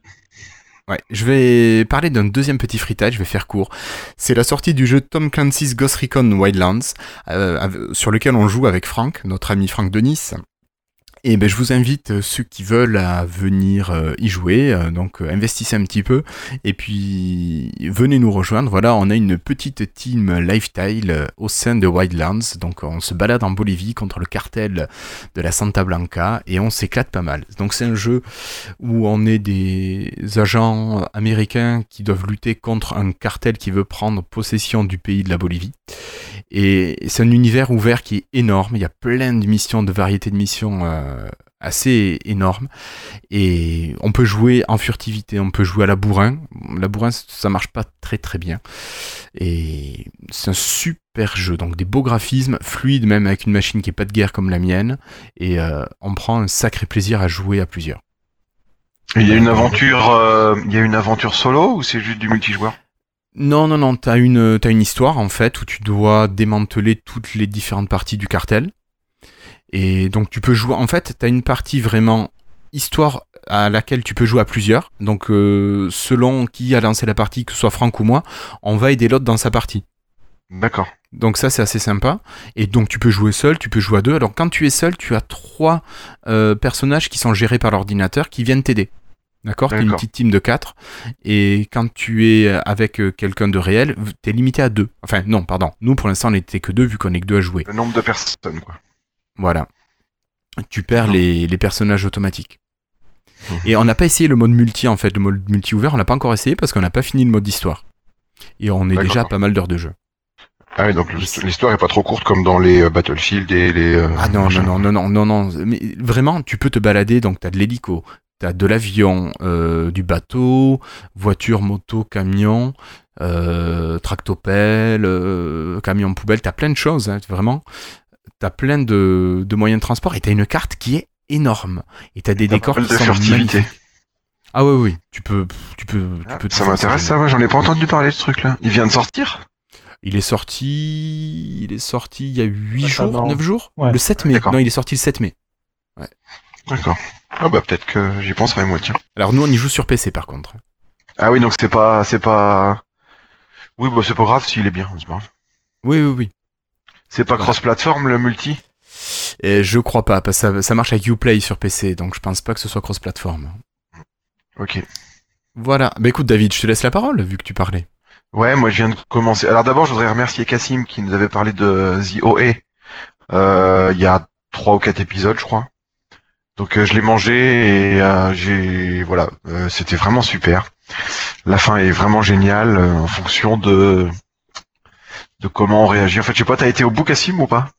Ouais, je vais parler d'un deuxième petit freetide, je vais faire court. C'est la sortie du jeu Tom Clancy's Ghost Recon Wildlands, euh, sur lequel on joue avec Franck, notre ami Franck de Nice. Et ben, je vous invite, euh, ceux qui veulent, à venir euh, y jouer. euh, donc, investissez un petit peu. Et puis, venez nous rejoindre. Voilà, on a une petite team lifestyle au sein de Wildlands. Donc, on se balade en Bolivie contre le cartel de la Santa Blanca et on s'éclate pas mal. Donc, c'est un jeu où on est des agents américains qui doivent lutter contre un cartel qui veut prendre possession du pays de la Bolivie. Et c'est un univers ouvert qui est énorme. Il y a plein de missions, de variétés de missions euh, assez énormes. Et on peut jouer en furtivité, on peut jouer à la bourrin. La bourrin, ça marche pas très très bien. Et c'est un super jeu. Donc des beaux graphismes, fluides même avec une machine qui est pas de guerre comme la mienne. Et euh, on prend un sacré plaisir à jouer à plusieurs. Il y a une aventure, euh, il y a une aventure solo ou c'est juste du multijoueur? Non, non, non, t'as une, t'as une histoire en fait où tu dois démanteler toutes les différentes parties du cartel. Et donc tu peux jouer, en fait, t'as une partie vraiment histoire à laquelle tu peux jouer à plusieurs. Donc euh, selon qui a lancé la partie, que ce soit Franck ou moi, on va aider l'autre dans sa partie. D'accord. Donc ça c'est assez sympa. Et donc tu peux jouer seul, tu peux jouer à deux. Alors quand tu es seul, tu as trois euh, personnages qui sont gérés par l'ordinateur qui viennent t'aider. D'accord T'es une petite team de quatre. Et quand tu es avec euh, quelqu'un de réel, t'es limité à deux. Enfin non, pardon. Nous pour l'instant on n'était que deux vu qu'on est que deux à jouer. Le nombre de personnes, quoi. Voilà. Tu perds les, les personnages automatiques. Mhm. Et on n'a pas essayé le mode multi en fait, le mode multi ouvert, on n'a pas encore essayé parce qu'on n'a pas fini le mode histoire. Et on est déjà à pas mal d'heures de jeu. Ah oui, donc l'hist- l'histoire est pas trop courte comme dans les euh, Battlefield et les. euh, Ah non, non, non, non, non, non, non. Mais vraiment, tu peux te balader, donc t'as de l'hélico, de l'avion, euh, du bateau, voiture, moto, camion, euh, tractopelle, euh, camion poubelle, t'as plein de choses, hein, vraiment. T'as plein de, de moyens de transport et t'as une carte qui est énorme. Et t'as des décors qui de sont furtivité. magnifiques. Ah oui, oui, tu peux, tu peux, tu Ah, peux. ça m'intéresse, ça, moi j'en ai pas entendu parler de ce truc-là. Il vient de sortir? Il est sorti, il est sorti il y a 8 jours, Récemment. 9 jours? Ouais. Le 7 mai. Non, il est sorti le 7 mai. D'accord. Ah bah peut-être que j'y penserai moi, tiens. Alors nous, on y joue sur PC par contre. Ah oui, donc c'est pas, c'est pas. Oui, bah c'est pas grave s'il est bien. c'est pas grave. Oui, oui, oui. C'est pas Voilà. cross-platform le multi? Et je crois pas, parce que ça, ça marche avec Uplay sur PC, donc je pense pas que ce soit cross-platform. Ok. Voilà. Bah écoute David, je te laisse la parole, vu que tu parlais. Ouais, moi je viens de commencer. Alors d'abord, je voudrais remercier Cassim qui nous avait parlé de The OA euh, il y a trois ou quatre épisodes, je crois. Donc euh, je l'ai mangé et euh, j'ai voilà, euh, c'était vraiment super. La fin est vraiment géniale euh, en fonction de de comment on réagit. En fait, je sais pas, t'as été au bout Cassim ou pas?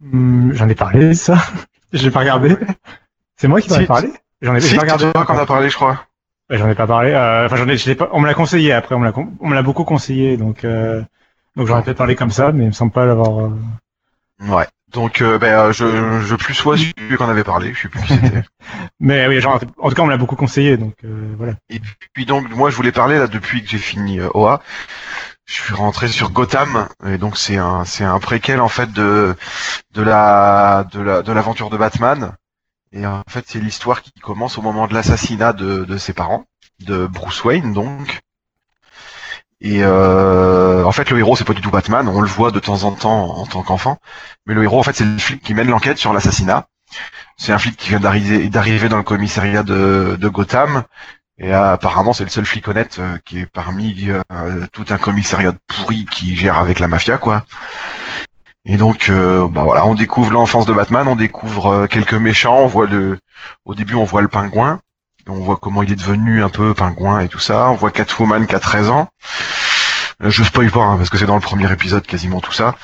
Hmm, J'en ai parlé, ça. Je l'ai pas regardé. C'est moi qui t'en ai Si, parlé? J'en ai, j'ai Si, pas c'est regardé. toi qu'on a parlé, je crois. Ouais, J'en ai pas parlé. euh, Enfin, j'en ai, je pas. On me l'a conseillé après. On me l'a, on me l'a beaucoup conseillé. Donc, euh, donc j'aurais peut-être parlé comme ça, mais il me semble pas l'avoir. euh, Ouais. Donc euh, ben, euh, je je plus sois celui qu'on avait parlé. Je sais plus qui c'était. Mais oui, genre, en tout cas, on me l'a beaucoup conseillé. Donc euh, voilà. Et puis donc moi je voulais parler là depuis que j'ai fini euh, OA. Je suis rentré sur Gotham et donc c'est un c'est un préquel en fait de de la de la de l'aventure de Batman. Et en fait c'est l'histoire qui commence au moment de l'assassinat de de ses parents, de Bruce Wayne donc. Et euh, en fait le héros c'est pas du tout Batman, on le voit de temps en temps en tant qu'enfant, mais le héros en fait c'est le flic qui mène l'enquête sur l'assassinat. C'est un flic qui vient d'arriver dans le commissariat de, Gotham. Et euh, apparemment, c'est le seul flic honnête euh, qui est parmi euh, tout un commissariat de pourri qui gère avec la mafia, quoi. Et donc, bah voilà, on découvre l'enfance de Batman, on découvre quelques méchants, on voit le, au début, on voit le pingouin, on voit comment il est devenu un peu pingouin et tout ça, on voit Catwoman qui a 13 ans. Euh, Je spoil pas, hein, parce que c'est dans le premier épisode quasiment tout ça.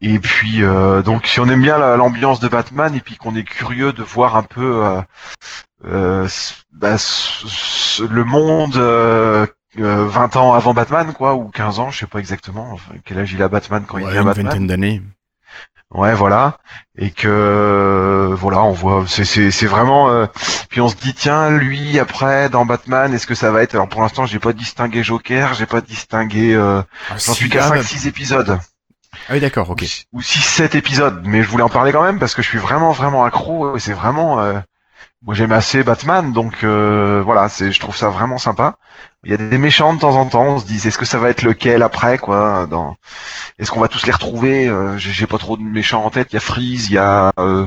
Et puis, euh, donc, si on aime bien la- l'ambiance de Batman et puis qu'on est curieux de voir un peu euh, euh, bah, le monde euh, euh, 20 ans avant Batman, quoi, ou 15 ans, je sais pas exactement. Quel âge il a Batman quand il Ouais, devient une Batman vingtaine d'années. Ouais, voilà. Et que euh, voilà, on voit, c'est c'est c'est vraiment. euh, puis on se dit tiens, lui après dans Batman, est-ce que ça va être Alors pour l'instant, j'ai pas distingué Joker, j'ai pas distingué. Euh, Ah, J'en suis qu'à ah, 5-6 épisodes. Ah oui, d'accord, ok. ou 6-7 épisodes, mais je voulais en parler quand même parce que je suis vraiment vraiment accro et c'est vraiment euh, moi j'aime assez Batman donc euh, voilà, c'est je trouve ça vraiment sympa. Il y a des méchants de temps en temps, on se dit est-ce que ça va être lequel après quoi dans est-ce qu'on va tous les retrouver euh, j'ai pas trop de méchants en tête, il y a Freeze, il y a euh,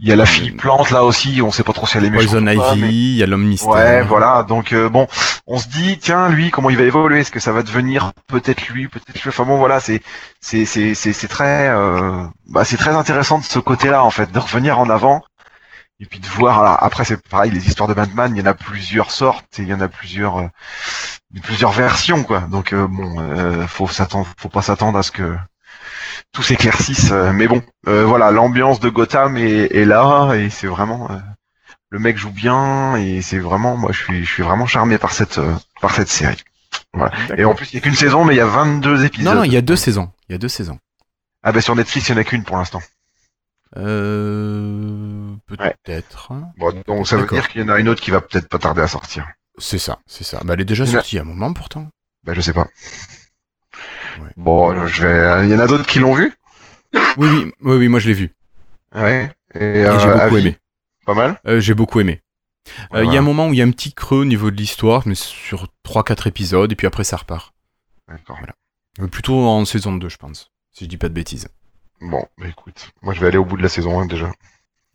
il y a la fille plante là aussi, on sait pas trop si elle est méchante Poison pas, mais- Ivy, il y a l'homme mystère. Ouais, voilà. Donc euh, bon, on se dit tiens lui comment il va évoluer? Est-ce que ça va devenir peut-être lui, peut-être lui? Enfin bon voilà, c'est c'est c'est c'est c'est très euh, bah c'est très intéressant de ce côté-là en fait, de revenir en avant et puis de voir. Après c'est pareil, les histoires de Batman, il y en a plusieurs sortes et il y en a plusieurs euh, plusieurs versions quoi. Donc euh, bon, euh, faut s'attendre, faut pas s'attendre à ce que tout s'éclaircisse. euh, mais bon, voilà, l'ambiance de Gotham est, est là et c'est vraiment le mec joue bien et c'est vraiment moi je suis je suis vraiment charmé par cette par cette série. Voilà. Et en plus il y a qu'une saison mais il y a 22 épisodes. Non, non, il y a deux saisons. Il y a deux saisons. Ah bah sur Netflix il y en a qu'une pour l'instant. Euh, peut-être. Bon, donc ça veut dire qu'il y en a une autre qui va peut-être pas tarder à sortir. C'est ça, c'est ça. Bah, elle est déjà sortie il y a un moment pourtant. Bah je sais pas. Ouais. Bon, je vais. Il y en a d'autres qui l'ont vu? Oui, oui, oui, oui, moi je l'ai vu. Ouais. Et, Et euh, j'ai beaucoup avis, aimé. Pas mal? Euh, j'ai beaucoup aimé. Euh, Il y a Voilà. un moment où il y a un petit creux au niveau de l'histoire, mais sur 3-4 épisodes, et puis après ça repart. D'accord. Euh, Plutôt en saison 2, je pense, si je dis pas de bêtises. Bon, bah écoute, moi je vais aller au bout de la saison 1 déjà.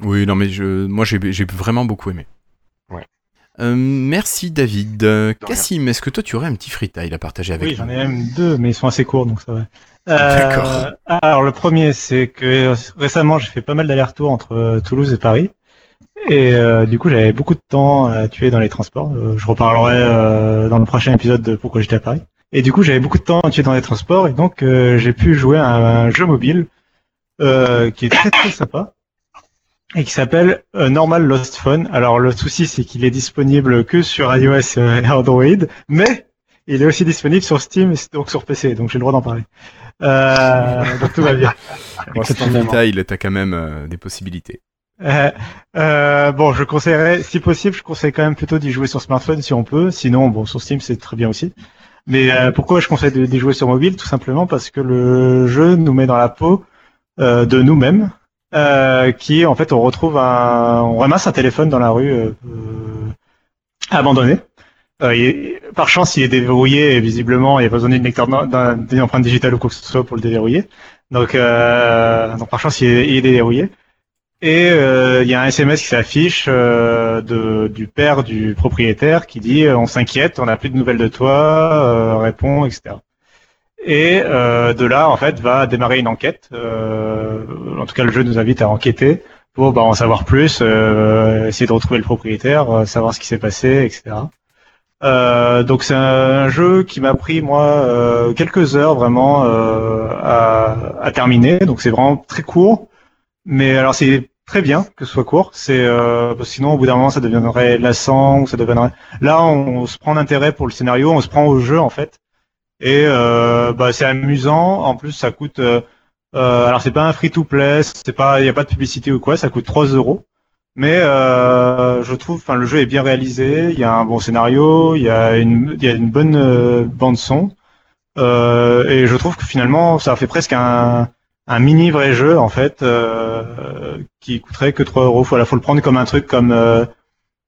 Oui, non, mais je, moi j'ai j'ai vraiment beaucoup aimé. Ouais. Euh, merci David. Euh. Cassim, est-ce que toi tu aurais un petit freestyle à partager avec Oui, nous? j'en ai même deux, mais ils sont assez courts, donc ça va. D'accord. Alors, le premier, c'est que euh, récemment, j'ai fait pas mal d'allers-retours entre euh, Toulouse et Paris. Et euh, du coup, j'avais beaucoup de temps à tuer dans les transports. Euh, je reparlerai euh, dans le prochain épisode de pourquoi j'étais à Paris. Et du coup, j'avais beaucoup de temps à tuer dans les transports, et donc euh, j'ai pu jouer à un jeu mobile euh, qui est très très sympa et qui s'appelle euh, Normal Lost Phone. Alors le souci, c'est qu'il est disponible que sur iOS et Android, mais il est aussi disponible sur Steam et donc sur PC, donc j'ai le droit d'en parler. Euh, donc tout va bien. Exceptionnellement. freestyle, t'as quand même euh, des possibilités. Euh, euh, bon, je conseillerais, si possible, je conseille quand même plutôt d'y jouer sur smartphone si on peut. Sinon, bon, sur Steam, c'est très bien aussi. Mais euh, pourquoi je conseille d'y jouer sur mobile? Tout simplement parce que le jeu nous met dans la peau euh, de nous-mêmes, euh, qui en fait, on retrouve un, on ramasse un téléphone dans la rue euh, euh, abandonné. Euh, par chance, il est déverrouillé et visiblement, il n'y a pas besoin d'une lecteur d'un- d'une empreinte digitale ou quoi que ce soit pour le déverrouiller. Donc, euh, donc par chance, il est, il est déverrouillé. Et il y a un SMS qui s'affiche du père du propriétaire qui dit on s'inquiète, on n'a plus de nouvelles de toi, réponds, etc. Et euh, de là, en fait, va démarrer une enquête. Euh, en tout cas, le jeu nous invite à enquêter pour bah, en savoir plus, euh, essayer de retrouver le propriétaire, euh, savoir ce qui s'est passé, etc. Euh, donc c'est un jeu qui m'a pris moi euh, quelques heures vraiment à, à terminer. Donc c'est vraiment très court. Mais alors c'est très bien que ce soit court, c'est sinon au bout d'un moment ça deviendrait lassant, ça deviendrait. Là on, se prend d'intérêt pour le scénario, on se prend au jeu en fait, et euh, bah c'est amusant. En plus ça coûte. Euh, euh, alors c'est pas un free to play, c'est pas, il y a pas de publicité ou quoi, ça coûte 3 euros. Mais euh, je trouve, enfin le jeu est bien réalisé, il y a un bon scénario, il y a une, y a une bonne euh, bande son, euh, et je trouve que finalement ça fait presque un un mini vrai jeu en fait qui coûterait que 3 euros. Voilà, faut le prendre comme un truc comme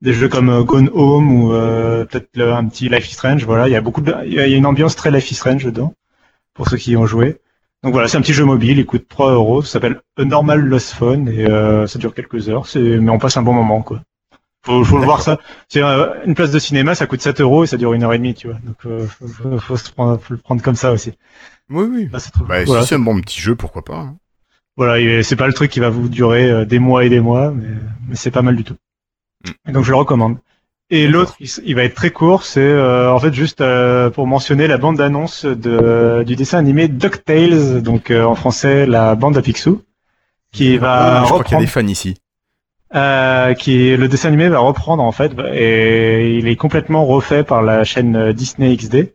des jeux comme euh, Gone Home ou euh, peut-être un petit Life is Strange. Voilà, il y a beaucoup de, il y a une ambiance très Life is Strange dedans pour ceux qui y ont joué. Donc voilà, c'est un petit jeu mobile, il coûte 3 euros, ça s'appelle A Normal Lost Phone et euh, ça dure quelques heures, c'est mais on passe un bon moment quoi. Faut, faut le voir ça. C'est euh, une place de cinéma, ça coûte 7 euros et ça dure une heure et demie, tu vois. Donc euh, faut, faut, faut se prendre, faut le prendre comme ça aussi. Oui, oui. Là, trop- Bah, voilà. si c'est un bon petit jeu, pourquoi pas. hein. Voilà, c'est pas le truc qui va vous durer euh, des mois et des mois, mais, mais c'est pas mal du tout. Mm. Donc je le recommande. Et l'autre, il, va être très court, c'est euh, en fait juste euh, pour mentionner la bande d'annonce de du dessin animé DuckTales, donc euh, en français la bande à Picsou, qui va Ah, je crois qu'il y a reprendre, des fans ici. euh, qui le dessin animé va reprendre en fait, et il est complètement refait par la chaîne Disney XD.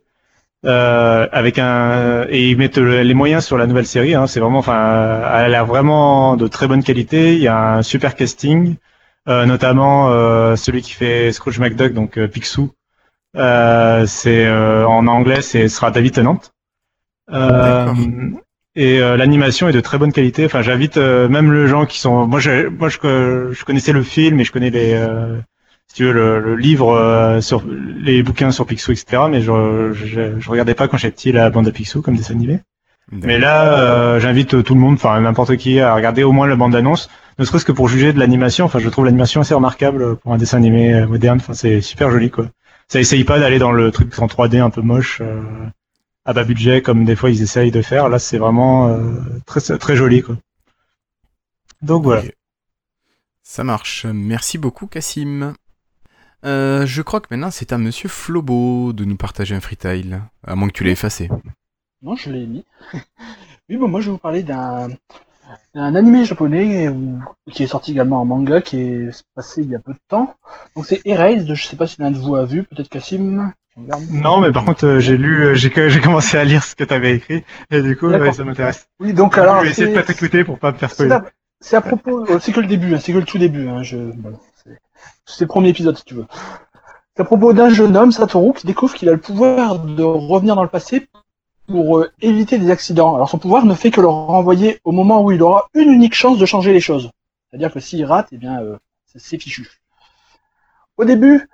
Euh, avec un et ils mettent le- les moyens sur la nouvelle série. Hein, c'est vraiment, enfin, elle a vraiment de très bonne qualité. Il y a un super casting, notamment euh, celui qui fait Scrooge McDuck, donc euh, Picsou. Euh, c'est euh, en anglais, c'est ce sera David Tennant. Euh. Et euh, l'animation est de très bonne qualité. Enfin, j'invite euh, même les gens qui sont. Moi, je, moi, je, je connaissais le film et je connais les, euh, si tu veux, le, le livre euh, sur les bouquins sur Picsou, etc. Mais je, je, je regardais pas quand j'étais petit la bande à Picsou comme dessin animé. Mais là, euh, j'invite tout le monde, enfin n'importe qui, à regarder au moins la bande annonce, ne serait-ce que pour juger de l'animation. Enfin, je trouve l'animation assez remarquable pour un dessin animé euh, moderne. Enfin, c'est super joli, quoi. Ça essaye pas d'aller dans le truc en 3D un peu moche, euh, à bas budget, comme des fois ils essayent de faire. Là, c'est vraiment euh, très très joli, quoi. Donc voilà. Ça marche. Merci beaucoup, Cassim. Euh, je crois que maintenant c'est à Monsieur Flobo de nous partager un freetail, à moins que tu l'aies effacé. Non, je l'ai mis. oui, bon, moi je vais vous parler d'un un animé japonais où- qui est sorti également en manga, qui est passé il y a peu de temps. Donc c'est Erased, je sais pas si l'un de vous a vu, peut-être Cassim. Non, mais par contre, euh, j'ai lu, euh, j'ai j'ai commencé à lire ce que tu avais écrit, et du coup, ouais, ça m'intéresse. Oui, donc Je alors vais essayer de pas t'écouter pour pas me faire spoiler. c'est à propos, euh, c'est que le début, hein, c'est que le tout début. Hein, je, voilà, c'est le premier épisode si tu veux. C'est à propos d'un jeune homme, Satoru, qui découvre qu'il a le pouvoir de revenir dans le passé pour euh, éviter des accidents. Alors son pouvoir ne fait que le renvoyer au moment où il aura une unique chance de changer les choses. C'est-à-dire que s'il rate, eh bien, euh, c'est- fichu. Au début,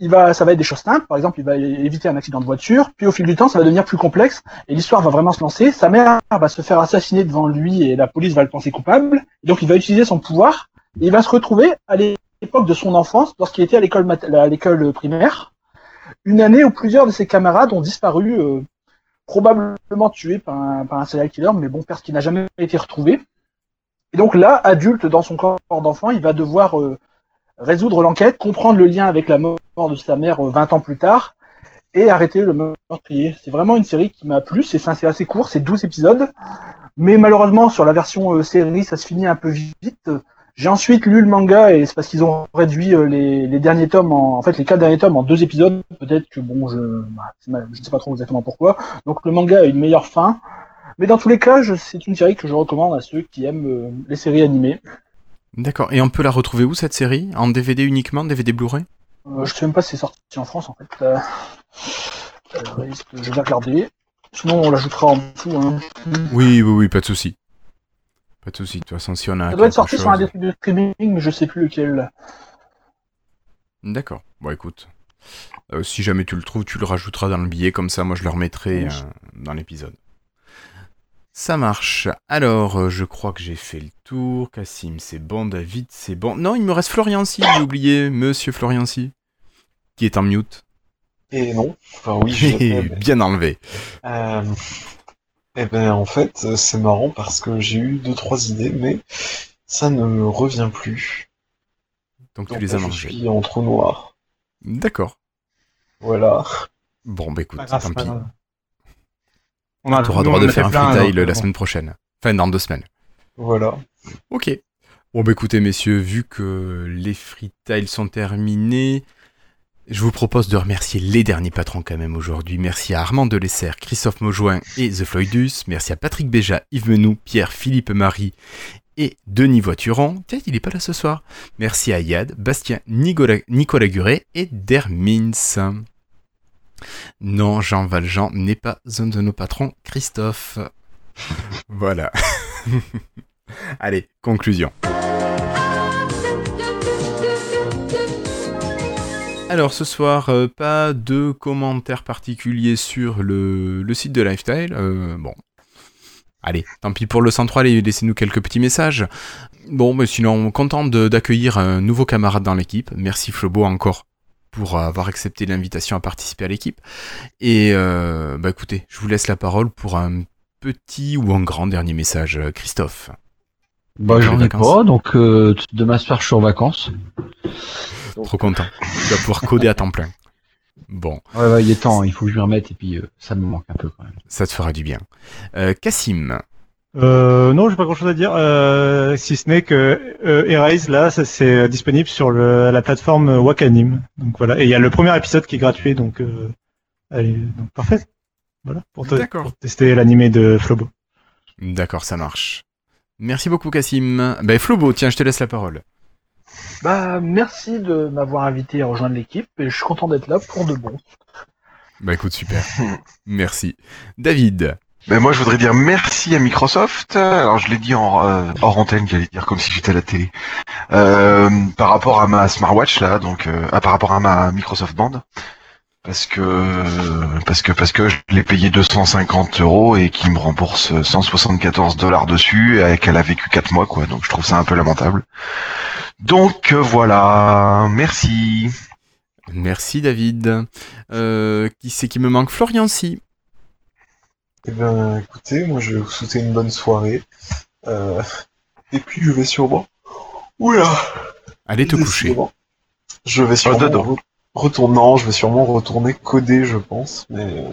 il va, ça va être des choses simples. Par exemple, il va éviter un accident de voiture. Puis au fil du temps, ça va devenir plus complexe et l'histoire va vraiment se lancer. Sa mère va se faire assassiner devant lui et la police va le penser coupable. Donc il va utiliser son pouvoir et il va se retrouver à l'époque de son enfance, lorsqu'il était à l'école mat- à l'école primaire, une année où plusieurs de ses camarades ont disparu, euh, probablement tués par un, serial killer, mais bon, parce qu'il n'a jamais été retrouvé. Et donc là, adulte dans son corps d'enfant, il va devoir euh, résoudre l'enquête, comprendre le lien avec la mort de sa mère euh, 20 ans plus tard, et arrêter le meurtrier. C'est vraiment une série qui m'a plu, c'est c'est assez court, c'est 12 épisodes, mais malheureusement sur la version euh, série, ça se finit un peu vite. J'ai ensuite lu le manga et c'est parce qu'ils ont réduit euh, les, les derniers tomes, en, en fait les quatre derniers tomes en deux épisodes. Peut-être que bon, je, bah, je ne sais pas trop exactement pourquoi. Donc le manga a une meilleure fin, mais dans tous les cas, c'est une série que je recommande à ceux qui aiment euh, les séries animées. D'accord. Et on peut la retrouver où cette série? En DVD uniquement, DVD Blu-ray? Euh, je sais même pas si c'est sorti en France en fait. Euh, je vais regarder. Sinon, on l'ajoutera en dessous. Hein. Oui, oui, oui, pas de souci. Pas de souci. De toute façon, si on a Ça doit être sorti sur un des de streaming, mais je sais plus lequel. D'accord. Bon, écoute. Euh, si jamais tu le trouves, tu le rajouteras dans le billet, comme ça, moi, je le remettrai Oui. euh, dans l'épisode. Ça marche. Alors, euh, je crois que j'ai fait le tour. Cassim, c'est bon. David, c'est bon. Non, il me reste Floriancy, j'ai oublié. Monsieur Floriancy. Qui est en mute. Et non. Enfin oui, je Bien enlevé. Euh, eh ben en fait, euh, c'est marrant parce que j'ai eu deux trois idées, mais ça ne me revient plus. Donc, tu les as je mangés. suis en trou noir. D'accord. Voilà. Bon, bah écoute, grave, tant pis. grave. On a Tu auras droit de faire un freestyle donc, la semaine prochaine. Enfin, dans deux semaines. Voilà. Ok. Bon, bah écoutez, messieurs, vu que les freetiles sont terminés, je vous propose de remercier les derniers patrons quand même aujourd'hui. Merci à Armand Delesser, Christophe Maujoin et The Floydus. Merci à Patrick Béja, Yves Menou, Pierre, Philippe Marie et Denis Voituron. Tiens, il est pas là ce soir. Merci à Yad, Bastien, Nicolas, Nicolas Guret et Dermins. Non, Jean Valjean n'est pas un de nos patrons, Christophe. voilà. Allez, conclusion. Alors ce soir, euh, pas de commentaires particuliers sur le, le site de Lifestyle. euh, bon. Allez, tant pis pour le 103, allez, laissez-nous quelques petits messages. Bon, mais sinon, content de- d'accueillir un nouveau camarade dans l'équipe. Merci Flobo encore pour avoir accepté l'invitation à participer à l'équipe. Et euh, bah écoutez, je vous laisse la parole pour un petit ou un grand dernier message, Christophe. Bah, j'en ai pas, donc euh, demain soir je suis en vacances. Trop content. Tu vas pouvoir coder à temps plein. Bon, Ouais, ouais, il est temps, il faut que je m'y remette et puis euh, ça me manque un peu quand même. ça te fera du bien. Euh, Cassim, Euh, non, j'ai pas grand chose à dire, euh, si ce n'est que euh, Erase, là, ça c'est euh, disponible sur le, la plateforme Wakanim. Donc voilà, et il y a le premier épisode qui est gratuit, donc, euh, allez, donc parfait. Voilà, pour, te- pour tester l'animé de Flobo. D'accord, ça marche. Merci beaucoup, Cassim. Ben, Flobo, tiens, je te laisse la parole. Bah, merci de m'avoir invité à rejoindre l'équipe et je suis content d'être là pour de bon. Bah, écoute, super. Merci. David. Ben moi, je voudrais dire merci à Microsoft. Alors, je l'ai dit en euh, hors antenne, j'allais dire comme si j'étais à la télé. Euh, par rapport à ma smartwatch là, donc euh, ah, par rapport à ma Microsoft Band, parce que parce que parce que je l'ai payé 250 euros et qui me rembourse 174 dollars dessus et qu'elle a vécu 4 mois quoi. Donc, je trouve ça un peu lamentable. Donc euh, voilà, merci. Merci David. Euh, qui c'est qui me manque? Florian si. Eh ben, écoutez, moi je vais vous souhaiter une bonne soirée. Euh, et puis je vais sûrement. Oula Allez te coucher. Je vais sûrement dodo. re- retourner. Non, je vais sûrement retourner coder, je pense, mais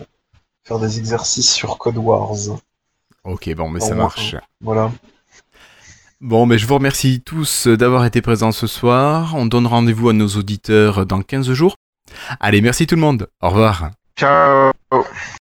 faire des exercices sur Code Wars. Ok, bon, mais ça marche. Voilà. Bon, mais je vous remercie tous d'avoir été présents ce soir. On donne rendez-vous à nos auditeurs dans 15 jours. Allez, merci tout le monde. Au revoir. Ciao.